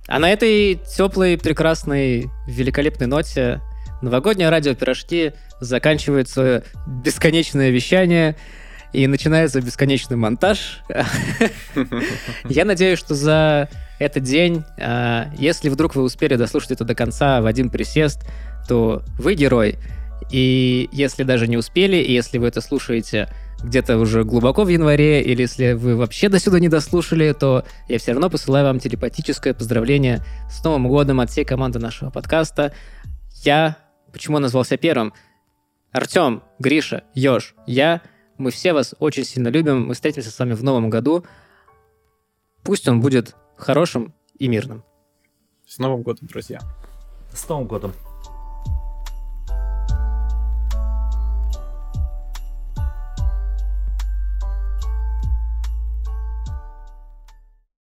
а на этой теплой, прекрасной, великолепной ноте новогоднее радио «Пирожки» заканчивает свое бесконечное вещание и начинается бесконечный монтаж. Я надеюсь, что за этот день, а, если вдруг вы успели дослушать это до конца в один присест, то вы герой. И если даже не успели, и если вы это слушаете где-то уже глубоко в январе, или если вы вообще до сюда не дослушали, то я все равно посылаю вам телепатическое поздравление с Новым годом от всей команды нашего подкаста. Я, почему назвался первым? Артем, Гриша, Ёж, я, мы все вас очень сильно любим, мы встретимся с вами в новом году. Пусть он будет хорошим и мирным. С Новым годом, друзья. С Новым годом.